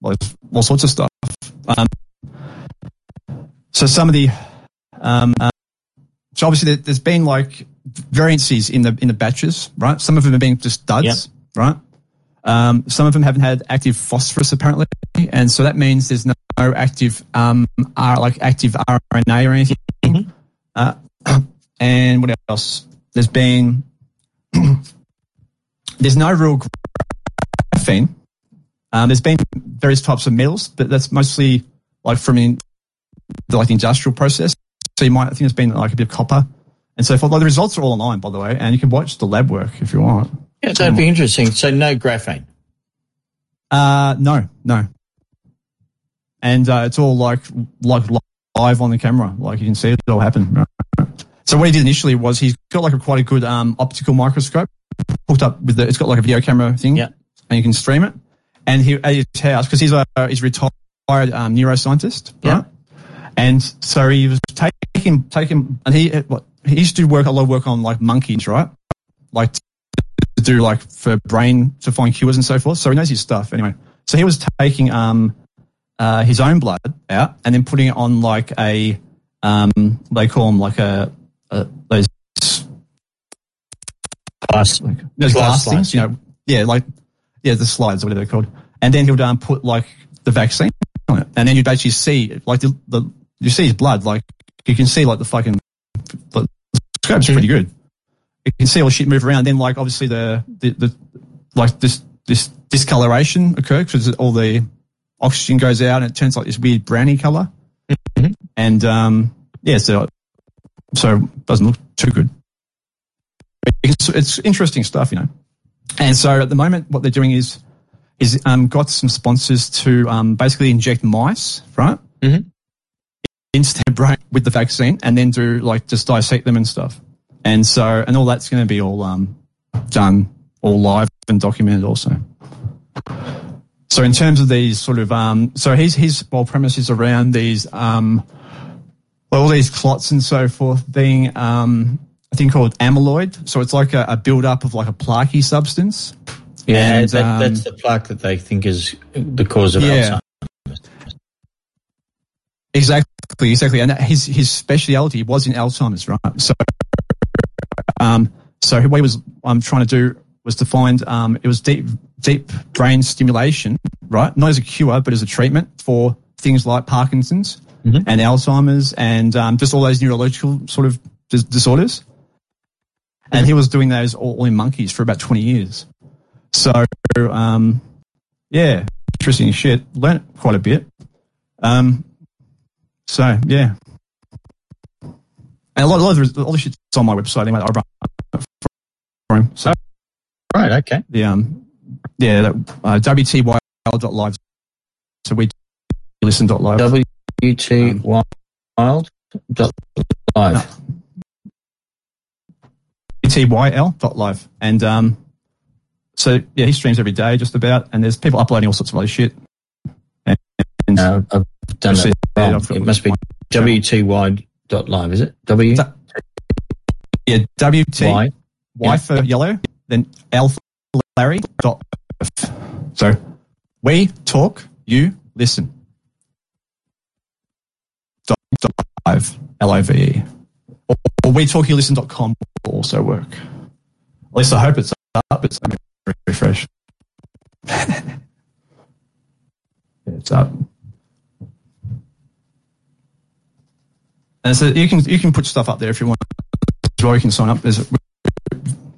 well, it's all sorts of stuff. Um, so some of the, um, uh, so obviously there, there's been like variances in the in the batches, right? Some of them have been just duds, right? Um, some of them haven't had active phosphorus apparently, and so that means there's no, active um, R, like active RNA or anything. Uh, and what else? There's been there's no real graphene. Um, there's been various types of metals, but that's mostly like from in, the, like industrial process. So you might I think there's been like a bit of copper and so forth. Like the results are all online, by the way, and you can watch the lab work if you want. Yeah, that'd be interesting. So no graphene. Uh, no, no. And uh, it's all like like live on the camera, like you can see it all happen. So what he did initially was he's got like a quite a good um, optical microscope hooked up with the. It's got like a video camera thing, Yeah. and you can stream it. And he at his house because he's a he's a retired um, neuroscientist, Yeah. right? And so he was taking taking and he what, he used to do work a lot of work on like monkeys, right? Do like for brain to find cures and so forth. So he knows his stuff anyway. So he was taking um uh, his own blood out and then putting it on like a um they call them like a, a those Glass. like those Glass glass, slides, things, you know, yeah, like yeah, the slides or whatever they're called. And then he'll um, put like the vaccine on it, and then you'd actually see like the, the you see his blood, like you can see like the fucking the scope's pretty good. You can see all the shit move around. Then like obviously the the, the like this this discoloration occur because all the oxygen goes out and it turns like this weird browny color. And um, yeah, so so it doesn't look too good. It's, it's interesting stuff, you know. And so at the moment, what they're doing is is um, got some sponsors to um, basically inject mice, right, Mhm. into their brain with the vaccine, and then do like just dissect them and stuff. And so and all that's going to be all um, done, all live and documented also. So in terms of these sort of, um, so his his whole premise is around these um, all these clots and so forth being um, a thing called amyloid. So it's like a, a build up of like a plaquey substance. Yeah, And, that, um, that's the plaque that they think is the cause of Yeah. Alzheimer's. Exactly, exactly. And his his speciality was in Alzheimer's, right? So, so what he was um, trying to do was to find um, it was deep deep brain stimulation, right? Not as a cure, but as a treatment for things like Parkinson's and Alzheimer's and um, just all those neurological sort of dis- disorders. And he was doing those all in monkeys for about twenty years. So, um, yeah, interesting shit. Learned quite a bit. Um, so yeah, and a lot, a lot of the, all the shit's on my website anyway. I run for him. So Right, okay. the um, yeah, that, uh, wtyl.live. So we listen listen.live. WT Wild dot live. wtyl.live, and um, so yeah, he streams every day just about, and there's people uploading all sorts of other shit. And, and No, I've done that wrong. It must be WTY dot live, is it? W yeah, WT Y. Y for yellow, then L for Larry. Dot F. So we talk, you listen. Dot, dot live, L O V E. Or, or we talk, you listen.com will also work. At least I hope it's up. It's let me refresh. Yeah, it's up. And so you can you can put stuff up there if you want well. You can sign up. There's a,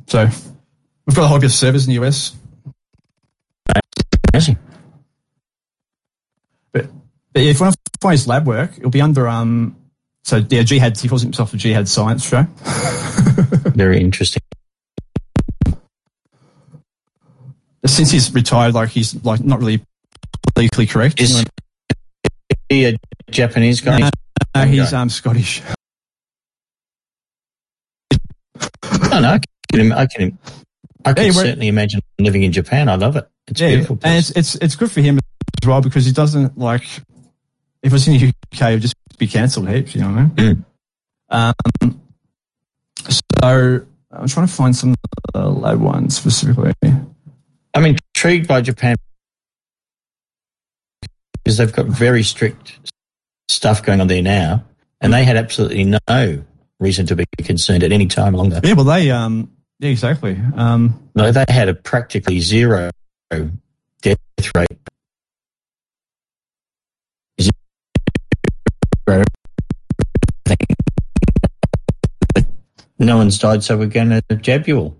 so we've got a whole bunch of servers in the US. Amazing. But, but if to find his lab work, it'll be under um. So yeah, Jihad. He calls himself the Jihad Science Show. Very interesting. Since he's retired, like he's like not really politically correct. Is he a Japanese guy? No, no, he's um Scottish. No, no, I can, I can, I can Yeah, certainly imagine living in Japan. I love it. It's Yeah, beautiful. and it's it's it's good for him as well because he doesn't like if it's in the UK, it would just be cancelled heaps. You know what I mean? Um, so I'm trying to find some uh, lab ones specifically. I'm intrigued by Japan because they've got very strict stuff going on there now, and they had absolutely no reason to be concerned at any time along that. Yeah, well, they um, yeah, exactly. Um, No, they had a practically zero death rate. Zero. No one's died, so we're going to jab you all.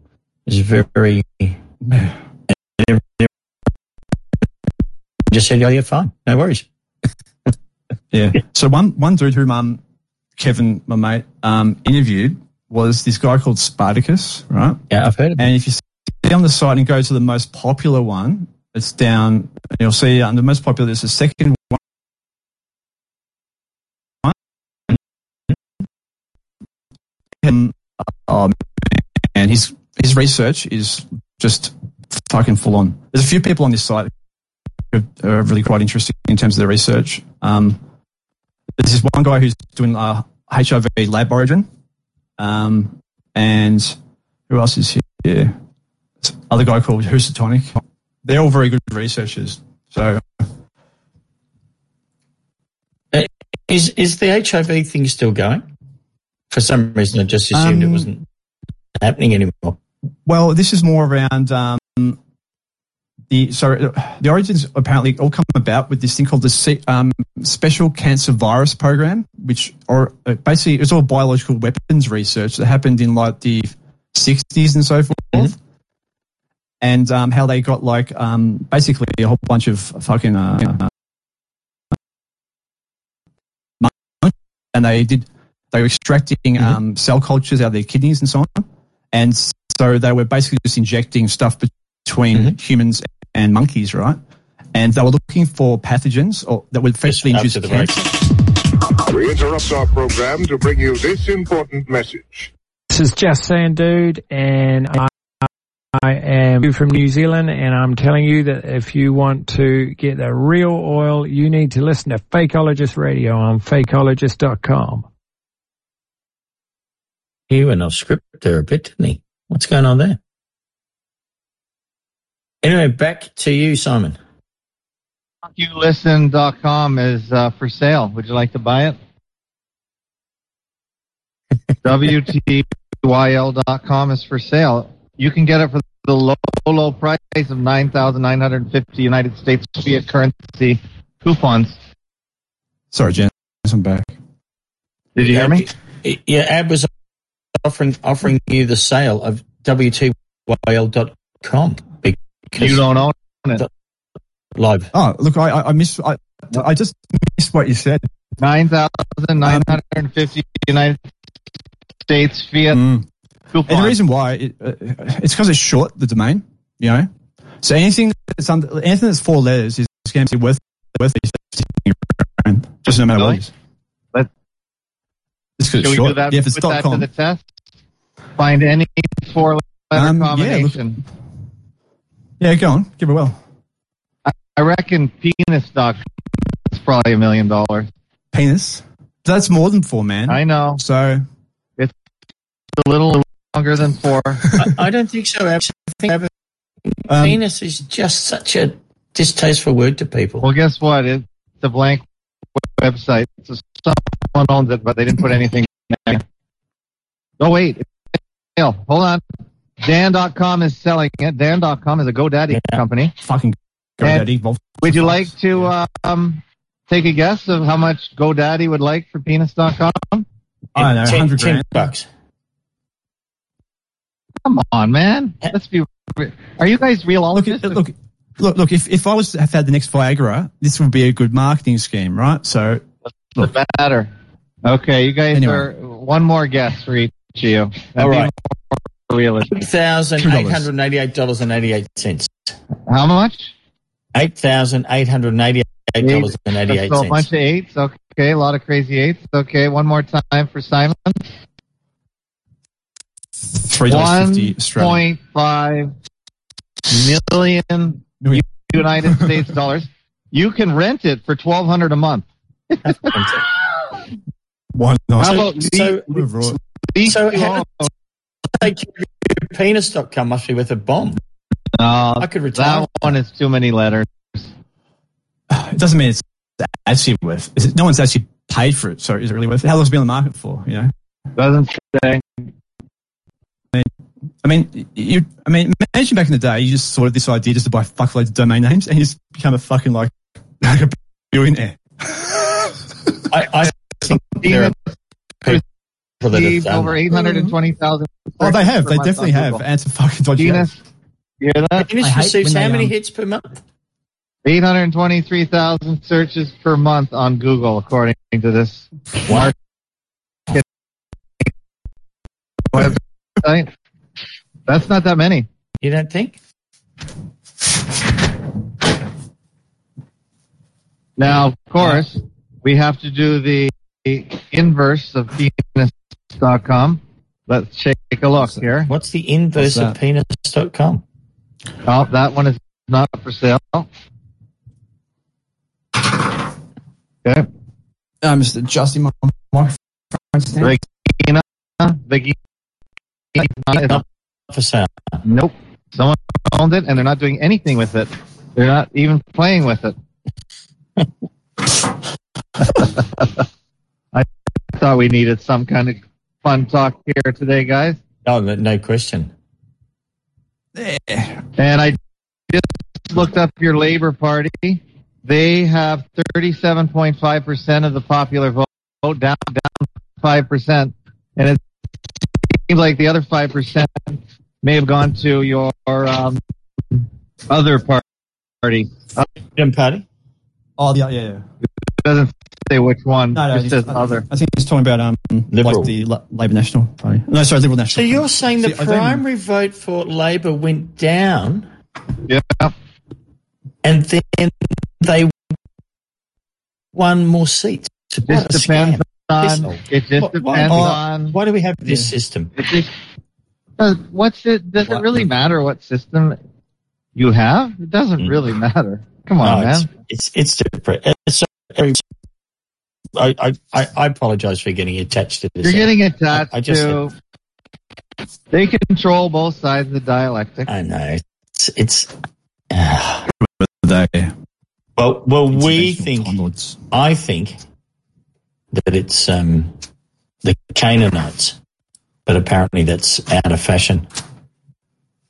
It's very. Just said, oh, yeah, fine. No worries. yeah. So one one dude who um Kevin, my mate, um interviewed was this guy called Spartacus, right? Yeah, I've heard of And if you see on the site and go to the most popular one, it's down. And you'll see under the most popular, there's a second one. Um, oh man, his his research is just fucking full on. There's a few people on this site who are really quite interesting in terms of their research. Um, there's this one guy who's doing uh, HIV lab origin, um, and who else is here? This other guy called Housatonic. They're all very good researchers. So Is is the HIV thing still going? For some reason, I just assumed it Um, wasn't happening anymore. Well, this is more around um, the so the origins apparently all come about with this thing called the C- um, Special Cancer Virus Program, which or uh, basically it's all biological weapons research that happened in like the sixties and so forth. and um, how they got like um, basically a whole bunch of fucking uh, and they did they were extracting um, cell cultures out of their kidneys and so on, and so they were basically just injecting stuff between mm-hmm. humans and monkeys, right? And they were looking for pathogens or that would effectively induce after the cancer. We interrupt our program to bring you this important message. This is Just Saying Dude, and I, I am from New Zealand, and I'm telling you that if you want to get the real oil, you need to listen to Fakeologist Radio on fakeologist.com. He went off script there a bit, didn't he? What's going on there? Anyway, back to you, Simon. FuckYouListen.com is uh, for sale. Would you like to buy it? WTYL.com is for sale. You can get it for the low, low price of 9,950 United States fiat currency coupons. Sorry, Jen, I'm back. Did you hear me? Yeah, Ab was offering offering you the sale of WTYL.com. Because You don't own it. Live. Oh, look, I I, I miss I, I just missed what you said. 9,950 United States fiat Mm. And the reason why it, uh, it's because it's short the domain, you know. So anything that's under, anything that's four letters is going to be worth worth these just no matter what it is. Let- Just 'cause Can it's we short. do that, yeah, if it's put that com. to the test? Find any four letter Um, yeah, look- combination. yeah, go on, give it a well. I reckon penis stock is probably a million dollars. Penis. That's more than four, man. I know. So it's a little longer than four. I, I don't think so, I think Ab- Um, penis is just such a distasteful word to people. Well, guess what? It's a blank website. So someone owns it, but they didn't put anything in there. Oh, wait. It's. Hold on. Dan.com is selling it. Dan.com is a GoDaddy company. Fucking GoDaddy. Vol- Would you like to um, take a guess of how much GoDaddy would like for penis.com? I don't know, Ten- 100 ten grand. bucks. Come on, man. Let's be. Are you guys real? Look, look, look, look, look. If, if I was to have had the next Viagra, this would be a good marketing scheme, right? So, look, the matter. Okay, you guys Anyway. are one more guess for each of you. And All be right. More realistic. Thousand eight hundred eighty-eight dollars and eighty-eight cents. How much? Eight thousand eight hundred eighty-eight dollars and eighty-eight So a bunch of eights. Okay, a lot of crazy eights. Okay, one more time for Simon. three dollars 1.5 million Million. United States dollars. You can rent it for twelve hundred a month. Why not? How about so, lease- so, lease so to how penis.com must be worth a bomb. No, I could retire. that one is too many letters. It doesn't mean it's actually worth. Is it, no one's actually paid for it, so is it really worth it? How long has it been on the market for? You know, Doesn't say. I mean, you. I mean, imagine back in the day, you just sorted this idea just to buy fuckloads of domain names, and you just become a fucking like, like a billionaire. I, I think there are people that have Received done over that. eight hundred and twenty thousand. Oh, they have. They definitely have. And it's a fucking dodgy. Penis. You hear that? Penis receives how many um, hits per month? 823,000 searches per month on Google, according to this market website. That's not that many. You don't think? Now, of course, we have to do the inverse of penis.com. Let's take a look here. What's the inverse What's of penis.com? Oh, that one is not for sale. Okay. Uh, I'm just adjusting my microphone stand. Regina, Regina, Not for sale. Nope. Someone owned it and they're not doing anything with it. They're not even playing with it. I thought we needed some kind of fun talk here today, guys. Oh, no, no question. And I just looked up your Labor Party. They have 37.5% of the popular vote, down down 5%. And it seems like the other 5% may have gone to your um, Other party. Freedom Party. Oh, yeah, yeah, yeah. It doesn't say which one. No, no, it just says I, other. I think he's talking about um, Liberal. like the La- Labour National Party. No, sorry, Liberal National. So National. you're saying the See, I primary vote for Labor went down Yeah. and then they won more seats? It just depends scam. on. This- It just Why- why- depends why- on. Why do we have this system? It just, uh, what's it? Does it really matter what system you have? It doesn't really matter. Come on, No, man. It's it's, it's different. It's very, I, I, I I apologize for getting attached to this. You're getting attached I, I just to. They control both sides of the dialectic. I know. It's it's. They, well, well, we think. Time Lords. I think that it's um the Canaanites, but apparently that's out of fashion.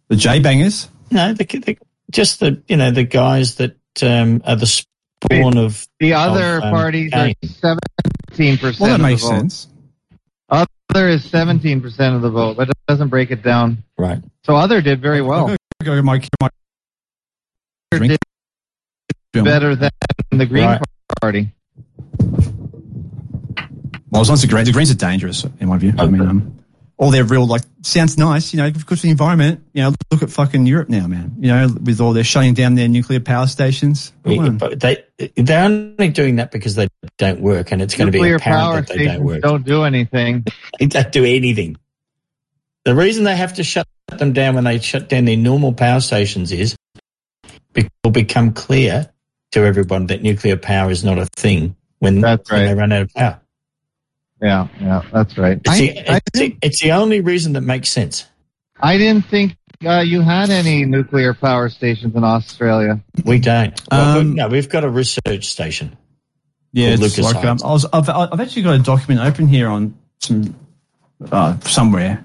The J Bangers. No, the, the just the you know the guys that um, are the spawn of The other of, um, parties Cain. are seventeen percent. Well, that of makes the vote. sense. Other is seventeen percent of the vote, but it doesn't break it down. right. So other did very well. Go to my, my. Did better than the Green Right. Party. Well, as long as the Greens, the Greens are dangerous in my view. I mean, um, all their real like sounds nice, you know, good for the environment. You know, look at fucking Europe now, man. You know, with all their shutting down their nuclear power stations. Come on. But they they're only doing that because they don't work, and it's going to be apparent power that they don't work. don't do anything. They don't do anything. The reason they have to shut them down when they shut down their normal power stations is it will become clear to everyone that nuclear power is not a thing when, That's when they run out of power. Yeah, yeah, that's right. It's, I, the, I, it's, the, it's the only reason that makes sense. I didn't think uh, you had any nuclear power stations in Australia. We don't. Well, Um, no, we've got a research station. Yeah, it's Lucas like um, I was, I've, I've actually got a document open here on some uh, somewhere.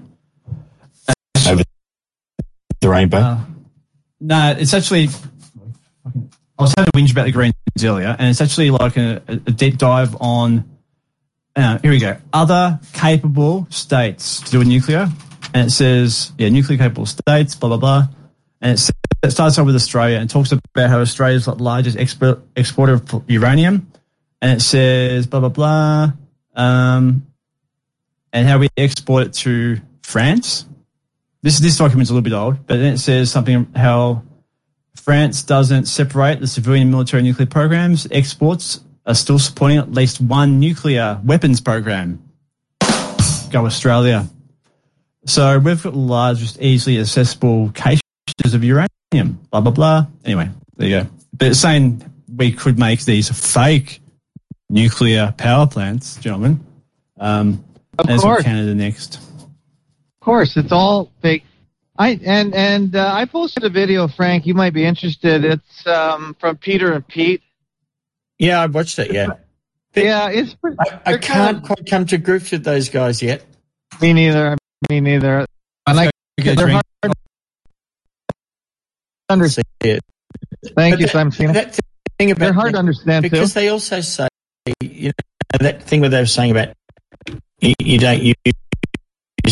Over the rainbow. Uh, no, it's actually. I was having a whinge about the Greens earlier, and it's actually like a, a deep dive on. Uh, here we go. Other capable states to do with nuclear, and it says, yeah, nuclear capable states, blah blah blah, and it, says, it starts off with Australia and talks about how Australia is the largest export, exporter of uranium, and it says blah blah blah, um, and how we export it to France. This this document's a little bit old, but then it says something how France doesn't separate the civilian and military nuclear programs. Exports are still supporting at least one nuclear weapons program. Go Australia. So we've got the largest, easily accessible caches of uranium. Blah blah blah. Anyway, there you go. But saying we could make these fake nuclear power plants, gentlemen. Um, Of course. Canada next. Of course, it's all fake. I and and uh, I posted a video, Frank. You might be interested. It's um, from Peter and Pete. Yeah, I watched it. Yeah, Yeah, it's pretty, I, I can't quite come to grips with those guys yet. me neither. Me neither. I like they're drink. hard to understand. it. Thank But you, that- Simon. That thing about They're hard to understand too. because they also say, you know, that thing where they were saying about you, you don't use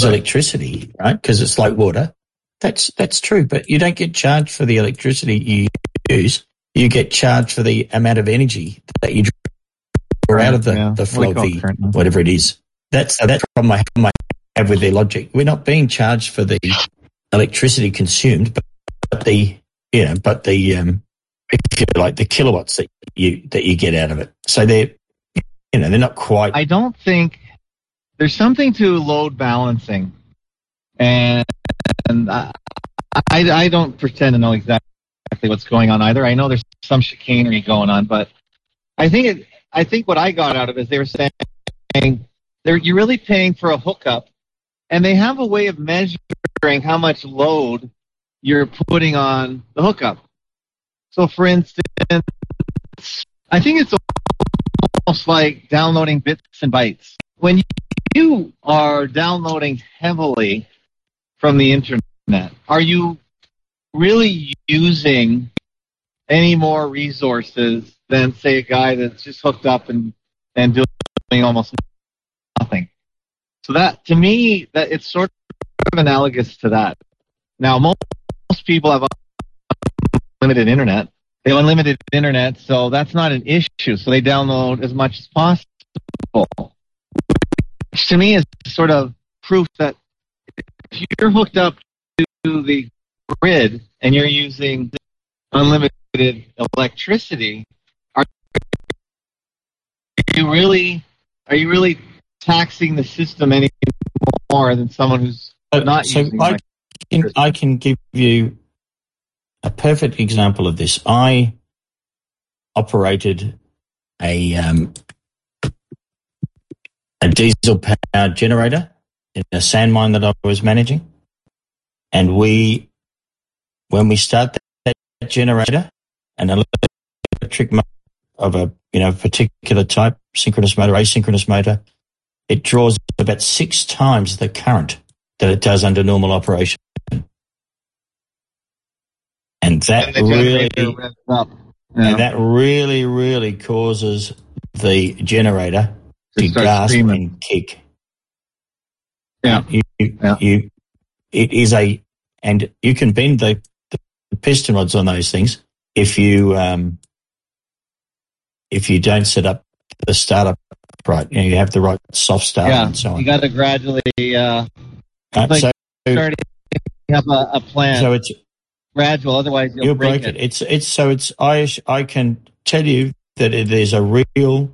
electricity, right? Because it's like water. That's that's true, but you don't get charged for the electricity you use. You get charged for the amount of energy that you draw or out of the, Yeah, the flow of the whatever it is. That's that's the problem I have- with their logic. We're not being charged for the electricity consumed, but, but the you know, but the um, like the kilowatts that you that you get out of it. So they're you know they're not quite. I don't think there's something to load balancing, and, and I, I I don't pretend to know exactly what's going on either. I know there's some chicanery going on, but I think it. I think what I got out of it is they were saying they're you're really paying for a hookup, and they have a way of measuring how much load you're putting on the hookup. So, for instance, I think it's almost like downloading bits and bytes. When you are downloading heavily from the internet, are you really using any more resources than, say, a guy that's just hooked up and, and doing almost nothing? So that, to me, that it's sort of analogous to that. Now, most, most people have unlimited internet. They have unlimited internet, so that's not an issue. So they download as much as possible. Which to me is sort of proof that if you're hooked up to the grid and you're using unlimited electricity, are you really are you really taxing the system any more than someone who's not so using I can, I can give you a perfect example of this. I operated a um, a diesel powered generator in a sand mine that I was managing, and we when we start that, that generator, an electric motor of a you know particular type, synchronous motor, asynchronous motor, it draws about six times the current that it does under normal operation. And that And really, revs and that really, really causes the generator To gasp screaming. and kick. Yeah. You, you, you, it is a, and you can bend the piston rods on those things if you, um, if you don't set up the startup right. You, know, you have the right soft start yeah, and so on. you got to gradually uh, Uh, like so- starting up a, a plan. So it's gradual, otherwise you'll, you'll break, break it. It's it's so it's I I can tell you that it- there's a real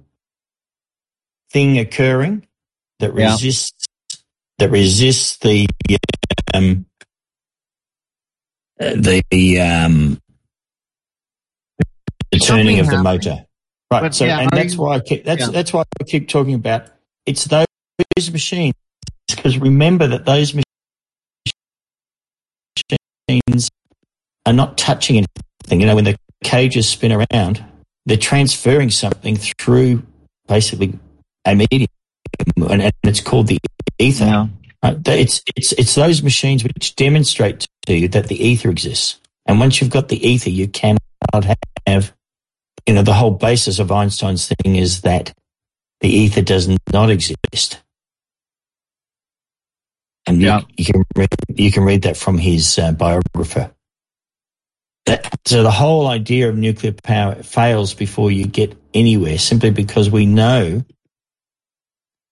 thing occurring that Yeah. resists that resists the um the um the turning of the motor. Right. But, so yeah, and that's you- why I keep that's yeah. that's why I keep talking about it's those machines because remember that those machines are not touching anything. You know, when the cages spin around, they're transferring something through basically a medium, and, and it's called the ether. Right? Th- It's it's it's those machines which demonstrate to you that the ether exists. And once you've got the ether, you cannot have, you know, the whole basis of Einstein's thing is that the ether does not exist. And you, you can read, you can read that from his uh, biographer. That, so the whole idea of nuclear power fails before you get anywhere, simply because we know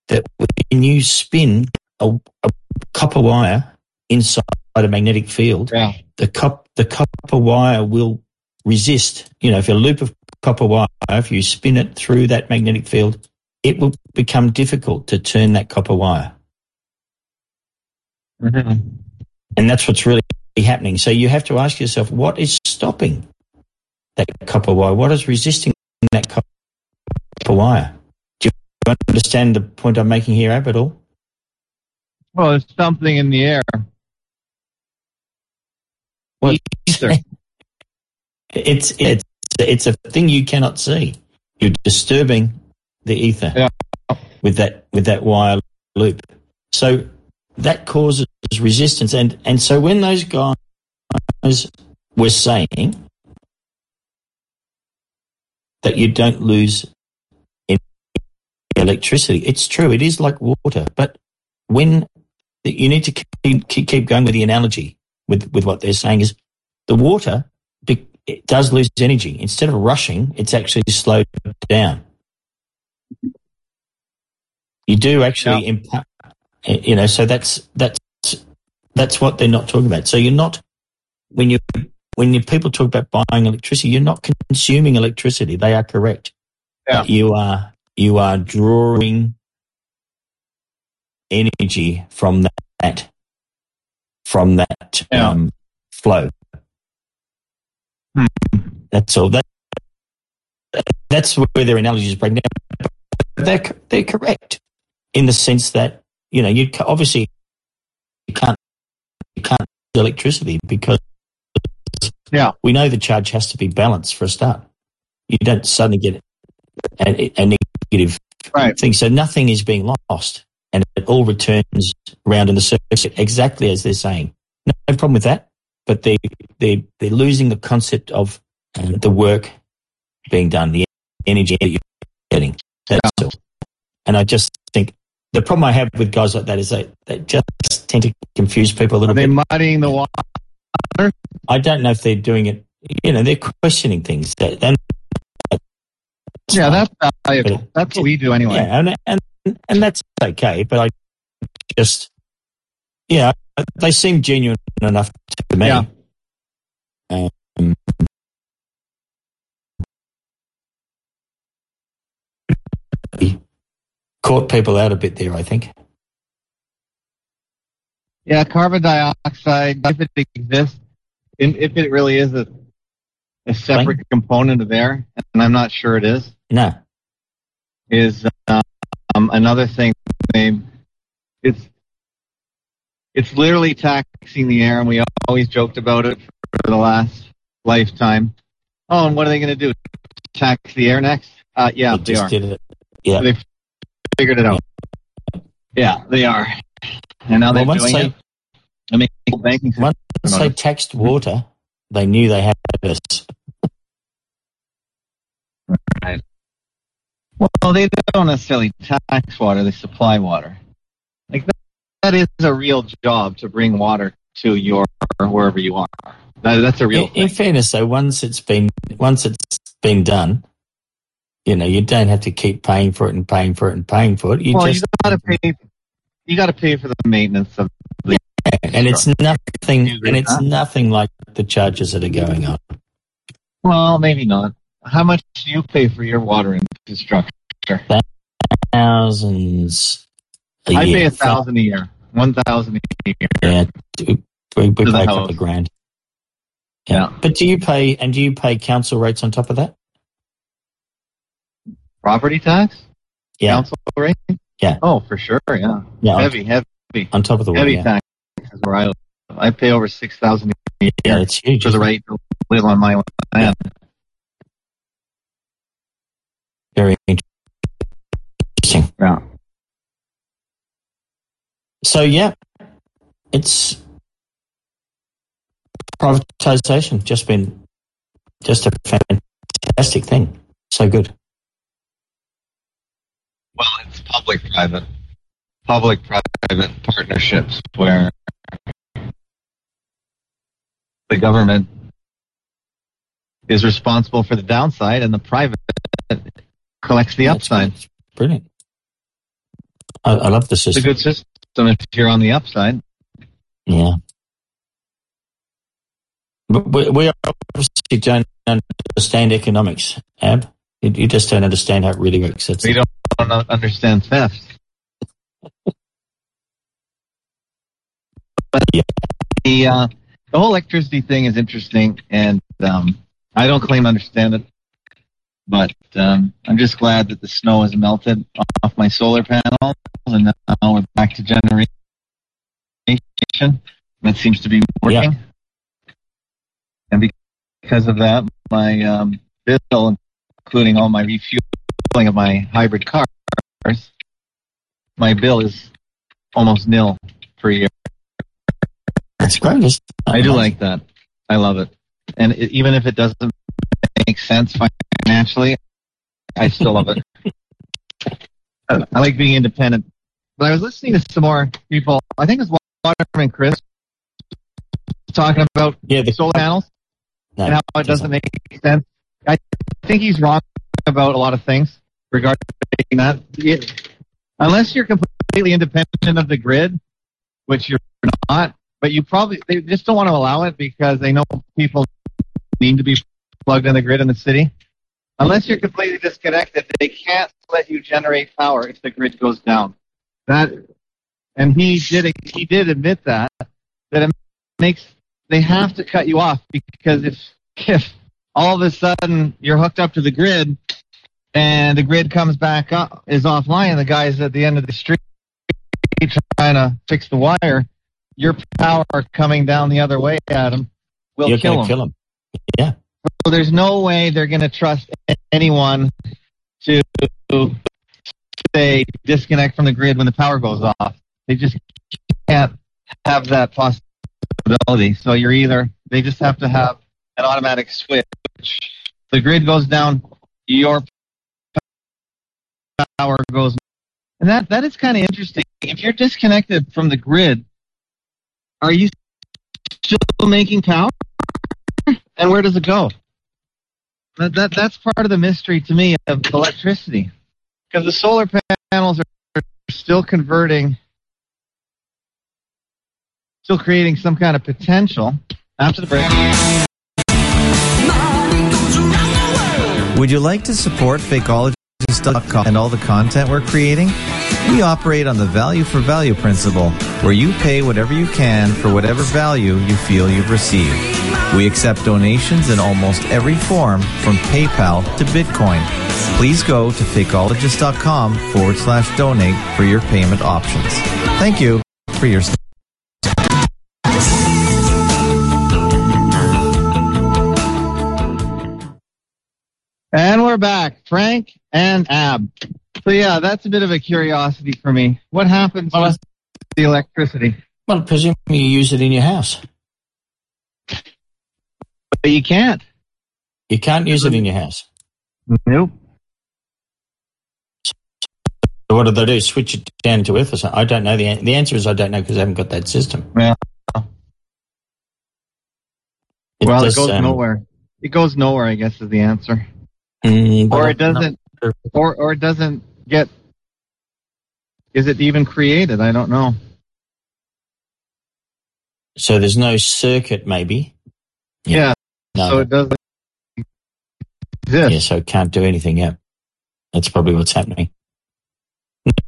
that when you spin a, a copper wire inside a magnetic field, the cop, the copper wire will resist. You know, if a loop of copper wire, if you spin it through that magnetic field, it will become difficult to turn that copper wire. Mm-hmm. And that's what's really happening. So you have to ask yourself, what is stopping that copper wire? What is resisting that copper wire? Do you understand the point I'm making here, Ab, at all? Well, there's something in the air. Well, it's it's it's a thing you cannot see. You're disturbing the ether with that with that wire loop. So that causes resistance, and and so when those guys were saying that you don't lose any electricity, it's true. It is like water, but when you need to keep keep, keep going with the analogy with with what they're saying is the water it does lose energy. Instead of rushing it's actually slowed down. You do actually impact you know so that's that's that's what they're not talking about. So you're not when you when you people talk about buying electricity you're not consuming electricity. They are correct. Yeah. You are you are drawing energy from that from that um, flow. That's all. That that's where their analogies break down. They're they're correct in the sense that you know you obviously you can't you can't use electricity because yeah we know the charge has to be balanced for a start. You don't suddenly get a, a negative thing, so nothing is being lost, and it all returns around in the circuit exactly as they're saying. No, no problem with that, but they they they're losing the concept of uh, the work being done, the energy that you're getting. That's all. And I just think the problem I have with guys like that is they, they just tend to confuse people a little Are they bit. muddying the water? I don't know if they're doing it you know, they're questioning things. Yeah, that's valuable. That's what we do anyway. Yeah, and and and that's okay. But I just, yeah, they seem genuine enough to me. Yeah. Um, caught people out a bit there, I think. Yeah, carbon dioxide, if it exists, if it really is a, a separate component of air, and I'm not sure it is, No. is um, another thing. It's it's literally taxing the air, and we always joked about it for the last lifetime. Oh, and what are they going to do? Tax the air next? Uh, yeah, They they, just are. did it. Yeah. They figured it out. Yeah, they are. And now Well, they're doing they- it. I mean, banking. Once they taxed water, they knew they had us. Well, they don't necessarily tax water; they supply water. Like that, that is a real job to bring water to your wherever you are. That, that's a real. In, in fairness, though, once it's been once it's been done, you know, you don't have to keep paying for it and paying for it and paying for it. You well, just you got to pay. You got to pay for the maintenance of the. and it's nothing and it's nothing like the charges that are going on. Well, maybe not. How much do you pay for your water infrastructure? Thousands. I year. pay a thousand a year. One thousand a year. Yeah, we, we pay a couple of grand. Yeah. but do you pay and do you pay council rates on top of that? Property tax? Yeah. Council rate? Yeah. Oh, for sure. Yeah. Yeah, Heavy, heavy. On top of the heavy water, yeah. tax is where I live. I pay over six thousand a year Yeah, it's huge. for the right to live on my land. Very interesting. Yeah. So yeah, it's privatization. Just been just a fantastic thing. So good. Well, it's public-private, public-private partnerships where the government is responsible for the downside and the private collects the upside. Brilliant. I, I love the system. It's a good system if you're on the upside. Yeah. But we, we obviously don't understand economics, Ab. You, you just don't understand how it really works. That's We don't, don't understand theft. But the uh, the whole electricity thing is interesting, and um, I don't claim to understand it, but um, I'm just glad that the snow has melted off my solar panels, and now we're back to generation. That seems to be working, and because of that, my um, bill, including all my refueling of my hybrid cars, my bill is almost nil per year. That's. It's I do like that. I love it. And it, even if it doesn't make sense financially, I still love it. I like being independent. But I was listening to some more people. I think it's Waterman Chris talking about yeah, the solar panels No, and how it doesn't make sense. I think he's wrong about a lot of things regarding that. It- unless you're completely independent of the grid, which you're not, but you probably they just don't want to allow it because they know people need to be plugged in the grid in the city. Unless you're completely disconnected, they can't let you generate power if the grid goes down. That, and he did he did admit that that it makes they have to cut you off because if if all of a sudden you're hooked up to the grid and the grid comes back up is offline, the guys at the end of the street trying to fix the wire, your power coming down the other way at them will You're kill them. kill 'em. Yeah. There's no way they're going to trust anyone to say disconnect from the grid when the power goes off. They just can't have that possibility. So you're either they just have to have an automatic switch. The grid goes down, your power goes, and that that is kind of interesting. If you're disconnected from the grid, are you still making power? And where does it go? That, that that's part of the mystery to me of electricity, because the solar panels are still converting, still creating some kind of potential. After the break. Would you like to support Fakeologist.com and all the content we're creating? We operate on the value for value principle, where you pay whatever you can for whatever value you feel you've received. We accept donations in almost every form, from PayPal to Bitcoin. Please go to fakeologist.com forward slash donate for your payment options. Thank you for your support. And we're back, Frank and Ab. So yeah, that's a bit of a curiosity for me. What happens with the electricity? Well, presumably you use it in your house. But you can't. You can't use it in your house. Nope. So what do they do? Switch it down to earth or something? I don't know. The, an- the answer is I don't know because I haven't got that system. Yeah. well, does, it goes um, nowhere. It goes nowhere, I guess, is the answer. Mm, Or it doesn't, or or it doesn't get. Is it even created? I don't know. So there's no circuit, maybe. Yeah. No. So it doesn't. Yeah, so it can't do anything. Yeah, that's probably what's happening.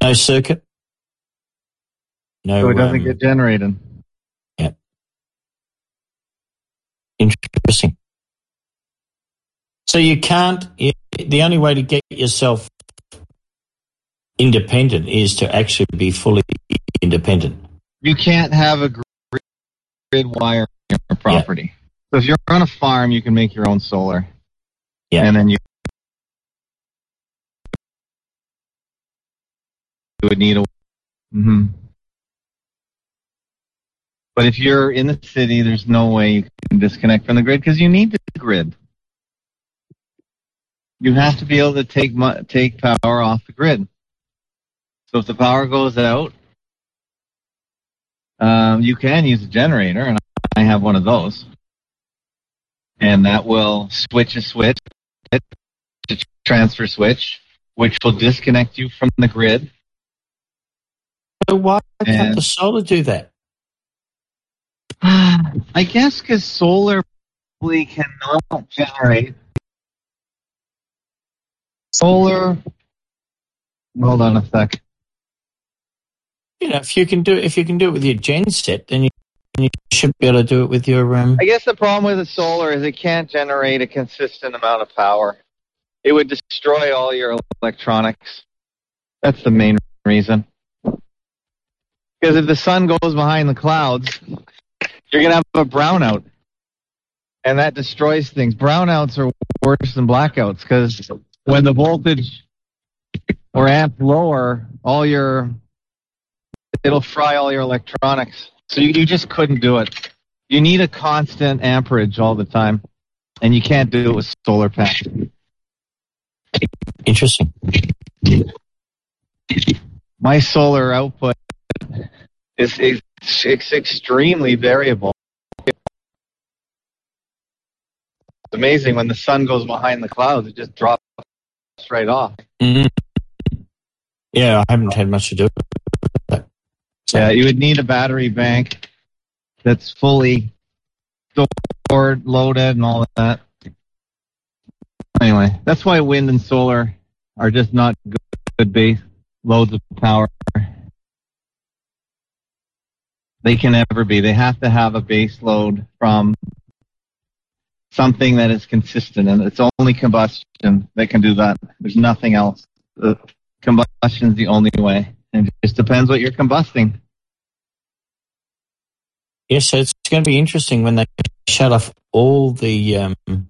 No circuit. No. So it doesn't um, get generated. Yeah. Interesting. So you can't. i- The only way to get yourself independent is to actually be fully independent. You can't have a gr- grid wire on your property. So if you're on a farm, you can make your own solar. Yeah. And then you would need a. Mm-hmm. But if you're in the city, there's no way you can disconnect from the grid because you need the grid. You have to be able to take take power off the grid. So if the power goes out, um, you can use a generator, and I have one of those. And that will switch a switch, a transfer switch, which will disconnect you from the grid. So why can't the solar do that? I guess because solar probably cannot generate. Solar. Hold on a sec. You know, if you can do if you can do it with your gen set, then you, you should be able to do it with your um. I guess the problem with the solar is it can't generate a consistent amount of power. It would destroy all your electronics. That's the main reason. Because if the sun goes behind the clouds, you're going to have a brownout. And that destroys things. Brownouts are worse than blackouts because when the voltage or amp lower, all your it'll fry all your electronics. So you, you just couldn't do it. You need a constant amperage all the time, and you can't do it with solar panels. Interesting. My solar output is, is it's extremely variable. It's amazing when the sun goes behind the clouds; it just drops right off. Mm. Yeah, I haven't had much to do with that. Yeah, you would need a battery bank that's fully stored, loaded, and all that. Anyway, that's why wind and solar are just not good, good base loads of power. They can never be. They have to have a base load from something that is consistent, and it's only combustion that can do that. There's nothing else. The combustion is the only way, and it just depends what you're combusting. Yes, so it's going to be interesting when they shut off all the um,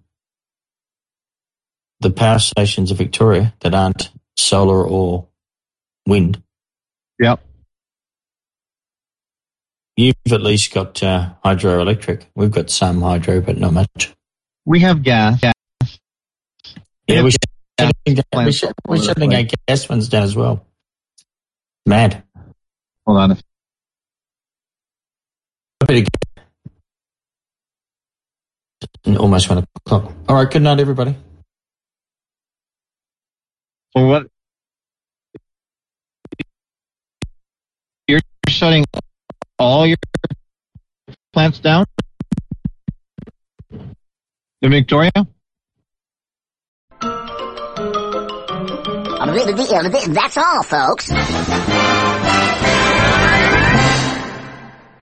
the power stations of Victoria that aren't solar or wind. Yep. You've at least got uh, hydroelectric. We've got some hydro, but not much. We have gas. Yeah, we're gas shutting, we're, plants shut- all we're over shutting our gas ones down as well. Mad. Hold on. I better almost one o'clock. All right, good night, everybody. Well, what? You're shutting all your plants down Victoria? That's all, folks.